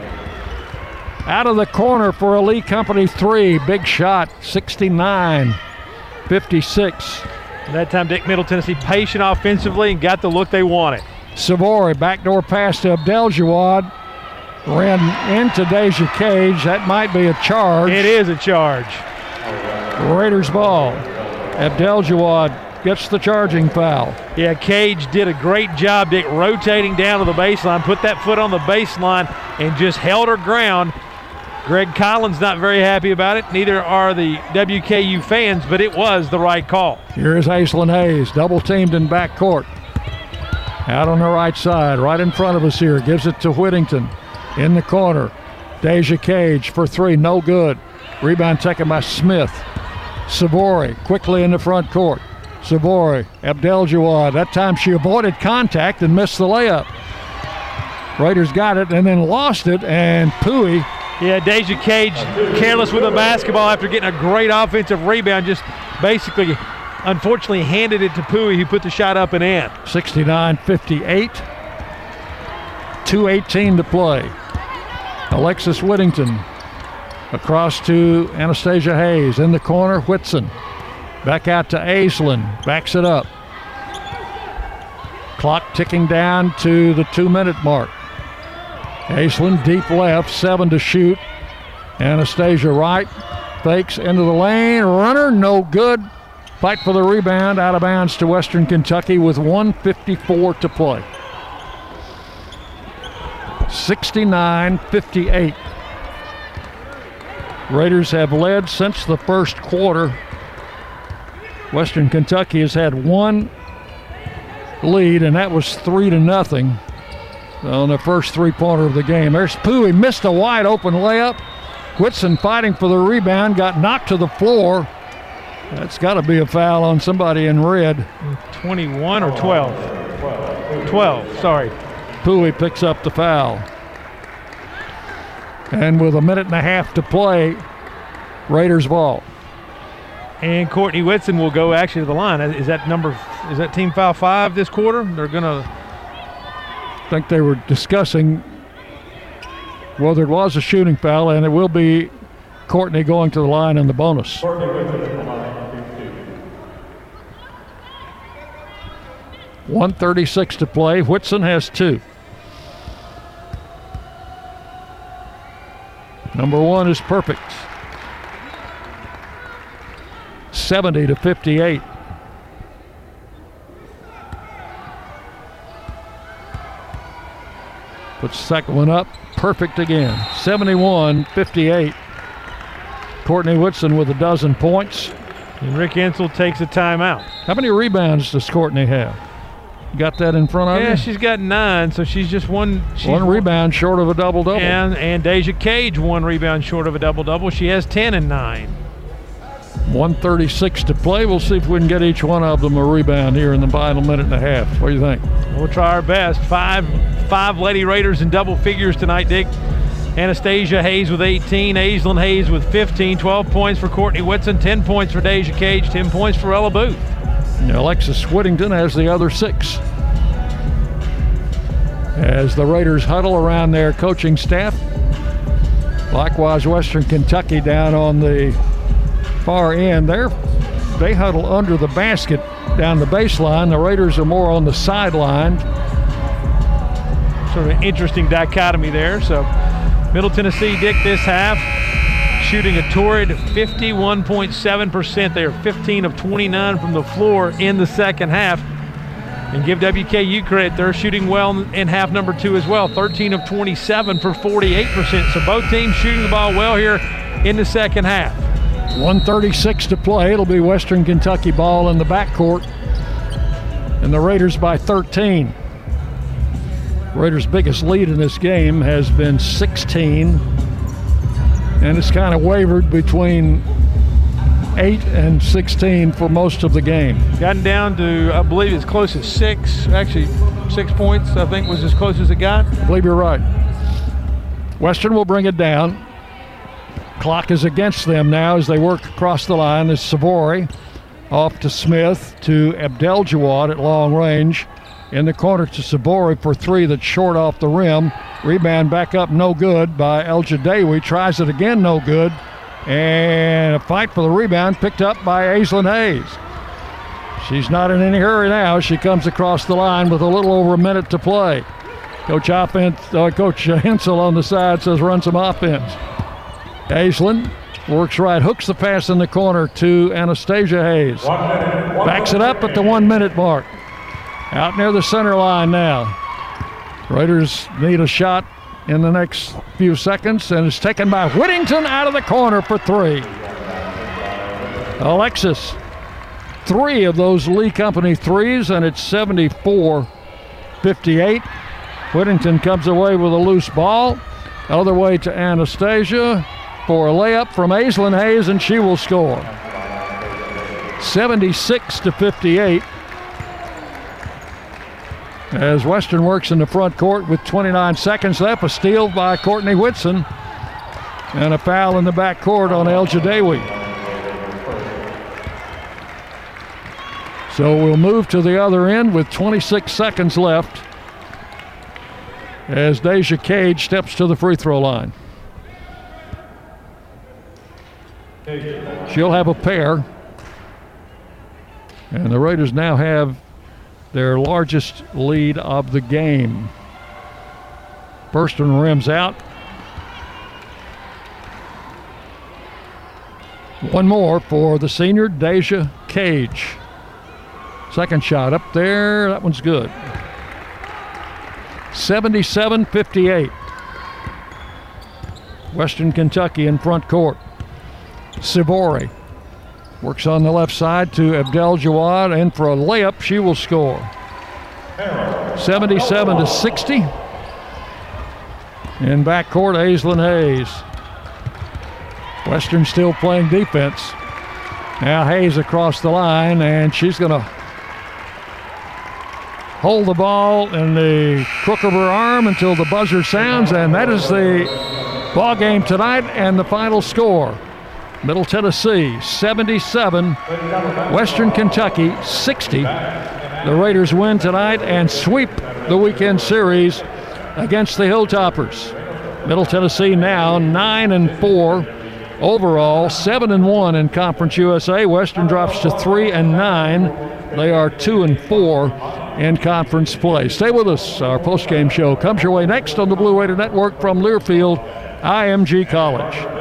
out of the corner for a Lee Company three. Big shot, 69 56. That time, Dick Middle Tennessee patient offensively and got the look they wanted. Sivori, backdoor pass to Abdelgawad. Ran into Deja Cage. That might be a charge. It is a charge. Raiders ball. Abdelgawad gets the charging foul. Yeah, Cage did a great job, Dick, rotating down to the baseline, put that foot on the baseline, and just held her ground. Greg Collins not very happy about it. Neither are the WKU fans, but it was the right call. Here is Aislinn Hayes, double teamed in backcourt. Out on the right side, right in front of us here. Gives it to Whittington in the corner. Deja Cage for three, no good. Rebound taken by Smith. Sivori quickly in the front court. Sivori, Abdel Jawad. That time she avoided contact and missed the layup. Raiders got it and then lost it, and Pouye Yeah, Deja Cage careless with the basketball after getting a great offensive rebound. Just basically, unfortunately, handed it to Pouye, who put the shot up and in. 69 58. 2.18 to play. Alexis Whittington across to Anastasia Hayes in the corner. Whitson back out to Aislinn, backs it up. Clock ticking down to the two minute mark. Aislinn deep left, seven to shoot. Anastasia right, fakes into the lane, runner, no good. Fight for the rebound, out of bounds to Western Kentucky with 154 to play. 69 58. Raiders have led since the first quarter. Western Kentucky has had one lead, and that was three to nothing on the first three pointer of the game. There's Pouye. He missed a wide open layup. Whitson fighting for the rebound, got knocked to the floor. That's got to be a foul on somebody in red. 21 or 12? 12, sorry. Pouye picks up the foul. And with a minute and a half to play, Raiders ball. And Courtney Whitson will go actually to the line. Is that number? Is that team foul five this quarter? They're gonna. I think they were discussing whether it was a shooting foul, and it will be Courtney going to the line in the bonus. 136 to play. Whitson has two. Number one is perfect. 70 to 58. Puts the second one up. Perfect again. 71 58. Courtney Whitson with a dozen points. And Rick Insell takes a timeout. How many rebounds does Courtney have? Got that in front of her? yeah, you? she's got nine, so she's just one. She's one rebound short of a double double. And and Deja Cage one rebound short of a double double. She has ten and nine. 136 to play. We'll see if we can get each one of them a rebound here in the final minute and a half. What do you think? We'll try our best. Five five Lady Raiders in double figures tonight, Dick. Anastasia Hayes with 18, Aislinn Hayes with 15, 12 points for Courtney Whitson, 10 points for Deja Cage, 10 points for Ella Booth. Alexis Whittington has the other six. As the Raiders huddle around their coaching staff. Likewise, Western Kentucky down on the far end. They're, they huddle under the basket down the baseline. The Raiders are more on the sideline. Sort of an interesting dichotomy there. So, Middle Tennessee, Dick, this half shooting a torrid 51.7%. They are 15 of 29 from the floor in the second half. And give WKU credit, they're shooting well in half number two as well. 13 of 27 for 48%. So both teams shooting the ball well here in the second half. 136 to play. It'll be Western Kentucky ball in the backcourt. And the Raiders by 13. Raiders' biggest lead in this game has been 16 and it's kind of wavered between 8 and 16 for most of the game. Gotten down to, I believe, as close as six. Actually, six points, I think, was as close as it got. I believe you're right. Western will bring it down. Clock is against them now as they work across the line. As Sivori off to Smith to Abdelgawad at long range. In the corner to Sivori for three that's short off the rim. Rebound back up, no good by Elgedawy. Tries it again, no good. And a fight for the rebound picked up by Aislinn Hayes. She's not in any hurry now. She comes across the line with a little over a minute to play. Coach offense, uh, Coach Insell on the side says run some offense. Aislinn works right, hooks the pass in the corner to Anastasia Hayes. Backs it up at the one minute mark. Out near the center line now. Raiders need a shot in the next few seconds, and it's taken by Whittington out of the corner for three. Alexis, three of those Lee Company threes, and it's 74 58. Whittington comes away with a loose ball. Other way to Anastasia for a layup from Aislinn Hayes, and she will score. 76 to 58 as Western works in the front court with 29 seconds left. A steal by Courtney Whitson and a foul in the back court on Elgedawy. So we'll move to the other end with 26 seconds left as Deja Cage steps to the free throw line. She'll have a pair. And the Raiders now have their largest lead of the game. First one rims out. One more for the senior, Deja Cage. Second shot up there. That one's good. 77 58. Western Kentucky in front court. Sivori works on the left side to Abdelgawad, and for a layup, she will score. 77 to 60. In backcourt, Aislinn Hayes. Western still playing defense. Now Hayes across the line, and she's going to hold the ball in the crook of her arm until the buzzer sounds, and that is the ball game tonight and the final score. Middle Tennessee 77, Western Kentucky 60. The Raiders win tonight and sweep the weekend series against the Hilltoppers. Middle Tennessee now 9 and 4 overall, 7 and 1 in Conference USA. Western drops to 3 and 9. They are 2 and 4 in conference play. Stay with us. Our post-game show comes your way next on the Blue Raider Network from Learfield, IMG College.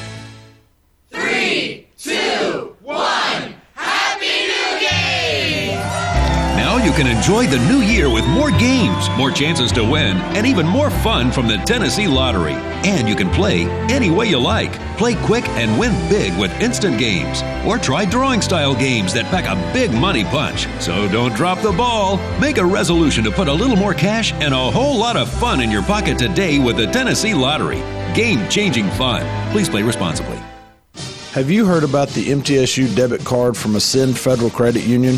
Can enjoy the new year with more games, more chances to win, and even more fun from the Tennessee Lottery. And you can play any way you like. Play quick and win big with instant games. Or try drawing style games that pack a big money punch. So don't drop the ball. Make a resolution to put a little more cash and a whole lot of fun in your pocket today with the Tennessee Lottery. Game changing fun. Please play responsibly. Have you heard about the MTSU debit card from Ascend Federal Credit Union?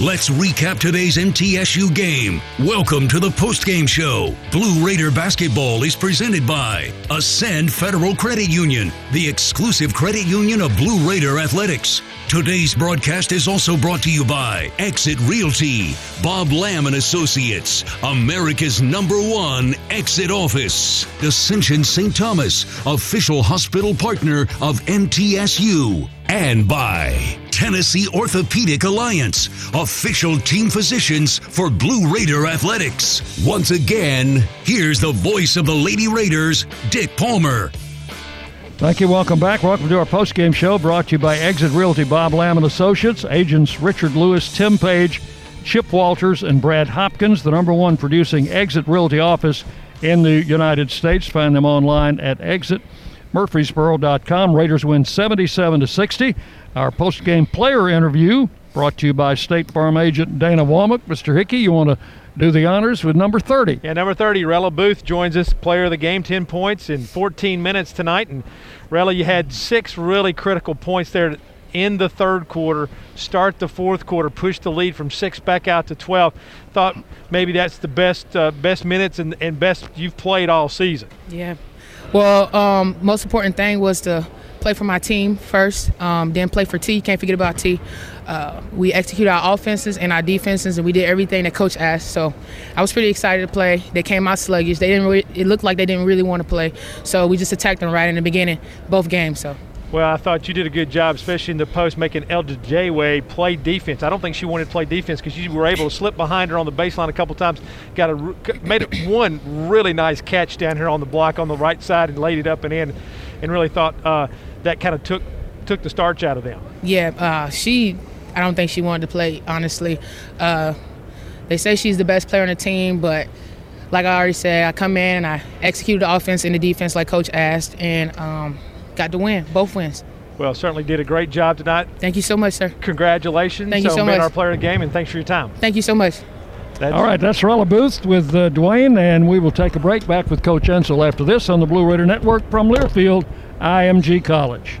Let's recap today's MTSU game. Welcome to the postgame show. Blue Raider basketball is presented by Ascend Federal Credit Union, the exclusive credit union of Blue Raider Athletics. Today's broadcast is also brought to you by Exit Realty, Bob Lamb and Associates, America's number one exit office, Ascension St. Thomas, official hospital partner of MTSU, and by Tennessee Orthopedic Alliance, official team physicians for Blue Raider Athletics. Once again, here's the voice of the Lady Raiders, Dick Palmer. Thank you. Welcome back. Welcome to our post-game show brought to you by Exit Realty Bob Lamb and Associates, agents Richard Lewis, Tim Page, Chip Walters, and Brad Hopkins, the number one producing Exit Realty office in the United States. Find them online at Murfreesboro.com. Raiders win 77 to 60. Our post-game player interview brought to you by State Farm agent Dana Womack. Mr. Hickey, you want to do the honors with number 30. Yeah, number 30, Rella Booth joins us, player of the game, 10 points in 14 minutes tonight. And Rella, you had six really critical points there in the third quarter, start the fourth quarter, push the lead from six back out to 12. Thought maybe that's the best uh, best minutes and, and best you've played all season. Yeah. Well, um, most important thing was to play for my team first, um, then play for T. Can't forget about T. Uh, we executed our offenses and our defenses, and we did everything that coach asked. So I was pretty excited to play. They came out sluggish. They didn't. Really, it looked like they didn't really want to play. So we just attacked them right in the beginning, both games. So. Well, I thought you did a good job, especially in the post, making Elgedawy play defense. I don't think she wanted to play defense because you were able to slip behind her on the baseline a couple times. Got a made it [CLEARS THROAT] one really nice catch down here on the block on the right side and laid it up and in, and really thought uh, that kind of took took the starch out of them. Yeah, uh, she. I don't think she wanted to play. Honestly, uh, they say she's the best player on the team, but like I already said, I come in and I executed the offense and the defense like Coach asked, and. Um, got the win, both wins. Well, certainly did a great job tonight. Thank you so much, sir. Congratulations Thank you so on being much. our player of the game, and thanks for your time. Thank you so much. All right, that's Rella Booth with uh, Dwayne, and we will take a break back with Coach Insell after this on the Blue Raider Network from Learfield, IMG College.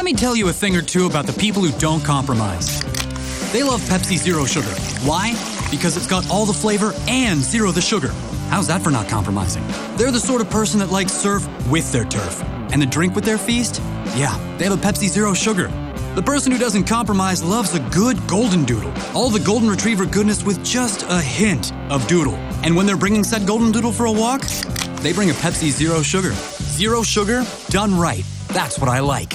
Let me tell you a thing or two about the people who don't compromise. They love Pepsi Zero Sugar. Why? Because it's got all the flavor and zero the sugar. How's that for not compromising? They're the sort of person that likes surf with their turf. And the drink with their feast? Yeah, they have a Pepsi Zero Sugar. The person who doesn't compromise loves a good golden doodle. All the golden retriever goodness with just a hint of doodle. And when they're bringing said golden doodle for a walk, they bring a Pepsi Zero Sugar. Zero sugar, done right. That's what I like.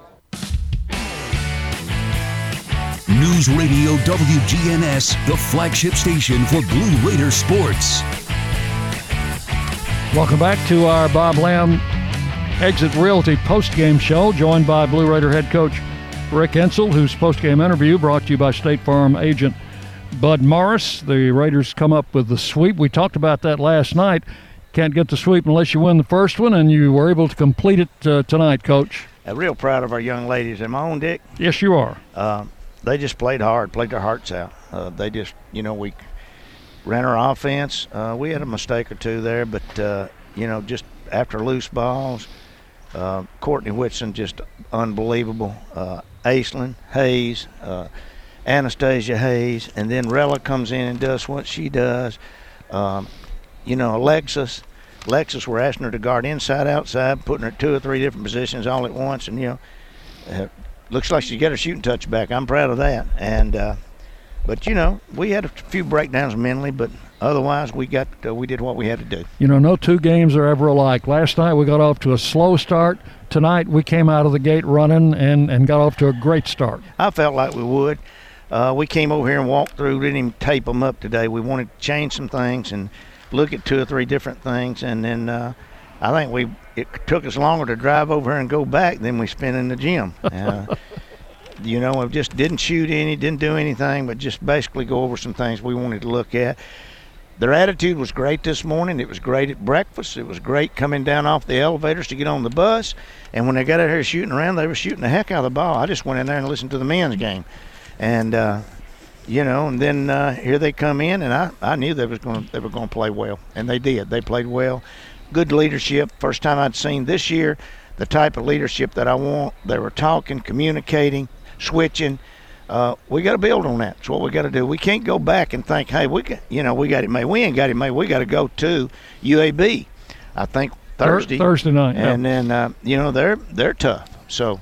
News Radio WGNS, the flagship station for Blue Raider sports. Welcome back to our Bob Lamb Exit Realty post-game show, joined by Blue Raider head coach Rick Insell, whose post-game interview brought to you by State Farm agent Bud Morris. The Raiders come up with the sweep. We talked about that last night. Can't get the sweep unless you win the first one, and you were able to complete it uh, tonight, Coach. I'm real proud of our young ladies. Am I on, Dick? Yes, you are. Uh, they just played hard, played their hearts out. Uh, they just, you know, we ran our offense. Uh, we had a mistake or two there, but uh, you know, just after loose balls, uh, Courtney Whitson just unbelievable. Uh, Aislinn Hayes, uh, Anastasia Hayes, and then Rella comes in and does what she does. Um, you know, Alexis. Alexis, we're asking her to guard inside, outside, putting her two or three different positions all at once, and you know, looks like she got her shooting touch back. I'm proud of that. And uh, but you know, we had a few breakdowns mentally, but otherwise we got uh, we did what we had to do. You know, no two games are ever alike. Last night we got off to a slow start. Tonight we came out of the gate running and, and got off to a great start. I felt like we would. Uh, we came over here and walked through. Didn't even tape them up today. We wanted to change some things and look at two or three different things, and then uh, I think we it took us longer to drive over here and go back than we spent in the gym. [LAUGHS] Uh, you know, we just didn't shoot any, didn't do anything, but just basically go over some things we wanted to look at. Their attitude was great this morning. It was great at breakfast. It was great coming down off the elevators to get on the bus. And when they got out here shooting around, they were shooting the heck out of the ball. I just went in there and listened to the men's game, and uh, you know, and then uh, here they come in, and I, I knew they was going they were going to play well, and they did. They played well, good leadership. First time I'd seen this year the type of leadership that I want. They were talking, communicating, switching. Uh, we got to build on that. That's what we got to do. We can't go back and think, hey, we got, you know, we got it made. We ain't got it made. We got to go to UAB. I think Thursday. Thursday night. And then uh, you know they're they're tough. So,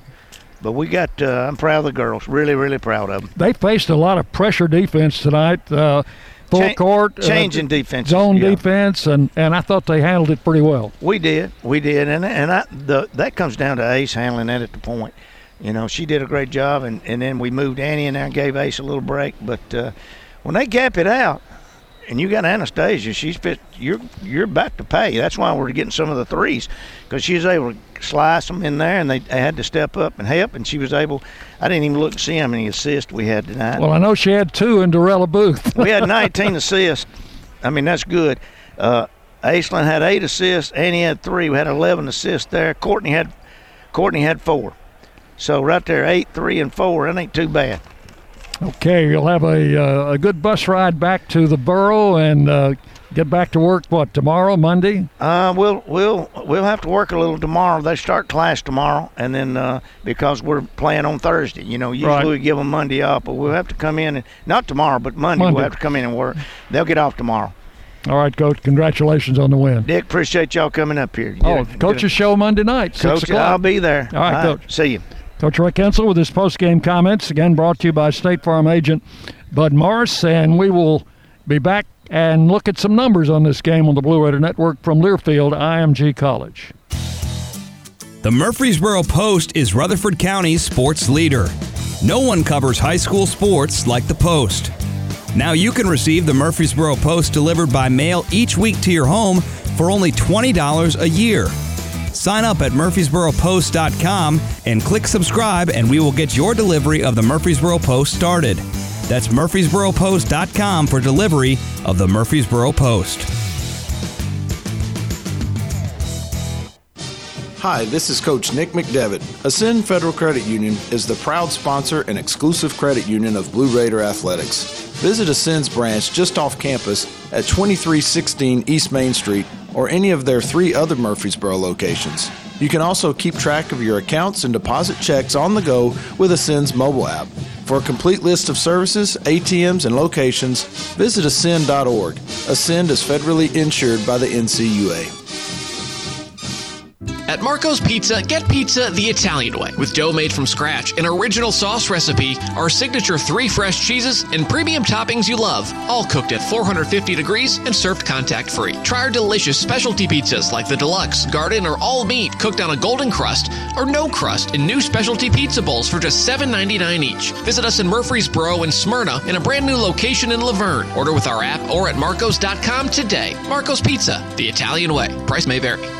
but we got. Uh, I'm proud of the girls. Really, really proud of them. They faced a lot of pressure defense tonight. Uh, full Cha- court, uh, changing defense, zone yeah. defense, and, and I thought they handled it pretty well. We did, we did, and and I, the that comes down to Ace handling that at the point. You know, she did a great job, and, and then we moved Annie and and gave Ace a little break. But uh, when they gap it out, and you got Anastasia, she's fit. You're you're back to pay. That's why we're getting some of the threes, because she's able to slice them in there, and they, they had to step up and help. And she was able. I didn't even look to see how many assists we had tonight. Well, I know she had two in Dorella Booth. we had [LAUGHS] 19 assists. I mean, that's good. Uh, Aislinn had eight assists. Annie had three. We had 11 assists there. Courtney had Courtney had four. So right there, eight, three, and four. That ain't too bad. Okay, you'll have a uh, a good bus ride back to the borough and uh, get back to work. What tomorrow, Monday? Uh, we'll we'll we'll have to work a little tomorrow. They start class tomorrow, and then uh, because we're playing on Thursday, you know, usually Right. we give them Monday off, but we'll have to come in and not tomorrow, but Monday, Monday. we'll have to come in and work. They'll get off tomorrow. All right, Coach. Congratulations on the win. Dick, appreciate y'all coming up here. You Oh, coach's show Monday night, six Coach, o'clock. I'll be there. All right, Coach. See you. Coach Rick Insell with his post-game comments, again brought to you by State Farm agent Bud Morris, and we will be back and look at some numbers on this game on the Blue Raider Network from Learfield IMG College. The Murfreesboro Post is Rutherford County's sports leader. No one covers high school sports like the Post. Now you can receive the Murfreesboro Post delivered by mail each week to your home for only $20 a year. Sign up at murfreesboropost.com and click subscribe, and we will get your delivery of the Murfreesboro Post started. That's murfreesboropost.com for delivery of the Murfreesboro Post. Hi, this is Coach Nick McDevitt. Ascend Federal Credit Union is the proud sponsor and exclusive credit union of Blue Raider Athletics. Visit Ascend's branch just off campus at 2316 East Main Street or any of their three other Murfreesboro locations. You can also keep track of your accounts and deposit checks on the go with Ascend's mobile app. For a complete list of services, ATMs, and locations, visit ascend.org. Ascend is federally insured by the NCUA. At Marco's Pizza, get pizza the Italian way with dough made from scratch, an original sauce recipe, our signature three fresh cheeses, and premium toppings you love, all cooked at 450 degrees and served contact free. Try our delicious specialty pizzas like the deluxe, garden, or all meat cooked on a golden crust or no crust in new specialty pizza bowls for just $7.99 each. Visit us in Murfreesboro and Smyrna in a brand new location in La Vergne. Order with our app or at marcos.com today. Marco's Pizza, the Italian way. Price may vary.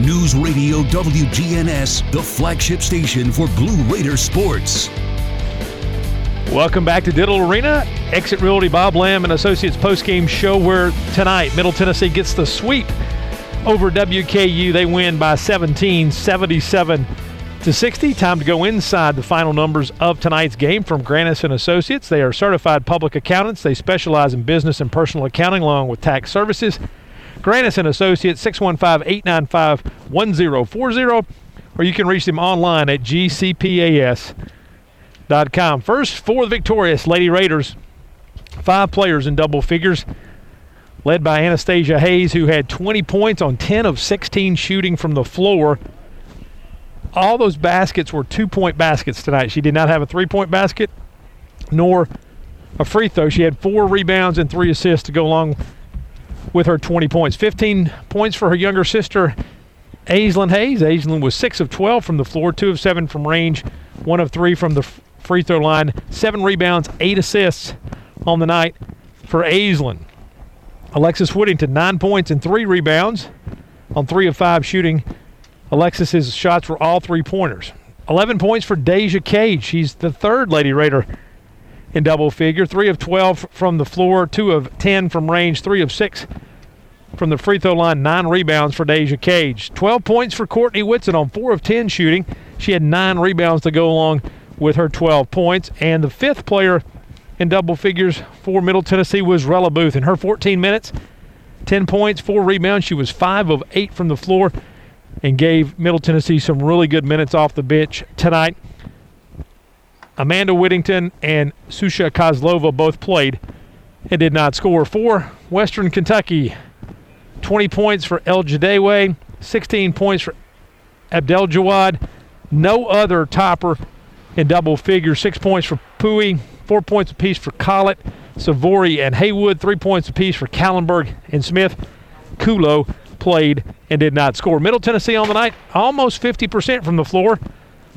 News Radio WGNS, the flagship station for Blue Raider sports. Welcome back to Diddle Arena. Exit Realty Bob Lamb and Associates postgame show where tonight Middle Tennessee gets the sweep over WKU. They win by 17, 77 to 60. Time to go inside the final numbers of tonight's game from Granis and Associates. They are certified public accountants. They specialize in business and personal accounting along with tax services. Granis and Associates 615-895-1040 or you can reach them online at gcpas.com. First for the victorious Lady Raiders, five players in double figures. led by Anastasia Hayes, who had 20 points on 10 of 16 shooting from the floor. All those baskets were two point baskets tonight. She did not have a three point basket nor a free throw. She had four rebounds and three assists to go along with her 20 points. 15 points for her younger sister, Aislinn Hayes. Aislinn was 6 of 12 from the floor, 2 of 7 from range, 1 of 3 from the free throw line, 7 rebounds, 8 assists on the night for Aislinn. Alexis Whittington, 9 points and 3 rebounds on 3 of 5 shooting. Alexis's shots were all three pointers. 11 points for Deja Cage. She's the third Lady Raider in double figure. 3 of 12 from the floor, 2 of 10 from range, 3 of 6 from the free throw line, 9 rebounds for Deja Cage. 12 points for Courtney Whitson on 4 of 10 shooting. She had 9 rebounds to go along with her 12 points. And the fifth player in double figures for Middle Tennessee was Rella Booth. In her 14 minutes, 10 points, 4 rebounds. She was 5 of 8 from the floor and gave Middle Tennessee some really good minutes off the bench tonight. Amanda Whittington and Susha Kozlova both played and did not score. For Western Kentucky, 20 points for Elgedawy, 16 points for Abdelgawad. No other topper in double figures. Six points for Pouye, four points apiece for Collett, Sivori, and Haywood. Three points apiece for Callenberg and Smith. Kulo played and did not score. Middle Tennessee on the night, almost 50% from the floor,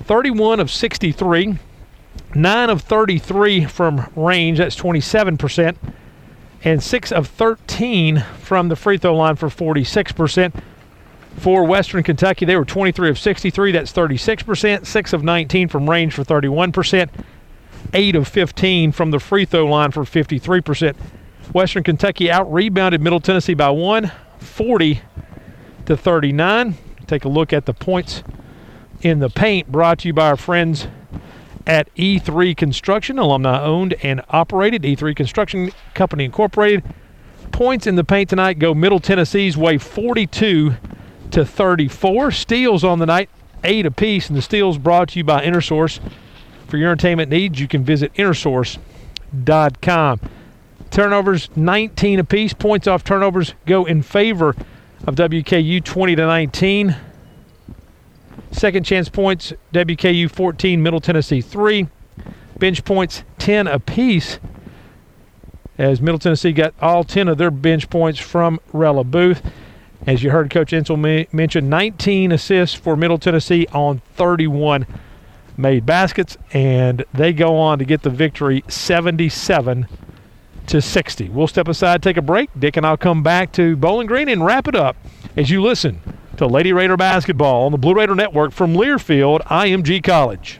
31 of 63. 9 of 33 from range, that's 27%, and 6 of 13 from the free throw line for 46%. For Western Kentucky, they were 23 of 63, that's 36%, 6 of 19 from range for 31%, 8 of 15 from the free throw line for 53%. Western Kentucky out rebounded Middle Tennessee by 1, 40 to 39. Take a look at the points in the paint brought to you by our friends at E3 Construction, alumni owned and operated. E3 Construction Company Incorporated. Points in the paint tonight go Middle Tennessee's way 42 to 34. Steals on the night, eight apiece, and the steals brought to you by InnerSource. For your entertainment needs, you can visit InnerSource.com. Turnovers 19 apiece. Points off turnovers go in favor of WKU 20 to 19. Second chance points, WKU 14, Middle Tennessee 3. Bench points 10 apiece as Middle Tennessee got all 10 of their bench points from Rella Booth. As you heard Coach Insell mention, 19 assists for Middle Tennessee on 31 made baskets, and they go on to get the victory 77 to 60. We'll step aside, take a break. Dick and I'll come back to Bowling Green and wrap it up as you listen to Lady Raider basketball on the Blue Raider Network from Learfield, IMG College.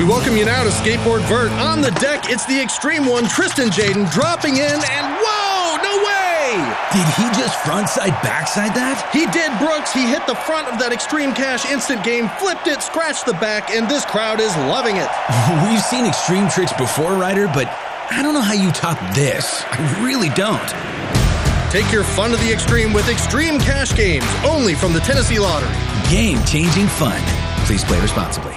We welcome you now to Skateboard Vert. On the deck, it's the extreme one, Tristan Jaden, dropping in, and whoa, no way! Did he just frontside backside that? He did, Brooks. He hit the front of that Extreme Cash instant game, flipped it, scratched the back, and this crowd is loving it. [LAUGHS] We've seen extreme tricks before, Ryder, but I don't know how you top this. I really don't. Take your fun to the extreme with Extreme Cash Games, only from the Tennessee Lottery. Game changing fun. Please play responsibly.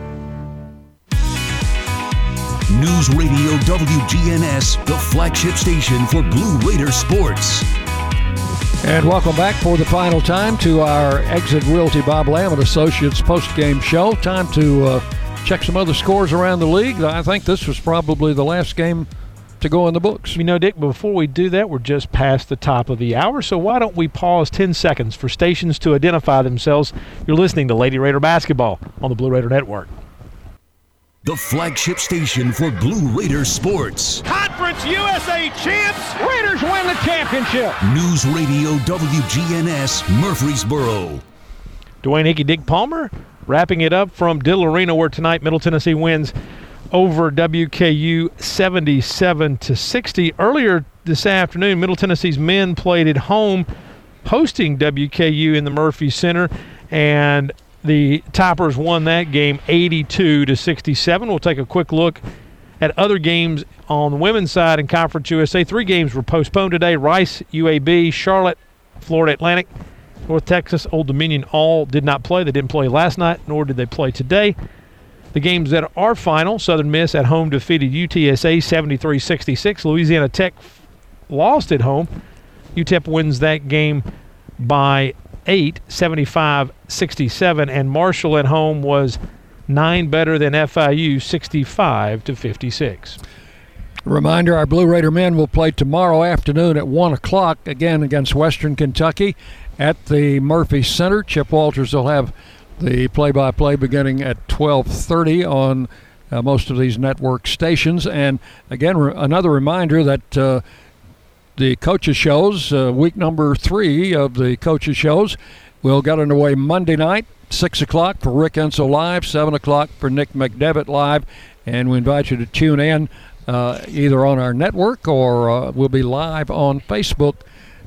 News Radio WGNS, the flagship station for Blue Raider sports. And welcome back for the final time to our Exit Realty Bob Lamb and Associates post-game show. Time to uh, check some other scores around the league. I think this was probably the last game to go in the books. You know, Dick, before we do that, we're just past the top of the hour, so why don't we pause 10 seconds for stations to identify themselves? You're listening to Lady Raider Basketball on the Blue Raider Network. The flagship station for Blue Raider sports. Conference USA champs. Raiders win the championship. News Radio WGNS Murfreesboro. Dwayne Hickey, Dick Palmer, wrapping it up from Diddle Arena, where tonight Middle Tennessee wins over WKU 77 to 60. Earlier this afternoon, Middle Tennessee's men played at home, hosting WKU in the Murphy Center, and the Toppers won that game 82 to 67. We'll take a quick look at other games on the women's side in Conference USA. Three games were postponed today Rice, UAB, Charlotte, Florida Atlantic, North Texas, Old Dominion all did not play. They didn't play last night, nor did they play today. The games that are final Southern Miss at home defeated UTSA 73 66. Louisiana Tech lost at home. UTEP wins that game by 8, 75 67. And Marshall at home was nine better than FIU 65 to 56. Reminder our Blue Raider men will play tomorrow afternoon at 1 o'clock again against Western Kentucky at the Murphy Center. Chip Walters will have the play-by-play beginning at 12:30 on uh, most of these network stations. And again, re- another reminder that uh, the coaches shows, uh, week number three of the coaches shows, will get underway Monday night, six o'clock for Rick Insell live, seven o'clock for Nick McDevitt live, and we invite you to tune in uh, either on our network or uh, we'll be live on Facebook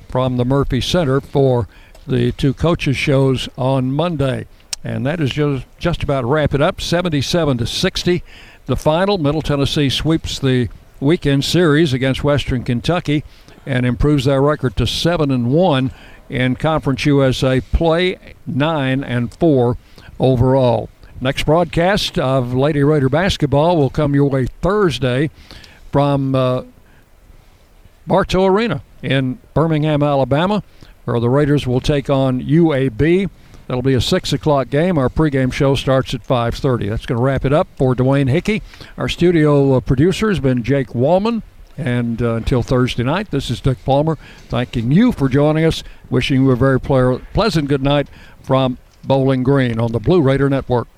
from the Murphy Center for the two coaches shows on Monday. And that is just just about wrap it up. 77 to 60, the final. Middle Tennessee sweeps the weekend series against Western Kentucky and improves their record to seven and one in Conference USA play, nine and four overall. Next broadcast of Lady Raider basketball will come your way Thursday from uh, Bartow Arena in Birmingham, Alabama, where the Raiders will take on UAB. That'll be a six o'clock game. Our pregame show starts at 5:30. That's going to wrap it up for Dwayne Hickey. Our studio uh, producer has been Jake Wallman. And uh, until Thursday night, this is Dick Palmer thanking you for joining us. Wishing you a very pleasant good night from Bowling Green on the Blue Raider Network.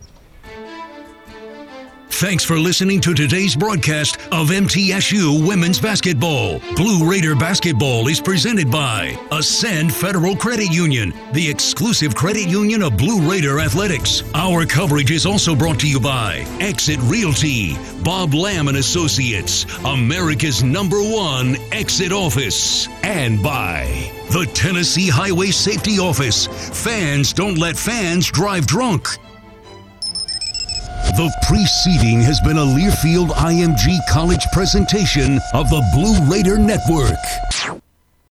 Thanks for listening to today's broadcast of MTSU Women's Basketball. Blue Raider Basketball is presented by Ascend Federal Credit Union, the exclusive credit union of Blue Raider Athletics. Our coverage is also brought to you by Exit Realty, Bob Lamb and Associates, America's number one exit office, and by the Tennessee Highway Safety Office. Fans don't let fans drive drunk. The preceding has been a Learfield IMG College presentation of the Blue Raider Network.